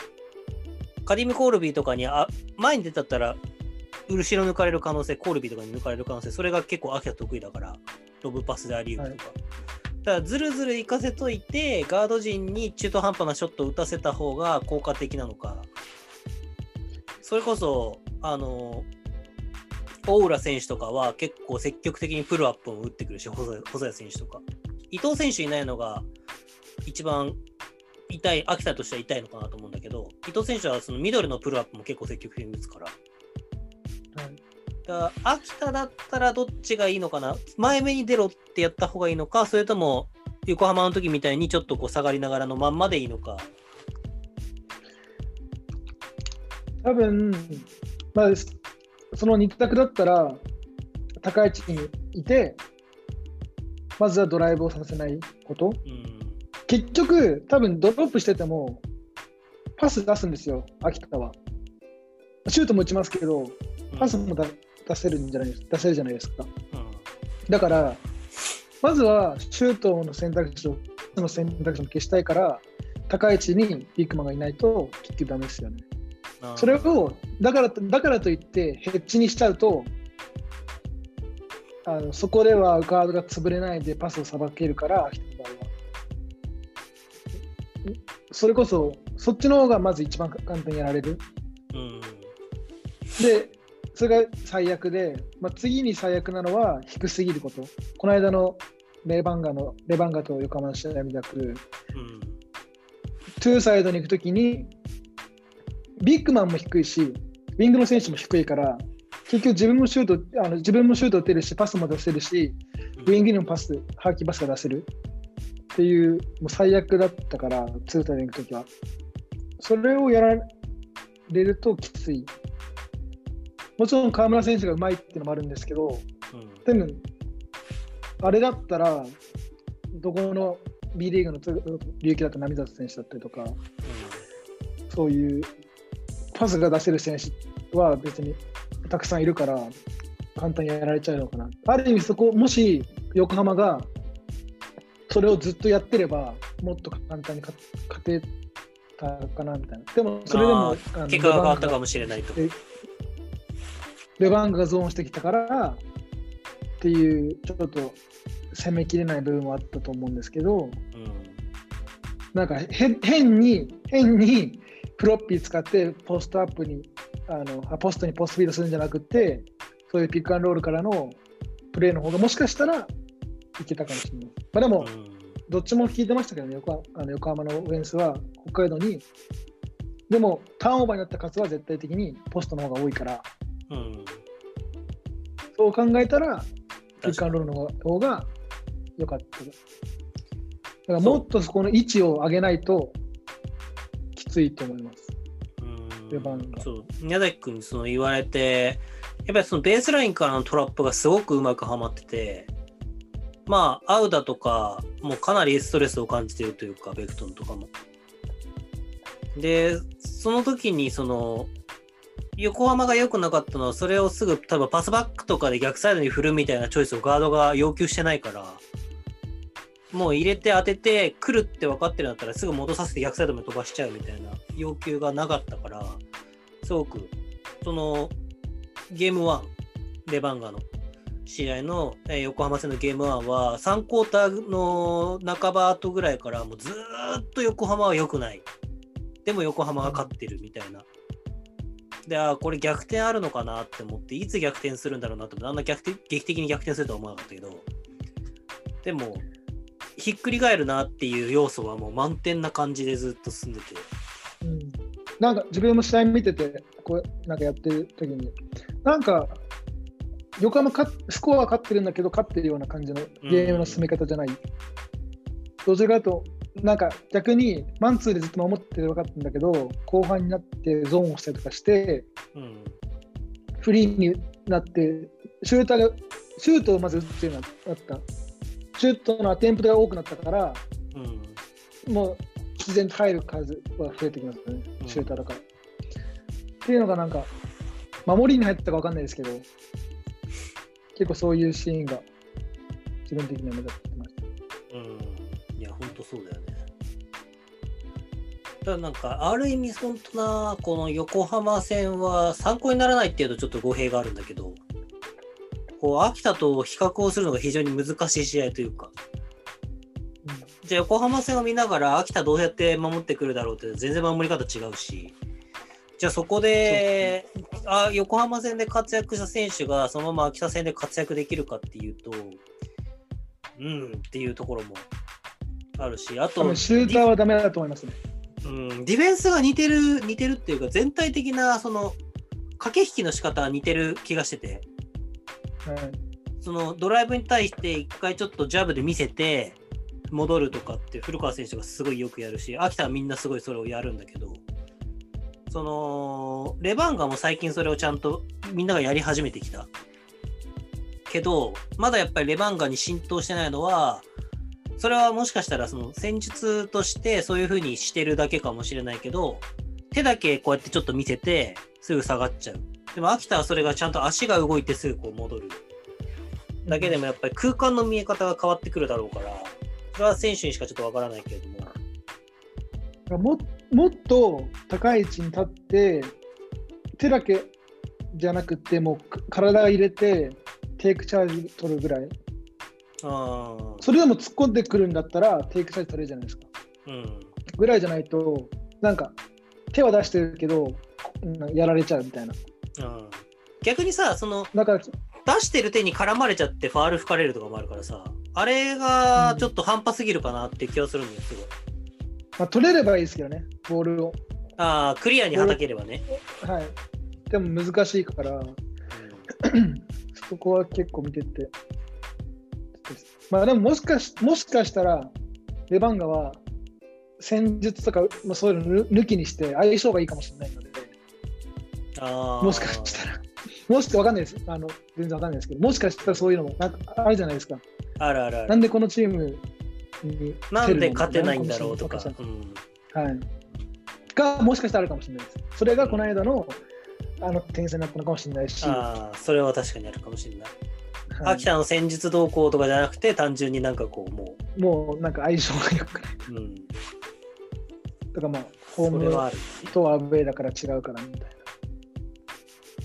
カディム・コールビーとかにあ前に出たったら、後ろ抜かれる可能性、コールビーとかに抜かれる可能性、それが結構秋田得意だから、ロブパスであり得るとか。だからずるずる行かせといて、ガード陣に中途半端なショットを打たせた方が効果的なのか、それこそ、あの、大浦選手とかは結構積極的にプルアップを打ってくるし、細谷細谷選手とか。伊藤選手いないのが一番痛い、秋田としては痛いのかなと思うんだけど、伊藤選手はそのミドルのプルアップも結構積極的に打つから。はいだ秋田だったらどっちがいいのかな？前目に出ろってやった方がいいのか、それとも横浜の時みたいにちょっとこう下がりながらのまんまでいいのか？多分、まあ、その2択だったら、高い位置にいて、まずはドライブをさせないこと。うん。結局、多分ドロップしてても、パス出すんですよ、秋田は。シュートも打ちますけど、パスもだ出せるんじゃないです出せるじゃないですか。うんだから、まずはシュートの選択肢を、その選択肢を消したいから、高い位置にビッグマンがいないと結局ダメですよね。それをだからとだからといってヘッジにしちゃうとあのそこではガードが潰れないでパスをさばけるから秋田の場合はそれこそそっちの方がまず一番簡単にやられるうん。でそれが最悪で、まあ、次に最悪なのは低すぎることこの間のレバンガのレバンガと横浜の試合みたくうん。トゥーサイドに行くときに、ビッグマンも低いし、ウィングの選手も低いから、結局自分もシュート、あの自分もシュート打てるし、パスも出せるし、ウィングにもパス、ハーキーパスが出せるっていう、もう最悪だったから、ツーサイドに行くときは。それをやられるときつい。もちろん河村選手がうまいっていうのもあるんですけど、うん。でも、あれだったら、どこの B リーグの琉球だと波里選手だったりとか、そういうパスが出せる選手は別にたくさんいるから、簡単にやられちゃうのかな。ある意味、そこ、もし横浜がそれをずっとやってれば、もっと簡単に勝勝てたかなみたいな。でも、それでも、結果が変わったかもしれないと。レレバンガがゾーンしてきたからっていう、ちょっと攻めきれない部分もあったと思うんですけど、うん。なんか変に、変にフロッピー使ってポストアップに、あのポストにポストフィードするんじゃなくて、そういうピックアンロールからのプレーの方がもしかしたらいけたかもしれない。まあ、でも、うんどっちも聞いてましたけどね、横あの横浜のオフェンスは北海道に、でもターンオーバーになった数は絶対的にポストの方が多いから、うん。そう考えたら、ピックアンロールの方が良かった。だからもっとそこの位置を上げないときついと思います。レバンガそう宮崎君にその言われてやっぱりそのベースラインからのトラップがすごくうまくはまっててまあアウダとかもうかなりストレスを感じてるというかベクトンとかもでその時にその横浜が良くなかったのはそれをすぐ多分パスバックとかで逆サイドに振るみたいなチョイスをガードが要求してないからもう入れて当てて来るって分かってるんだったらすぐ戻させて逆サイドまで飛ばしちゃうみたいな要求がなかったからすごくそのゲーム1レバンガの試合の、え横浜戦のゲーム1は3クォーターの半ば後ぐらいからもうずーっと横浜は良くない。でも横浜が勝ってるみたいな。であーこれ逆転あるのかなって思っていつ逆転するんだろうなってあんな逆転劇的に逆転するとは思わなかったけどでもひっくり返るなっていう要素はもう満点な感じでずっと進んでて。うん。なんか自分も試合見てて、こうなんかやってる時に、なんか横浜かスコアは勝ってるんだけど、勝ってるような感じのゲームの進め方じゃない。どちらかと、なんか逆にマンツーでずっと守ってて分かったんだけど、後半になってゾーンをしたりとかして、うんフリーになって、シューターが、シュートをまず打つようになった。シュートのアテンプトが多くなったから、うんもう自然と入る数は増えてきますよねう、んシューターだから。っていうのがなんか、守りに入ってたか分かんないですけど、結構そういうシーンが自分的には目立ってましだなんか、ある意味、本当な、この横浜戦は参考にならないっていうとちょっと語弊があるんだけど、こう、秋田と比較をするのが非常に難しい試合というか、じゃあ横浜戦を見ながら秋田どうやって守ってくるだろうって全然守り方違うし、じゃあそこで、あ横浜戦で活躍した選手がそのまま秋田戦で活躍できるかっていうと、うんっていうところもあるし、あと、シューターはダメだと思いますね。うん、ディフェンスが似てる、似てるっていうか、全体的なその駆け引きの仕方は似てる気がしてて、はいそのドライブに対して一回ちょっとジャブで見せて戻るとかって古川選手がすごいよくやるし秋田はみんなすごいそれをやるんだけどそのレバンガも最近それをちゃんとみんながやり始めてきた。けどまだやっぱりレバンガに浸透してないのはそれはもしかしたらその戦術としてそういう風にしてるだけかもしれないけど手だけこうやってちょっと見せてすぐ下がっちゃうでも秋田はそれがちゃんと足が動いてすぐこう戻るだけでもやっぱり空間の見え方が変わってくるだろうから、それは選手にしかちょっとわからないけれども。ももっと高い位置に立って、手だけじゃなくて、もうか体入れて、テイクチャージ取るぐらい。ああ、それでも突っ込んでくるんだったら、テイクチャージ取れるじゃないですか。うん。ぐらいじゃないと、なんか手は出してるけど、うんやられちゃうみたいな。うん逆にさ、そのだから、出してる手に絡まれちゃってファール吹かれるとかもあるからさ、あれがちょっと半端すぎるかなって気がするんですよ。まあ、取れればいいですけどね、ボールを。ああ、クリアにはたければね。はい。でも難しいから、うん そこは結構見てて。まあでももしかしもしかしたら、レバンガは戦術とか、まあ、そういうの抜きにして相性がいいかもしれないので、ああもしかしたら、もしわかんないです。あの全然わかんないですけど、もしかしたらそういうのもなんかあるじゃないですか。あるあるある。なんでこのチームになんで勝てないんだろうとか。うんはい。が、もしかしたらあるかもしれないです。それがこの間のあの点差になったのかもしれないし、ああ、それは確かにあるかもしれない。はい秋田の戦術動向とかじゃなくて、単純になんかこう、ももうなんか相性が良くない。う、うん、とかまあ、ホーム。とアウェーだから違うからみたいな。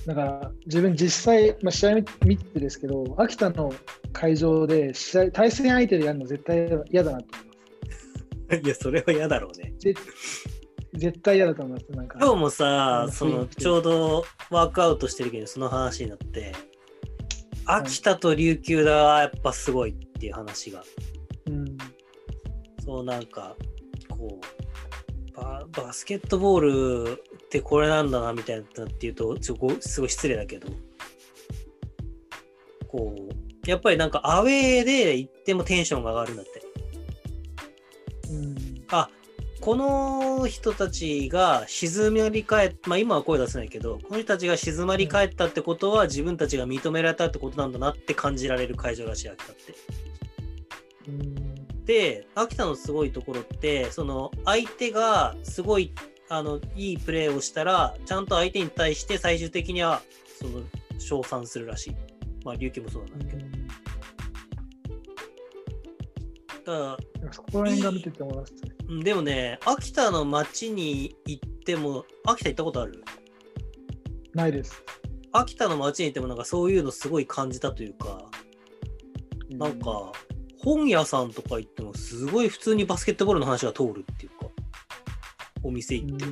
だから自分実際、まあ、試合見見てですけど、秋田の会場で試合対戦相手でやるの絶対嫌だなと思います。いや、それは嫌だろうね。ぜ絶対嫌だと思います。なんか今日もさう、んそのちょうどワークアウトしてるけど、その話になって、秋田と琉球だはやっぱすごいっていう話が、うん、そうなんか、こう、ババスケットボールってこれなんだなみたいなっていうと、ちょごすごい失礼だけど、こう、やっぱりなんかアウェーで行ってもテンションが上がるんだって。うん、あこの人たちが静まり返っまあ今は声出せないけど、この人たちが静まり返ったってことは自分たちが認められたってことなんだなって感じられる会場らしい、秋田って。うんで、秋田のすごいところって、その相手がすごいあのいいプレーをしたら、ちゃんと相手に対して最終的にはその称賛するらしい。まあ、琉球もそうなんだけど。だからそこら辺が見てて思いますね。うんでもね、秋田の町に行っても、秋田行ったことある？ないです。秋田の町に行ってもなんかそういうのすごい感じたというか、なんか本屋さんとか行ってもすごい普通にバスケットボールの話が通るっていうか、お店うん、行っても。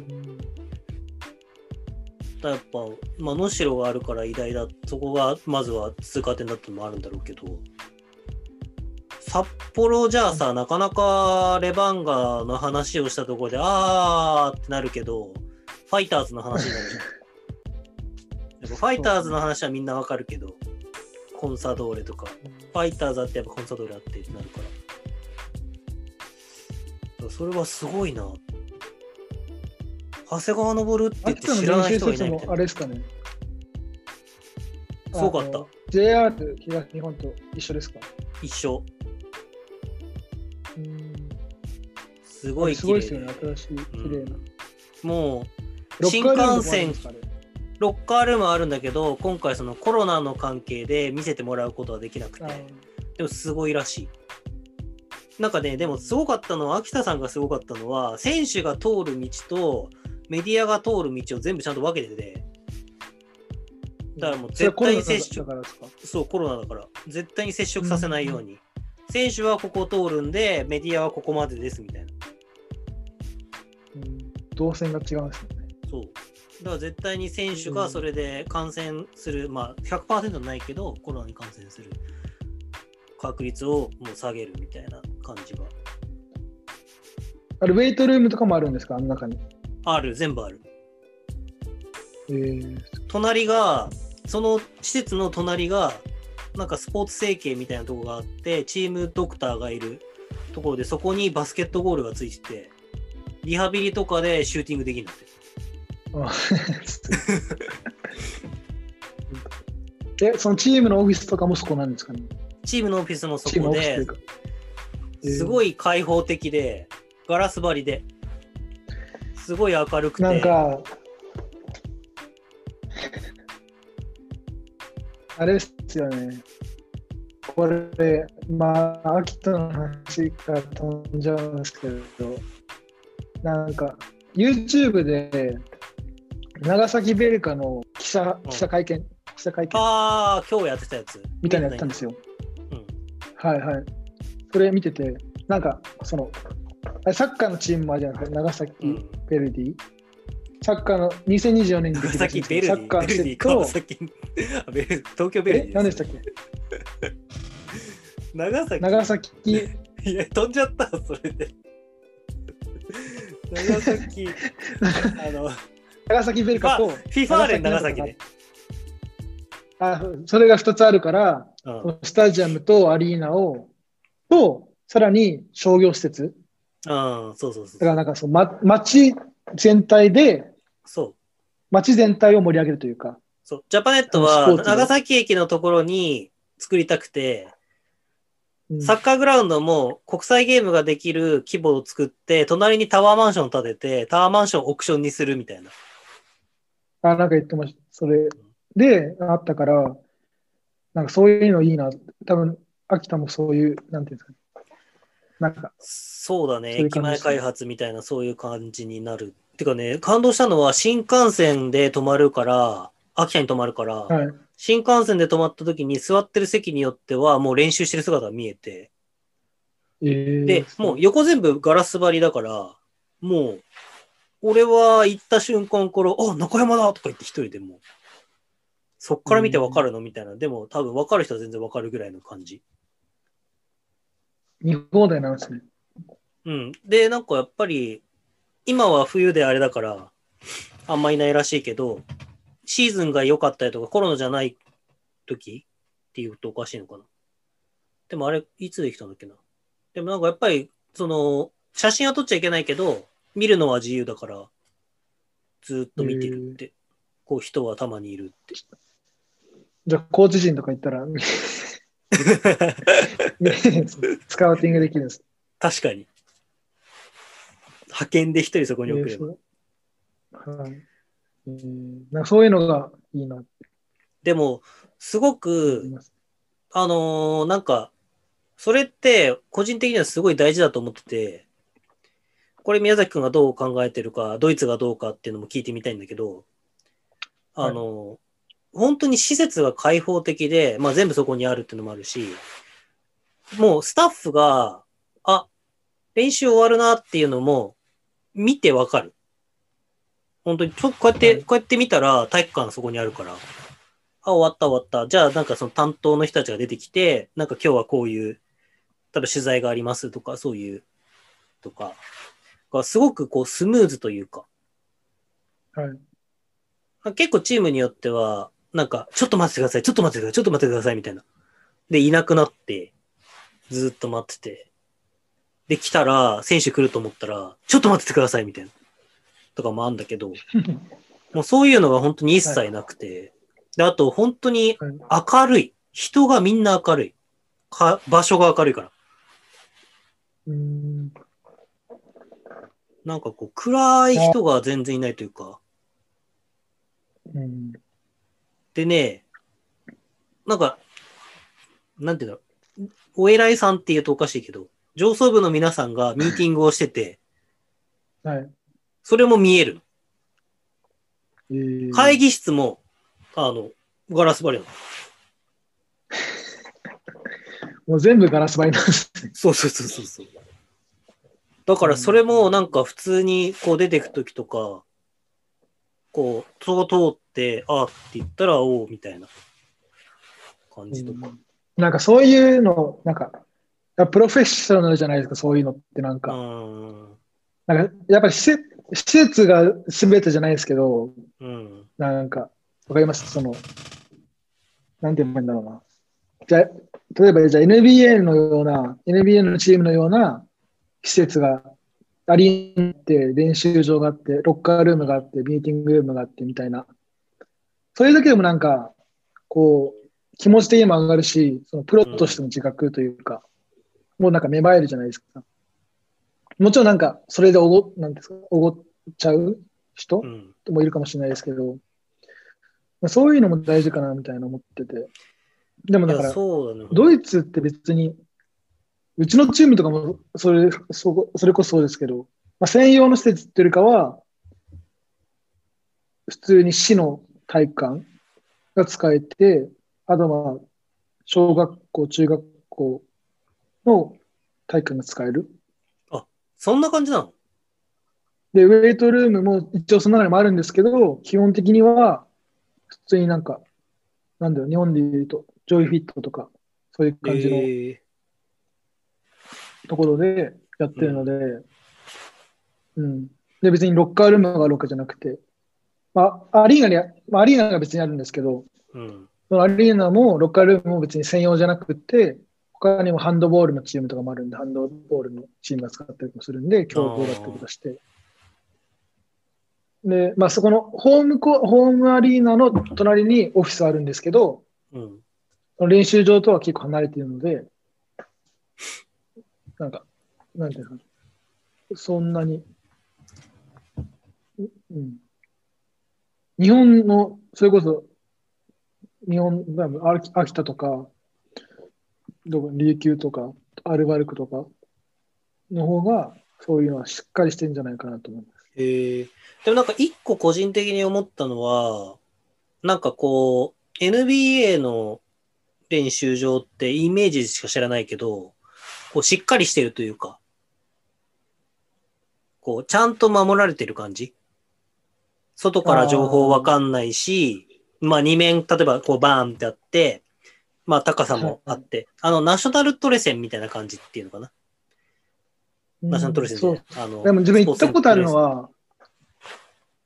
だやっぱ、まあ、能代があるから偉大だ、そこがまずは通過点だったのもあるんだろうけど、札幌じゃあさ、なかなかレバンガの話をしたところで、あーってなるけど、ファイターズの話になるじゃん。やっぱファイターズの話はみんなわかるけど、コンサドーレとか、ファイターズあってやっぱコンサドーレあってってなるから。だからそれはすごいな。長谷川昇って言って知らない人がいないみたいなあれですかね。すごかった。JR 東日本と一緒ですか？一緒。すごいす綺麗で。ごいですよね、新しい、綺麗な。もう、新ロッカールーム幹線。ロッカールームあるんだけど、今回そのコロナの関係で見せてもらうことはできなくて。あ、でもすごいらしい。なんかね、でもすごかったのは、秋田さんがすごかったのは、選手が通る道とメディアが通る道を全部ちゃんと分けてて、だからもう絶対に接触。そう、コロナだから、絶対に接触させないように。選手はここを通るんで、メディアはここまでですみたいな。うん動線が違うんですよね。そう。だから絶対に選手がそれで感染する、まあ100%ないけど、コロナに感染する確率をもう下げるみたいな感じがあれ、ウェイトルームとかもあるんですか、あの中に。ある、全部ある。えー、隣が、その施設の隣が、なんかスポーツ整形みたいなとこがあって、チームドクターがいるところで、そこにバスケットゴールがついてて、リハビリとかでシューティングできるんだって。あ え、そのチームのオフィスとかもそこなんですかね？チームのオフィスもそこですごい開放的で、ガラス張りで、すごい明るくて、なんか、あれですよね。これ、まあ、秋田の話から飛んじゃうんですけど、なんか、YouTube で、長崎ベルカの記者うん記者会見、記者会見ああ、今日やってたやつ。みたいなのやったんですよ。うん。はいはい。それ見てて、なんか、その、サッカーのチームもあるじゃないですか、長崎うん。ベルディ。サッカーの2024年にで長きた崎ベルディ、サッカーベルディ、してると川、崎、あベル東京ベルデえィ、何でしたっけ？長崎。長崎、いや、飛んじゃった、それで。長崎、あの、長崎ヴェルカと、 V・ファーレン長崎ね。あそれが2つあるから、うん。スタジアムとアリーナを、と、さらに商業施設。あそうそうそう。だからなんかそう、ま、街全体で、そう。街全体を盛り上げるというか、そう。ジャパネットスは長崎駅のところに作りたくて、うんサッカーグラウンドも国際ゲームができる規模を作って、隣にタワーマンション建てて、タワーマンションをオークションにするみたいな。あ、なんか言ってました。それで、あったから、なんかそういうのいいな。多分、秋田もそういう、なんていうんですかね。なんか、そうだね。そういう駅前開発みたいな、そういう感じになる。てかね、感動したのは新幹線で泊まるから、秋田に泊まるから、はい。新幹線で泊まった時に座ってる席によってはもう練習してる姿が見えて、えー、で、もう横全部ガラス張りだから、もう、俺は行った瞬間から、あ、中山だとか言って一人でもう、そっから見てわかるの？みたいな。でも多分わかる人は全然わかるぐらいの感じ。日本代なんですね。うん。で、なんかやっぱり、今は冬であれだから、あんまいないらしいけど、シーズンが良かったりとか、コロナじゃない時っていうとおかしいのかな。でもあれ、いつできたんだっけな。でもなんかやっぱり、その、写真は撮っちゃいけないけど、見るのは自由だから、ずーっと見てるって。こう人はたまにいるって。じゃあ、コーチ陣とか行ったら、スカウティングできるんです。確かに。派遣で一人そこに送れば。はいえーなんかそういうのがいいなでも、すご思く。あのーなんか、それって個人的にはすごい大事だと思ってて、これ宮崎くんがどう考えてるか、ドイツがどうかっていうのも聞いてみたいんだけど、あのー本当に施設が開放的で、まあ全部そこにあるっていうのもあるし、もうスタッフが、あ、練習終わるなっていうのも見てわかる。本当に、ちょこうやって、はいこうやって見たら体育館そこにあるから、あ、終わった終わった。じゃあなんかその担当の人たちが出てきて、なんか今日はこういう、例えば取材がありますとか、そういう、とか、がすごくこうスムーズというか、はい。結構チームによっては、なんか、ちょっと待ってください、ちょっと待ってください、ちょっと待ってください、みたいな。で、いなくなって、ずっと待ってて。で、来たら、選手来ると思ったら、ちょっと待っててください、みたいな。とかもあるんだけど、もうそういうのが本当に一切なくて。で、あと、本当にはい明るい。人がみんな明るい。か場所が明るいから。うーんなんかこう、暗い人が全然いないというか。うんでね、なんか、なんていうんだろう。お偉いさんって言うとおかしいけど、上層部の皆さんがミーティングをしてて、はい。それも見える。えー会議室も、あの、ガラス張りなの。もう全部ガラス張りなんですね。そうそうそうそうそう。だからそれもなんか普通にこう出てくときとか、こう、そこ通って、あって言ったら、おうみたいな感じとか。なんかそういうの、なんか、プロフェッショナルじゃないですか、そういうのってなんうか。ん。なんかやっぱり施設施設が全てじゃないですけど、うん。なんか、わかります？その、なんて言えばいいんだろうな。じゃあ例えば、じゃあ NBA のような、NBA のチームのような施設がありんって、練習場があって、ロッカールームがあって、ミーティングルームがあってみたいな。それだけでもなんか、こう、気持ち的にも上がるし、そのプロとしての自覚というか、もうなんか芽生えるじゃないですか。もちろんなんか、それでおご、なんですか、おごっちゃう人うん。もいるかもしれないですけど、まあそういうのも大事かなみたいな思ってて。でもだから。ドイツって別に、うちのチームとかもそれそこそれこそそうですけど、まあ、専用の施設っていうよりかは、普通に市の体育館が使えて、あとは小学校、中学校の体育館が使える。そんな感じなの？で、ウェイトルームも一応その中にもあるんですけど、基本的には普通になんか、なんだよ、日本で言うと、ジョイフィットとか、そういう感じのえところでやってるので、うん。で、別にロッカールームがあるわけじゃなくて、まあ、アリーナに、まあ、アリーナが別にあるんですけど、ーうん。そのアリーナもロッカールームも別に専用じゃなくて、他にもハンドボールのチームとかもあるんで、ハンドボールのチームが使ったりもするんで、共同だったりとかして。で、まあそこのホームコ、ホームアリーナの隣にオフィスあるんですけど、うん。練習場とは結構離れているので、なんか、なんていうの、そんなに、うん。日本の、それこそ、日本、秋田とか、どこ琉球とか、アルバルクとかの方が、そういうのはしっかりしてるんじゃないかなと思います。へえ。でもなんか一個個人的に思ったのは、なんかこう、NBA の練習場ってイメージしか知らないけど、こうしっかりしてるというか、こう、ちゃんと守られてる感じ外から情報わかんないし、まあ二面、例えばこうバーンってあって、まあ高さもあって、あの、ナショナルトレセンみたいな感じっていうのかな。ナショナルトレセンで、あの、でも自分行ったことあるのは、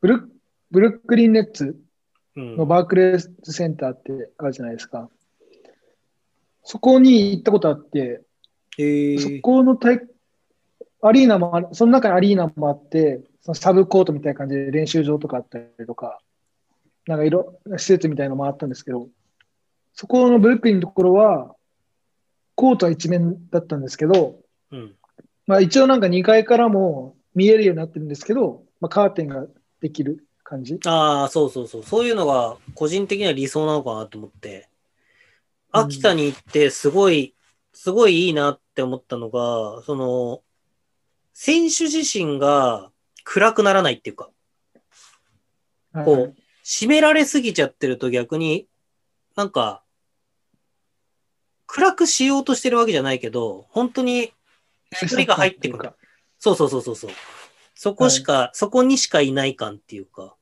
ブルッブルックリンネッツうん、のバークレーズセンターってあるじゃないですか。そこに行ったことあって、へえそこの体アリーナもある、その中にアリーナもあって、そのサブコートみたいな感じで練習場とかあったりとか、なんかいろ、施設みたいなのもあったんですけど、そこのブルックリンのところは、コートは一面だったんですけど、うん。まあ一応なんか2階からも見えるようになってるんですけど、まあカーテンができる感じ。ああ、そうそうそう。そういうのが個人的には理想なのかなと思って。うん秋田に行ってすごい、すごいいいなって思ったのが、その、選手自身が暗くならないっていうか、はいこう、締められすぎちゃってると逆に、なんか、暗くしようとしてるわけじゃないけど、本当に光が入ってくる。そうそうそうそうそう。そこしか、そこにしかいない感っていうか。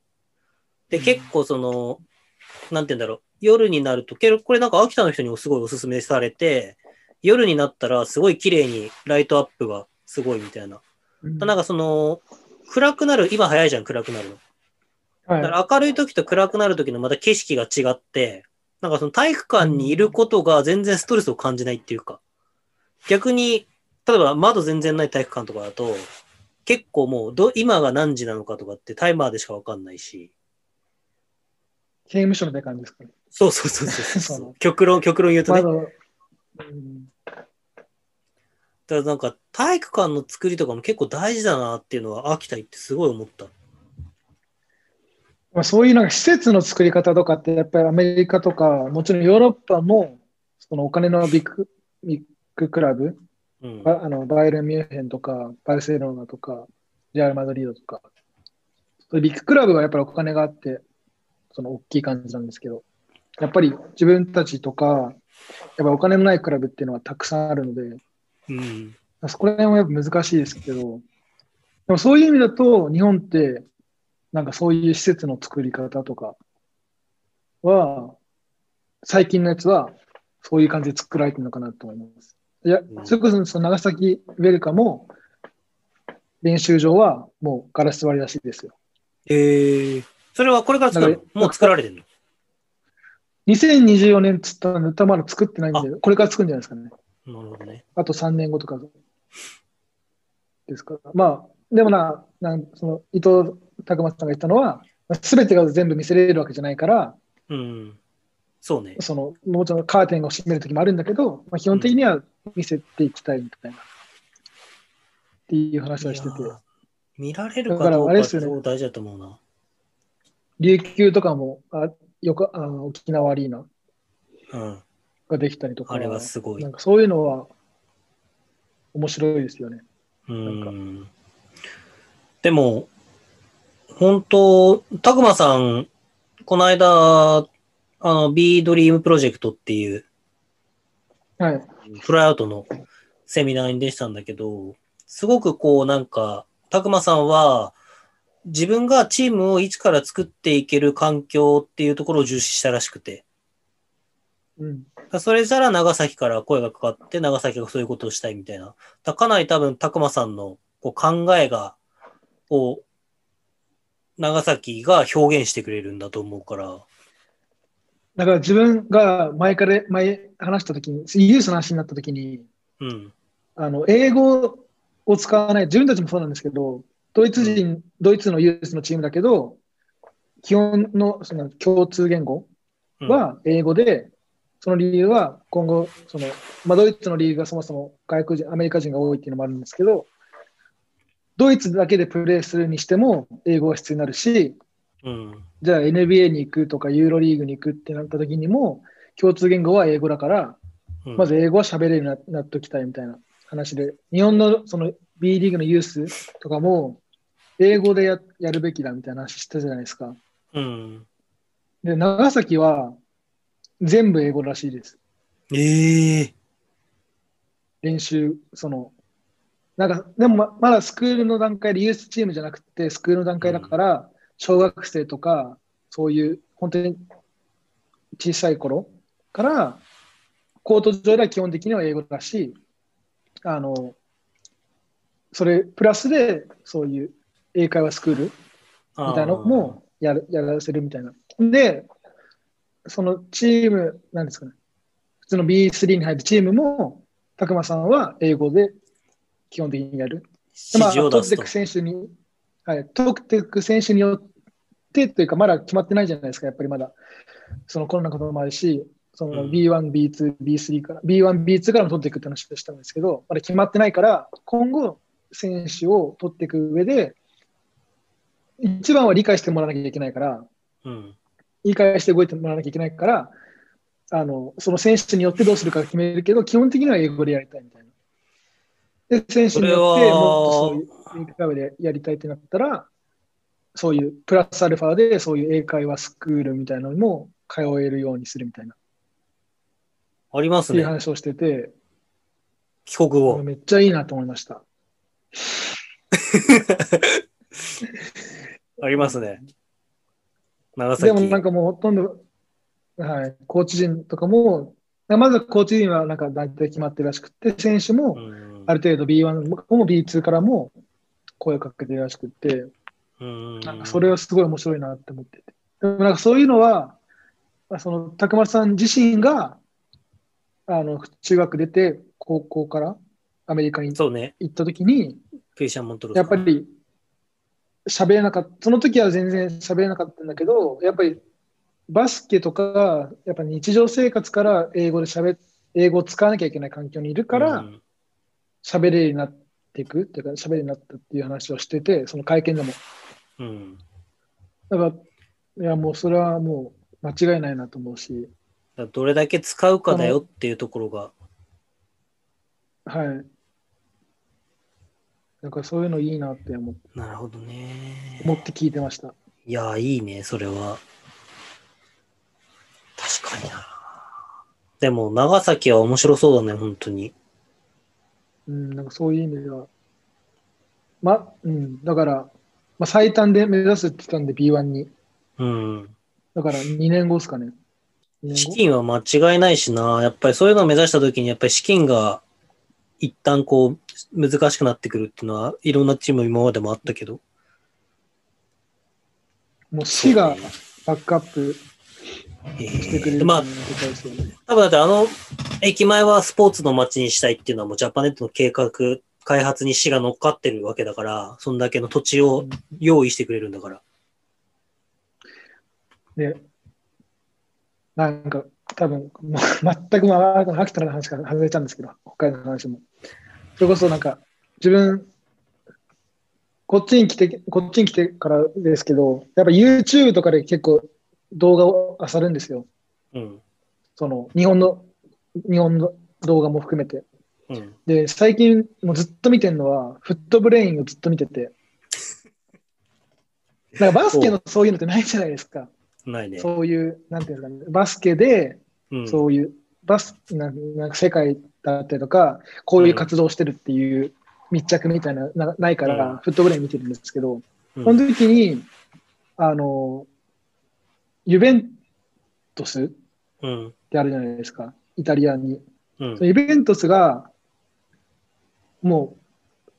で、うん結構その、なんて言うんだろう。夜になると、これなんか秋田の人にもすごいおすすめされて、夜になったらすごい綺麗にライトアップがすごいみたいな。うんなんかその、暗くなる、今早いじゃん、暗くなるの。はいだから明るい時と暗くなる時のまた景色が違って、なんかその体育館にいることが全然ストレスを感じないっていうか、逆に、例えば窓全然ない体育館とかだと、結構もうど、今が何時なのかとかってタイマーでしかわかんないし、刑務所みたいな感じですかね。そうそうそうそうそそうう。極論、極論言うとね。うんからなんか体育館の作りとかも結構大事だなっていうのは秋田行ってすごい思った。まあ、そういうなんか施設の作り方とかって、やっぱりアメリカとか、もちろんヨーロッパも、そのお金のビッグビッグクラブ、うん。バあのバイエルン・ミュンヘンとか、バルセロナとか、レアル・マドリードとか、ビッグクラブはやっぱりお金があって、その大きい感じなんですけど、やっぱり自分たちとか、やっぱお金のないクラブっていうのはたくさんあるので、うん。そこら辺はやっぱ難しいですけど、でもそういう意味だと、日本って、なんかそういう施設の作り方とかは、最近のやつは、そういう感じで作られてるのかなと思います。いやう、んそれこそその長崎ウェルカも、練習場はもうガラス割りらしいですよ。えー、それはこれから作るもう作られてるの？2024年っつったらネタまだ作ってないんで、これから作るんじゃないですかね。なるほどね。あと3年後とかですから。まあ、でもな、なんその伊藤拓磨さんが言ったのは、すべてが全部見せれるわけじゃないから、うん。そうね。そのもちろんカーテンを閉めるときもあるんだけど、まあ、基本的には見せていきたいみたいな。っていう話をしてて見られるかどうかってあれですよねすごい大事だと思うな。琉球とかも、あよくあの沖縄アリーナうん。ができたりとか、あれはすごいなんかそういうのは面白いですよね。うん。でも、本当、たくまさん、この間、あの、B ドリームプロジェクトっていう、はい。フライアウトのセミナーに出てたんだけど、すごくこうなんか、たくまさんは自分がチームを一から作っていける環境っていうところを重視したらしくて、うん。それじゃら長崎から声がかかって長崎がそういうことをしたいみたいな。だかなり多分たくまさんのこう考えが、を長崎が表現してくれるんだと思うから、だから自分が前から前話したときに、ユースの話になったときに、うん。あの英語を使わない、自分たちもそうなんですけど、ドイツ人、ドイツのユースのチームだけど、基本のその共通言語うん、は英語で、その理由は今後、そのまあ、ドイツのリーグがそもそも外国人、アメリカ人が多いっていうのもあるんですけど、ドイツだけでプレーするにしても英語が必要になるし、うん。じゃあ NBA に行くとかユーロリーグに行くってなった時にも、共通言語は英語だから、うんまず英語は喋れるようにななっときたいみたいな話で、日本のその B リーグのユースとかも、英語でややるべきだみたいな話したじゃないですか。うん。で、長崎は全部英語らしいです。ええ練習、その、なんか、でもままだスクールの段階でユースチームじゃなくて、スクールの段階だから、小学生とか、そういう、本当に小さい頃から、コート上では基本的には英語だし、あの、それプラスで、そういう英会話スクールみたいなのもやるやらせるみたいな。で、そのチーム、なんですかね、普通の B3 に入るチームも、たくまさんは英語で基本的にやる。指示を出すと取っていく。選手に、はい、取っていく選手によってというか、まだ決まってないじゃないですか、やっぱりまだ。そのコロナのこともあるし、そのうん B1、B2、B3 から、B1、B2 からも取っていくって話をしたんですけど、まだ決まってないから、今後、選手を取っていく上で、一番は理解してもらわなきゃいけないから、うん。理解して動いてもらわなきゃいけないから、あのその選手によってどうするか決めるけど、基本的には英語でやりたいみたいな。で、選手によってもっとそういう英会話でやりたいってなったら、そういうプラスアルファでそういう英会話スクールみたいなのにも通えるようにするみたいな、ありますね。っていう話をしてて、帰国後。めっちゃいいなと思いました。ありますね。長崎。でもなんかもうほとんど、はい、コーチ陣とかも、まずはコーチ陣はなんか大体決まってるらしくて、選手もうんある程度 B1 も B2 からも声をかけてるらしくて、うん。なんかそれはすごい面白いなって思ってて。でもなんかそういうのは、まあその、たくまさん自身が、あの、中学出て、高校からアメリカにそうね。行った時に、やっぱり喋れなかった、その時は全然喋れなかったんだけど、やっぱりバスケとか、やっぱ日常生活から英語で喋英語を使わなきゃいけない環境にいるから、うん喋れるようになっていくっていうか、喋れるようになったっていう話をしてて、その会見でも。うんだから、いや、もうそれはもう間違いないなと思うし、どれだけ使うかだよっていうところが。はい。なんかそういうのいいなって思なるほどね。思って聞いてました。いや、いいね、それは。確かにな。でも、長崎は面白そうだね、本当に。うん、なんかそういう意味では。ま、うん、だから、まあ、最短で目指すって言ったんで B1 に。うん。だから2年後ですかね。2資金は間違いないしな。やっぱりそういうのを目指したときに、やっぱり資金が一旦こう、難しくなってくるっていうのは、いろんなチーム今までもあったけど。もう市がバックアップえしてくれまあ。多分だってあの駅前はスポーツの街にしたいっていうのはもうジャパネットの計画、開発に市が乗っかってるわけだから、そんだけの土地を用意してくれるんだから。で、なんか、多分もう全くまあ、秋田の話から外れちゃうんですけど、北海道の話も。それこそなんか、自分、こっちに来て、こっちに来てからですけど、やっぱ YouTube とかで結構動画を漁るんですよ。うん。その、日本の、日本の動画も含めて。うん。で、最近もうずっと見てるのは、フットブレインをずっと見てて。なんかバスケのそういうのってないじゃないですか。ないね。そういう、なんていうんですかね、バスケで、うん。そういう、バスなんなんか世界だったりとか、こういう活動をしてるっていう密着みたいななないから、うんフットブレイン見てるんですけど、うんその時に、あの、ユベントスっうん。てあるじゃないですか、イタリアに。うんそのユベントスが、も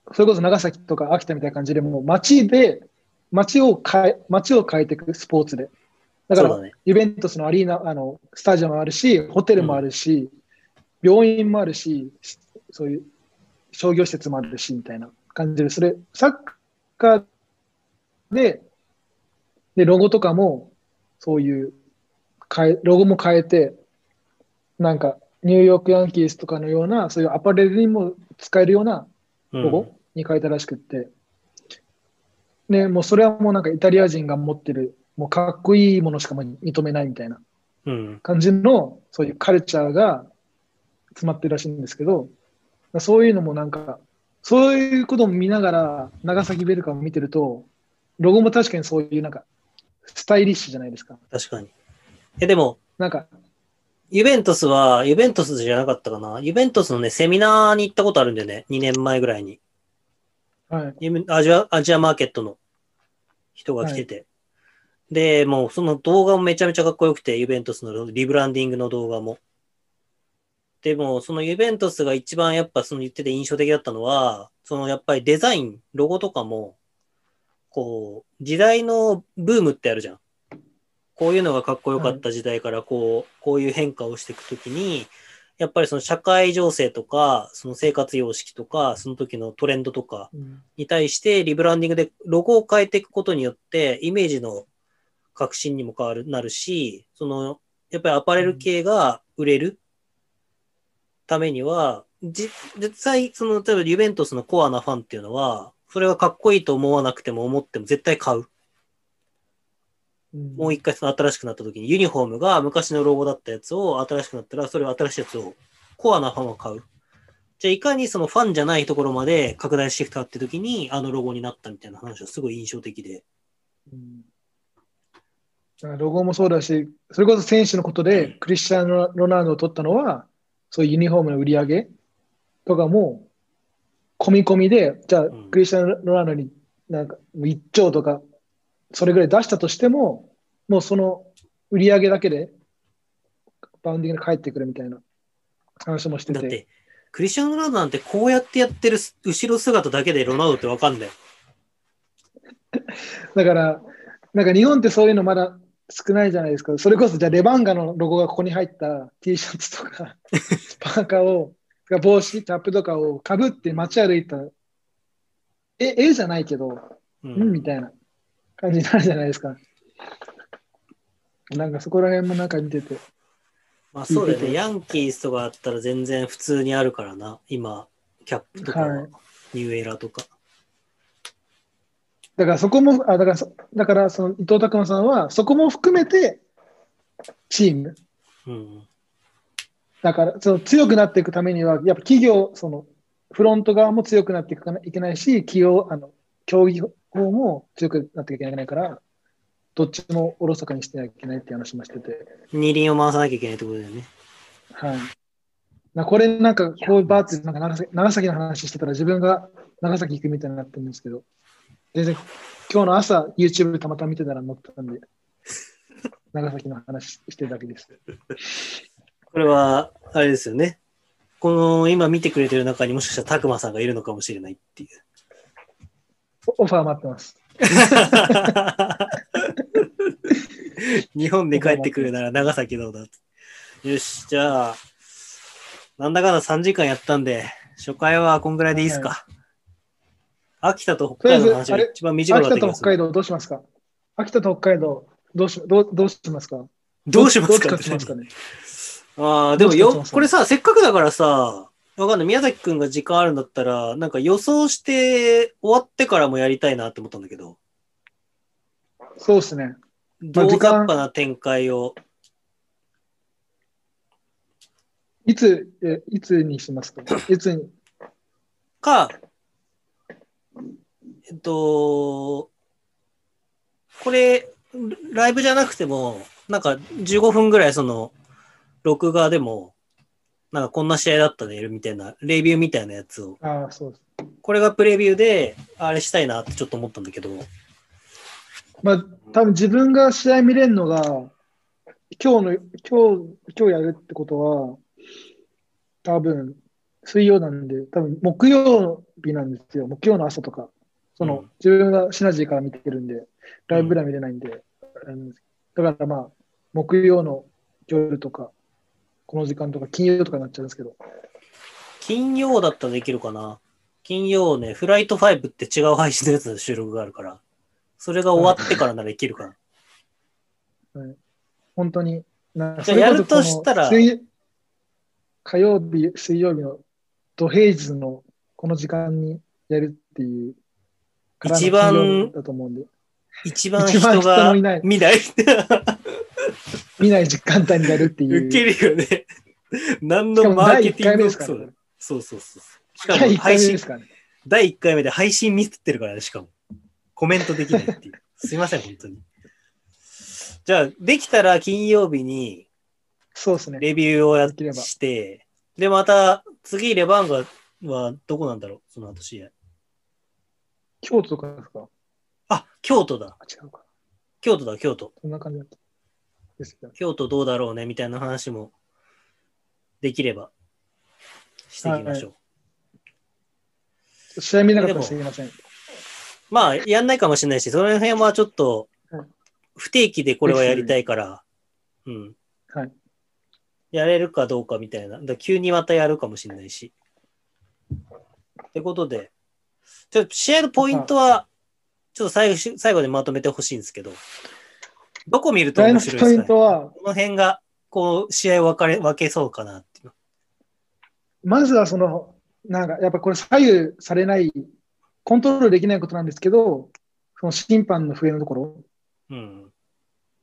う、それこそ長崎とか秋田みたいな感じで、もう街で、街を変え、街を変えていくスポーツで。だから、ね。ユベントスのアリーナ、あの、スタジアムもあるし、ホテルもあるし、病院もあるし、そういう商業施設もあるし、みたいな感じで、それ、サッカーで、で、ロゴとかも、そういう、変え、ロゴも変えて、なんか、ニューヨークヤンキースとかのような、そういうアパレルにも使えるようなうんロゴに変えたらしくって、ね、もうそれはもうなんかイタリア人が持ってる、もうかっこいいものしか認めないみたいなうん。感じの、そういうカルチャーが詰まってるらしいんですけど、そういうのもなんか、そういうことも見ながら、長崎ベルカを見てると、ロゴも確かにそういうなんか、スタイリッシュじゃないですか。確かに。え、でも、なんか、ユベントスは、ユベントスじゃなかったかな。ユベントスのね、セミナーに行ったことあるんだよね。2年前ぐらいに。はい、アジアアジアマーケットの人が来てて。で、もうその動画もめちゃめちゃかっこよくて、ユベントスのリブランディングの動画も。でも、そのユベントスが一番やっぱその言ってて印象的だったのは、そのやっぱりデザイン、ロゴとかも、こう、時代のブームってあるじゃん。こういうのがかっこよかった時代からこう、こういう変化をしていくときに、やっぱりその社会情勢とか、その生活様式とか、その時のトレンドとかうんに対してリブランディングでロゴを変えていくことによって、イメージの革新にも変わる、なるし、その、やっぱりアパレル系が売れるためには、じ実際、その、例えばユベントスのコアなファンっていうのは、それがかっこいいと思わなくても思っても絶対買う。うんもう一回その新しくなった時にユニフォームが昔のロゴだったやつを新しくなったら、それを新しいやつをコアなファンは買う。じゃあいかにそのファンじゃないところまで拡大してきたって時にあのロゴになったみたいな話はすごい印象的で。うんロゴもそうだし、それこそ選手のことでクリスチャン・ロナウドを取ったのは、そういうユニフォームの売り上げとかも込み込みで、じゃあんクリスチャン・ロナウドになんか1兆とか、それぐらい出したとしても、もうその売り上げだけでバウンディングに返ってくるみたいな話もして。だってて、クリスチャン・ロナウドなんてこうやってやってる後ろ姿だけでロナウドってわかんない。だから、なんか日本ってそういうのまだ少ないじゃないですか。それこそ、じゃあレバンガのロゴがここに入った T シャツとか、パーカーを、帽子、キャップとかをかぶって街歩いたら、え、絵じゃないけど、ううん、みたいな感じになるじゃないですか。なんかそこら辺もなんか見てて、まあそうだよね。ヤンキースとかあったら全然普通にあるからな。今、キャップとかは、はいニューエラーとか。だからそこも、あだからそ、だからその伊藤拓磨さんは、そこも含めて、チーム、うん。だから、その強くなっていくためには、やっぱ企業、そのフロント側も強くなっていかないけないし、企業、あの、競技方も強くなっていかないから、どっちもおろそかにしてはいけないっていう話もしてて、二輪を回さなきゃいけないってことだよね。はい。なこれなんか、こうバーってなんか長崎長崎の話してたら自分が長崎行くみたいになってるんですけど、全然、今日の朝 YouTube たまたま見てたら載ってたんで、長崎の話してるだけです。これは、あれですよね。この今見てくれてる中にもしかしたらたくまさんがいるのかもしれないっていう。オファー待ってます。日本で帰ってくるなら長崎どうだよし、じゃあ、なんだかんだ3時間やったんで、初回はこんぐらいでいいですか。秋田と北海道の話が一番短か秋田っする。と北海道どうしますか？秋田と北海道どうしどうどうしますか？どうしますかねああ、でもよ、これさ、せっかくだからさ、わかんない。宮崎くんが時間あるんだったら、なんか予想して終わってからもやりたいなって思ったんだけど、そうですね。まあ大時間雑把な展開を。いつ、えいつにしますか？いつに？か、えっと、これ、ライブじゃなくても、なんか15分ぐらいその、録画でも、なんかこんな試合だったね、みたいな、レビューみたいなやつを、ああ、そうです。これがプレビューで、あれしたいなってちょっと思ったんだけど、まあ、多分自分が試合見れるのが、今日の、今日、今日やるってことは、多分、水曜なんで、多分木曜日なんですよ。木曜の朝とか。その、うん自分がシナジーから見てるんで、ライブでは見れないんで、あのだからまあ、木曜の夜とか、この時間とか、金曜とかになっちゃうんですけど、金曜だったらできるかな。金曜ね、フライト5って違う配信のやつの収録があるから、それが終わってからならいけるかな。本当に、なじゃあやるとしたら。火曜日、水曜日の土平日のこの時間にやるっていう。一番だと思うんで、一番人人が見ない。見ない時間帯にやるっていう。ウケるよね。何のしかも第1マーケティン回目ですからねグもそうだ。そうそうそう。しか第1回も配信。第1回目で配信ミスってるからね、しかも。コメントできないっていう。すいません、本当に。じゃあ、できたら金曜日にそうですね。レビューをやっできればして、で、また次、レバンガはどこなんだろう、その後試合。京都とかですか？あ、京都だ。あ、違うか。京都だ、京都。そんな感じだった。京都どうだろうね、みたいな話もできればしていきましょう。試合見なかったらすみません。まあ、やんないかもしれないし、その辺はちょっとはい不定期でこれはやりたいから、うん。はい。やれるかどうかみたいな。だ急にまたやるかもしれないし。ってことで、ちょっと試合のポイントは、ちょっと最後し最後でまとめてほしいんですけど、どこ見ると面白いですか、ね、ントは、この辺が、こう、試合を分かれ分けそうかなっていう。まずはその、なんかやっぱこれ左右されない、コントロールできないことなんですけど、その審判の笛のところ。うん。っ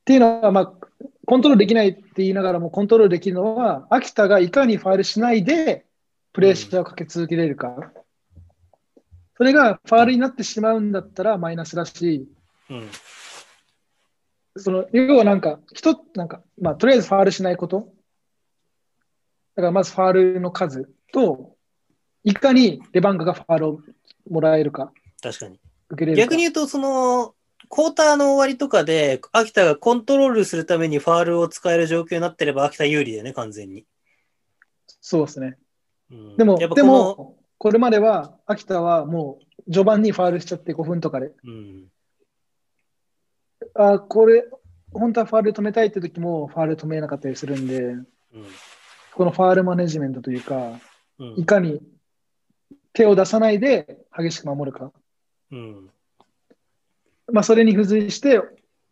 ていうのは、まあ、コントロールできないって言いながらも、コントロールできるのは、秋田がいかにファールしないで、プレッシャーをかけ続けれるか。それがファールになってしまうんだったらマイナスだし、うん。その要はなんか、一つ、なんか、まあ、とりあえずファールしないこと。だからまずファールの数と、いかにレバンガがファールをもらえるか、確かに。受けれるか。逆に言うと、その、クォーターの終わりとかで、秋田がコントロールするためにファールを使える状況になってれば、秋田有利だよね、完全に。そうですね。うんでも、でやっぱこの、も、これまでは、秋田はもう序盤にファールしちゃって5分とかで、うん、あ、これ、本当はファール止めたいって時もファール止めなかったりするんで、うん、このファールマネジメントというか、うんいかに手を出さないで激しく守るか。うん、まあ、それに付随して、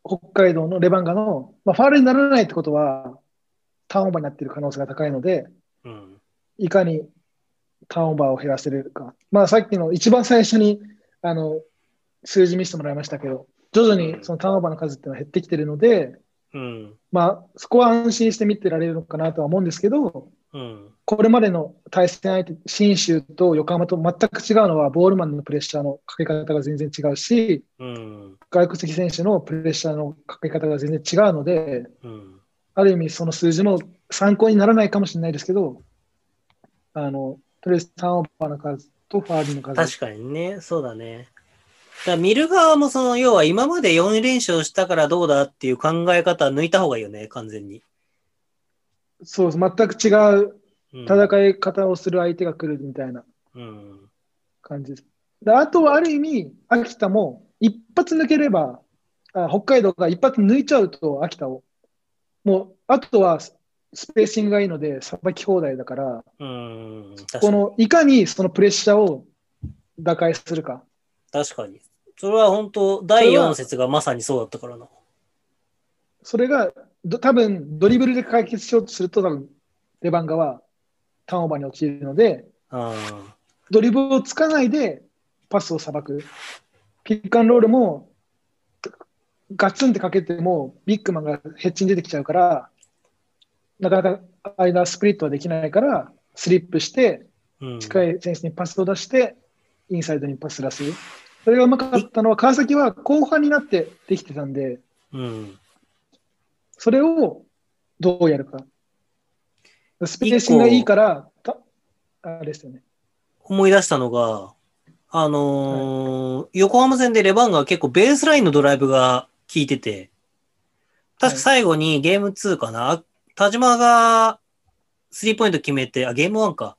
北海道のレバンガの、まあ、ファールにならないってことは、ターンオーバーになっている可能性が高いので、うん、いかにターンオーバーを減らせるか。まあ、さっきの一番最初にあの数字見せてもらいましたけど、徐々にそのターンオーバーの数っていうのは減ってきてるので、うん、まあ、そこは安心して見てられるのかなとは思うんですけど、うん、これまでの対戦相手、信州と横浜と全く違うのは、ボールマンのプレッシャーのかけ方が全然違うし、うん、外国籍選手のプレッシャーのかけ方が全然違うので、うん、ある意味その数字も参考にならないかもしれないですけど、あの、とりあえずターンオーバーの数とファールの数。確かにね、そうだね。だ見る側もその、要は今まで4連勝したからどうだっていう考え方は抜いた方がいいよね、完全に。そう。全く違ううん、戦い方をする相手が来るみたいなうん、感じです。であとはある意味、秋田も一発抜ければ、あ北海道が一発抜いちゃうと、秋田を。もう、あとはスペーシングがいいので、さばき放題だから、うん、こに。のいかにそのプレッシャーを打開するか。確かに。それは本当、第4節がまさにそうだったからな。それがど多分ドリブルで解決しようとすると、多分レバンガはターンオーバーに陥るので、あドリブルをつかないでパスをさばく。ピックアンロールもガツンってかけてもビッグマンがヘッジに出てきちゃうから、なかなか間スプリットはできないから、スリップしてうん、近い選手にパスを出して、インサイドにパス出す。それがうまかったのは、川崎は後半になってできてたんで、うん。それをどうやるか。スペーシングがいいから、たあれですよね。思い出したのが、あのー横浜戦でレバンガは結構ベースラインのドライブが効いてて、確か最後にゲーム2かな、田島がスリーポイント決めて、あ、ゲーム1か。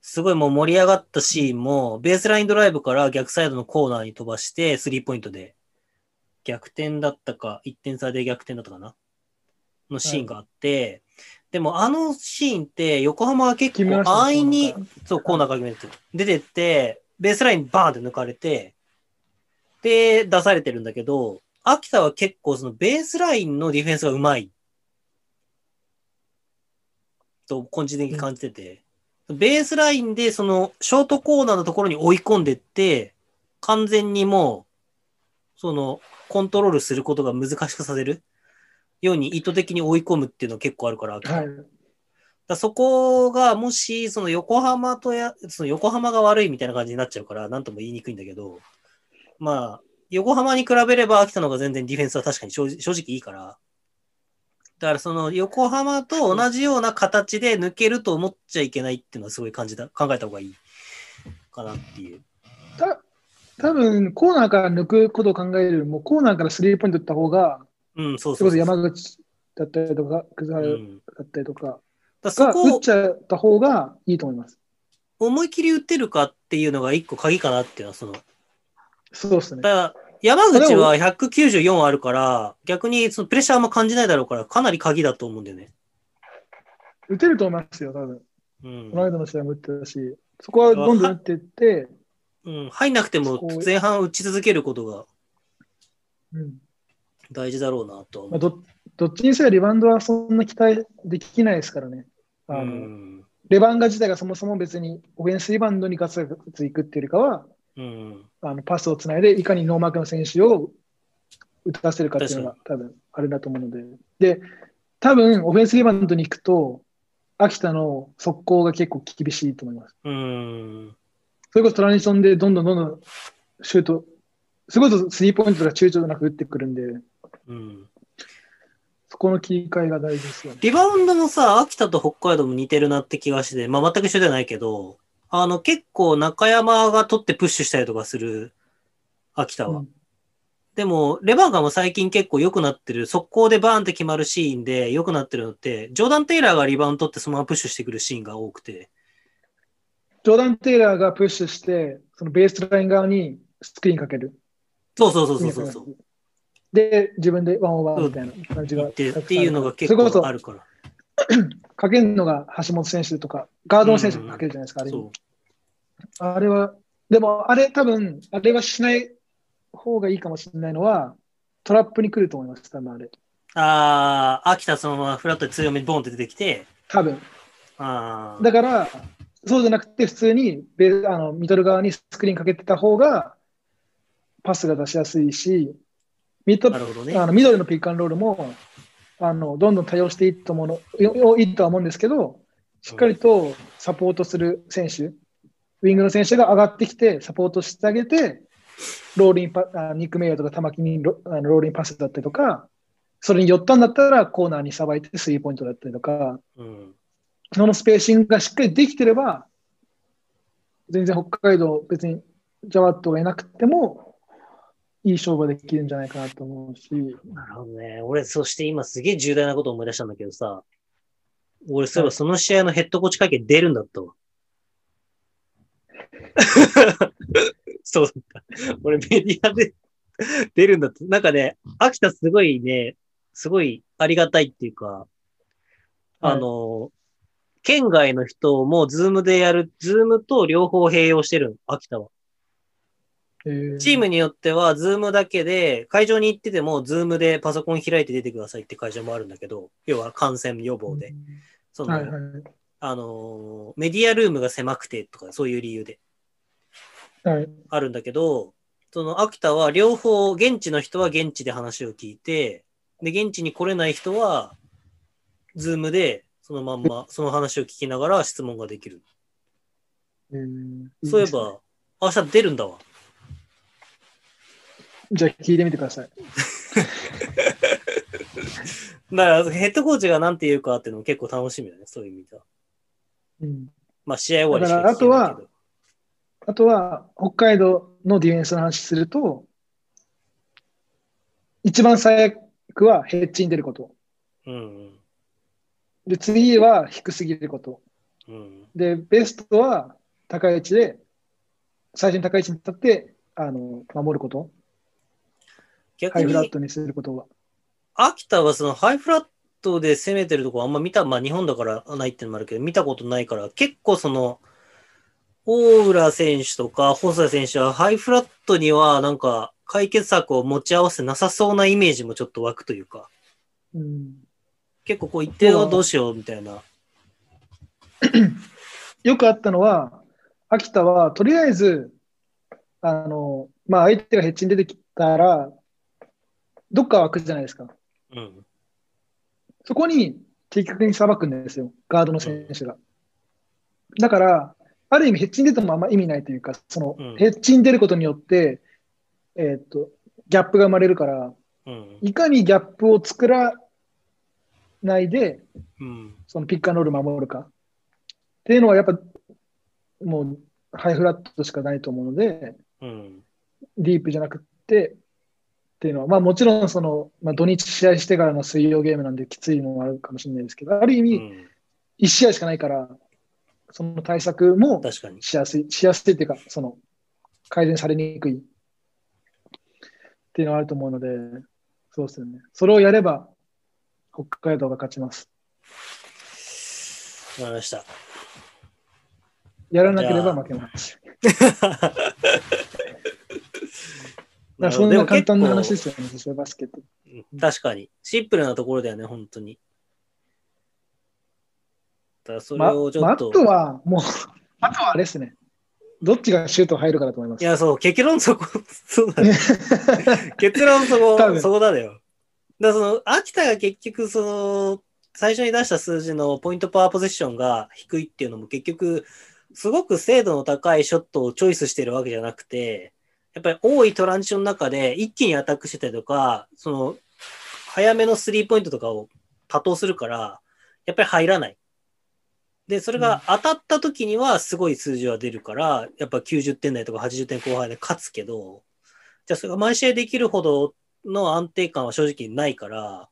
すごいもう盛り上がったシーンも、ベースラインドライブから逆サイドのコーナーに飛ばして、スリーポイントで。逆転だったか、1点差で逆転だったかな。のシーンがあって、でもあのシーンって横浜は結構安易にそう、コーナーから決めて、出てって、ベースラインバーンって抜かれて、で、出されてるんだけど、秋田は結構そのベースラインのディフェンスがうまい。と、個人的に感じてて、ベースラインでそのショートコーナーのところに追い込んでって、完全にもう、その、コントロールすることが難しくさせるように意図的に追い込むっていうのは結構あるから、はい。だそこがもしその横浜とやその横浜が悪いみたいな感じになっちゃうから何とも言いにくいんだけどまあ横浜に比べれば秋田の方が全然ディフェンスは確かに正直いいからだからその横浜と同じような形で抜けると思っちゃいけないっていうのはすごい感じだ考えた方がいいかなっていう。た多分コーナーから抜くことを考えるよりも、コーナーからスリーポイント打った方が、うん、そうそうそう。山口だったりとか、葛原うん、だったりとかだからそがこを打っちゃった方がいいと思います。思い切り打ってるかっていうのが一個鍵かなっていうのはそのそうですね。だ山口は194あるから、逆にそのプレッシャーも感じないだろうから、かなり鍵だと思うんだよね。打てると思いますよ、多分。うんこの間の試合も打ってたし、そこはどんどん打っていって、うん、入んなくても前半打ち続けることがうん大事だろうなとまあ、う。どどっちにせよリバウンドはそんな期待できないですからね。あのうんレバンガ自体がそもそも別にオフェンスリバウンドにガツガツいくっていうよりかは、うんあのパスをつないでいかにノーマークの選手を打たせるかっていうのが多分あれだと思うので。で、多分オフェンスリバウンドに行くと、秋田の速攻が結構厳しいと思います。うんそれこそトランジションでどんどんどんどんシュート、それこそスリーポイントが躊躇なく打ってくるんで、うんそこの切り替えが大事ですよね。リバウンドもさ、秋田と北海道も似てるなって気がして、まあ、全く一緒じゃないけど、あの結構中山が取ってプッシュしたりとかする秋田は。うんでも、レバーガンも最近結構良くなってる、速攻でバーンって決まるシーンで良くなってるのって、ジョーダン・テイラーがリバウンド取ってそのままプッシュしてくるシーンが多くて。ジョーダン・テイラーがプッシュして、そのベースライン側にスクリーンかける。そうそうそうそうそう。で、自分でワンオーバーみたいな感じが。っていうのが結構あるから。かけるのが橋本選手とか、ガードの選手がかけるじゃないですか、あれにそあれは、でもあれ多分、あれはしない方がいいかもしれないのは、トラップに来ると思います、多分あれ。う。ああ、秋田そのままフラットで強めにボンって出てきて、多分。ああ、だから、そうじゃなくて、普通にベあのミドル側にスクリーンかけてた方が、パスが出しやすいし、ミドね。あのミドルのピックアンドロールもあのどんどん多用していいと思うのいいとは思うんですけど、しっかりとサポートする選手、ウィングの選手が上がってきて、サポートしてあげて、ローリンパあニック・メイヤーとか玉木にロあのローリンパスだったりとか、それに寄ったんだったらコーナーにさばいてスリーポイントだったりとか、うん。そのスペーシングがしっかりできてれば、全然北海道、別にジャワットがいなくても、いい勝負ができるんじゃないかなと思うし、なるほどね。俺、そして今すげえ重大なことを思い出したんだけどさ、俺、そういえばその試合のヘッドコーチ会見出るんだったわ。そうだった。俺メディアで 出るんだって。なんかね、秋田すごいね、すごいありがたいっていうか、あの、県外の人もズームでやる、ズームと両方併用してるの、秋田は。えーチームによっては、ズームだけで、会場に行ってても、ズームでパソコン開いて出てくださいって会場もあるんだけど、要は感染予防で。その、はいはい。あのー、メディアルームが狭くてとか、そういう理由ではい。あるんだけど、その秋田は両方、現地の人は現地で話を聞いて、で、現地に来れない人は、ズームでそのまんま、その話を聞きながら質問ができる。えーそういえ。ば、明日出るんだわ。じゃあ聞いてみてください。だから、ヘッドコーチが何て言うかっていうのも結構楽しみだね、そういう意味では。うん、まあ、試合終わりしかないけど。あとは、北海道のディフェンスの話すると、一番最悪はヘッジに出ること。うんで、次は低すぎること。うん。うん。で、ベストは高い位置で、最初に高い位置に立って、あの、守ること。逆ハイフラッに、トにすることが。秋田はそのハイフラットで攻めてるとこあんま見た、まあ日本だからないってのもあるけど、見たことないから、結構その、大浦選手とか細田選手はハイフラットにはなんか解決策を持ち合わせなさそうなイメージもちょっと湧くというか、うん、結構こう一定はどうしようみたいな。よくあったのは、秋田はとりあえず、あの、まあ、相手がヘッジに出てきたら、どっか湧くじゃないですか。うん。そこに的確にさばくんですよ、ガードの選手が。だから、ある意味、ヘッジに出てもあんま意味ないというか、そのうんヘッジに出ることによって、えーっと、ギャップが生まれるから、うん。いかにギャップを作らないで、うん。そのピックアンドロール守るか。っていうのは、やっぱ、もう、ハイフラットしかないと思うので、うん。ディープじゃなくって、っていうのは、まあもちろんその、まあ、土日試合してからの水曜ゲームなんできついのもあるかもしれないですけど、ある意味、うん。1試合しかないから、その対策も確かに。しやすい、しやすいっていうか、その、改善されにくいっていうのはあると思うので、そうですよね。それをやれば、北海道が勝ちます。かりました。やらなければ負けます。そんな簡単な話ですよね、女子バスケット。うん確かに。シンプルなところだよね、本当に。だそれままああをちょっと。とは、もう、あとはあれですね。どっちがシュート入るかだと思います。いや、そう、結論そこ、そうだね。結論そこそこだよ。だその、秋田が結局、その、最初に出した数字のポイントパワーポゼッションが低いっていうのも結局、すごく精度の高いショットをチョイスしてるわけじゃなくて、やっぱり多いトランジションの中で一気にアタックしてたりとか、その、早めのスリーポイントとかを多投するから、やっぱり入らない。で、それが当たった時にはすごい数字は出るから、やっぱ90点台とか80点後半で勝つけど、じゃあそれが毎試合できるほどの安定感は正直ないから、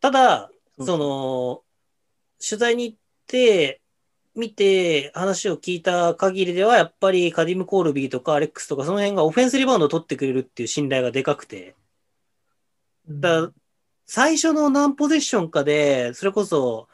ただ、その、取材に行って、見て、話を聞いた限りでは、やっぱりカディム・コールビーとかアレックスとか、その辺がオフェンスリバウンドを取ってくれるっていう信頼がでかくて、うん。だ最初の何ポゼッションかで、それこそ、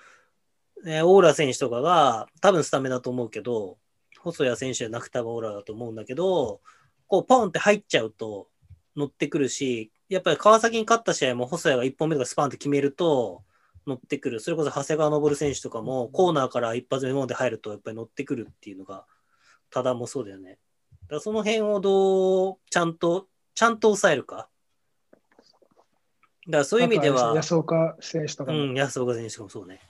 ね、オーラ選手とかが、多分スタメだと思うけど、細谷選手じゃなくて多分オーラだと思うんだけど、こう、ポンって入っちゃうと乗ってくるし、やっぱり川崎に勝った試合も細谷が1本目とかスパンって決めると乗ってくる。それこそ長谷川昇選手とかもコーナーから一発目ので入るとやっぱり乗ってくるっていうのが、ただもそうだよね。だその辺をどう、ちゃんと、ちゃんと抑えるか。だからそういう意味では、安岡選手とかも、うん、安岡選手もそうね。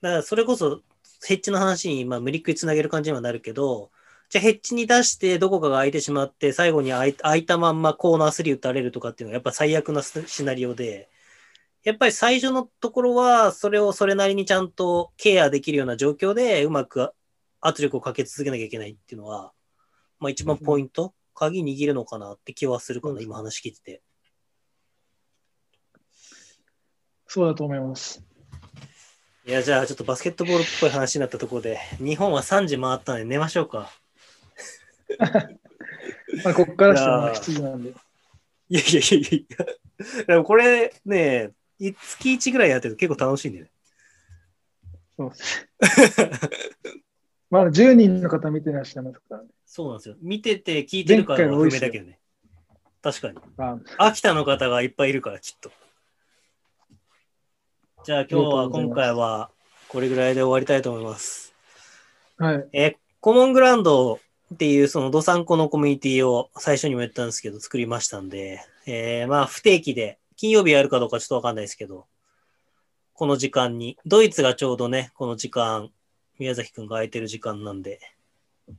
だからそれこそ、ヘッジの話に、まあ、無理くりつなげる感じにはなるけど、じゃあヘッジに出してどこかが空いてしまって、最後に空い空いたまんまコーナー3打たれるとかっていうのはやっぱ最悪なシシナリオで、やっぱり最初のところは、それをそれなりにちゃんとケアできるような状況で、うまく圧力をかけ続けなきゃいけないっていうのは、まあ一番ポイント、鍵握るのかなって気はするかな、今話聞いてて。そうだと思います。いや、じゃあちょっとバスケットボールっぽい話になったところで、日本は3時回ったので寝ましょうか。まあ、ここからしたらいやー7時なんで。いやいやいやいや。でもこれね、い月1ぐらいやってると結構楽しいんだよね。そうです。まだ10人の方見てらっしゃいますからね。そうなんですよ。見てて聞いてるからは不前回の多いっすよ明だけどね。確かに。あ秋田の方がいっぱいいるから、きっと。じゃあ今日は今回はこれぐらいで終わりたいと思います。はい。えーコモングラウンドっていうそのドサンコのコミュニティを最初にも言ったんですけど作りましたんで、えーまあ不定期で金曜日やるかどうかちょっとわかんないですけど、この時間に、ドイツがちょうどね、この時間、宮崎くんが空いてる時間なんで、ちょ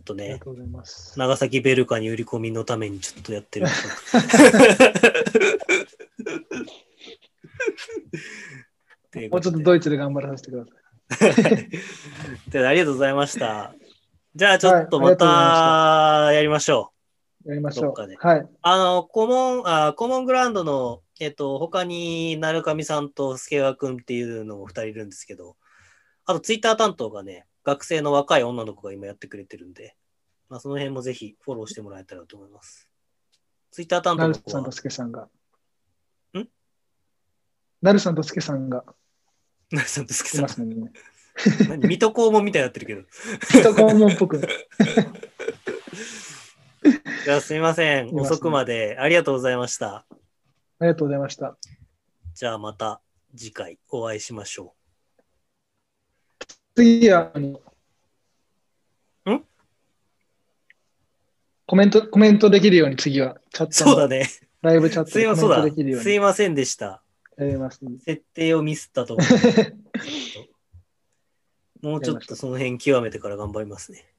っとねと。長崎ベルカに売り込みのためにちょっとやってる。もうちょっとドイツで頑張らさせてください。でありがとうございました。じゃあちょっとまたやりましょう。やりましょう。はい。あの、コモン、あコモングラウンドの、えっと、他に、なるかみさんと助川くんっていうのも二人いるんですけど、あとツイッター担当がね、学生の若い女の子が今やってくれてるんで、まあ、その辺もぜひフォローしてもらえたらと思います。ツイッター担当の子は？なるさんと、すけさんが。ん？なるさんとすけさんがなるさんとすけいさんま水戸黄門みたいになってるけど。人肛門っぽく。じゃあすみません。遅くまでありがとうございました。ありがとうございました。じゃあまた次回お会いしましょ次は、あのん？コメント、コメントできるように次は、チャッう。トのそうだね。ライブチャット。でコメンそうだトできるようにすいませんでした。設定をミスったと思う。もうちょっとその辺極めてから頑張りますね。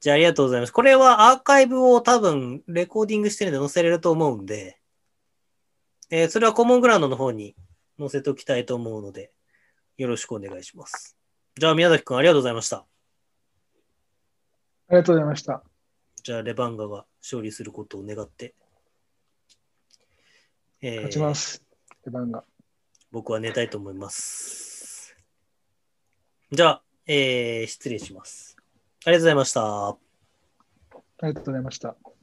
じゃあありがとうございます。これはアーカイブを多分レコーディングしてるんで載せれると思うんで、えーそれはコモングラウンドの方に載せておきたいと思うので、よろしくお願いします。じゃあ宮崎くんありがとうございました。ありがとうございました。じゃあレバンガが勝利することを願って、えー勝ちます。出番が。僕は寝たいと思います。じゃあ、えー失礼します。ありがとうございました。ありがとうございました。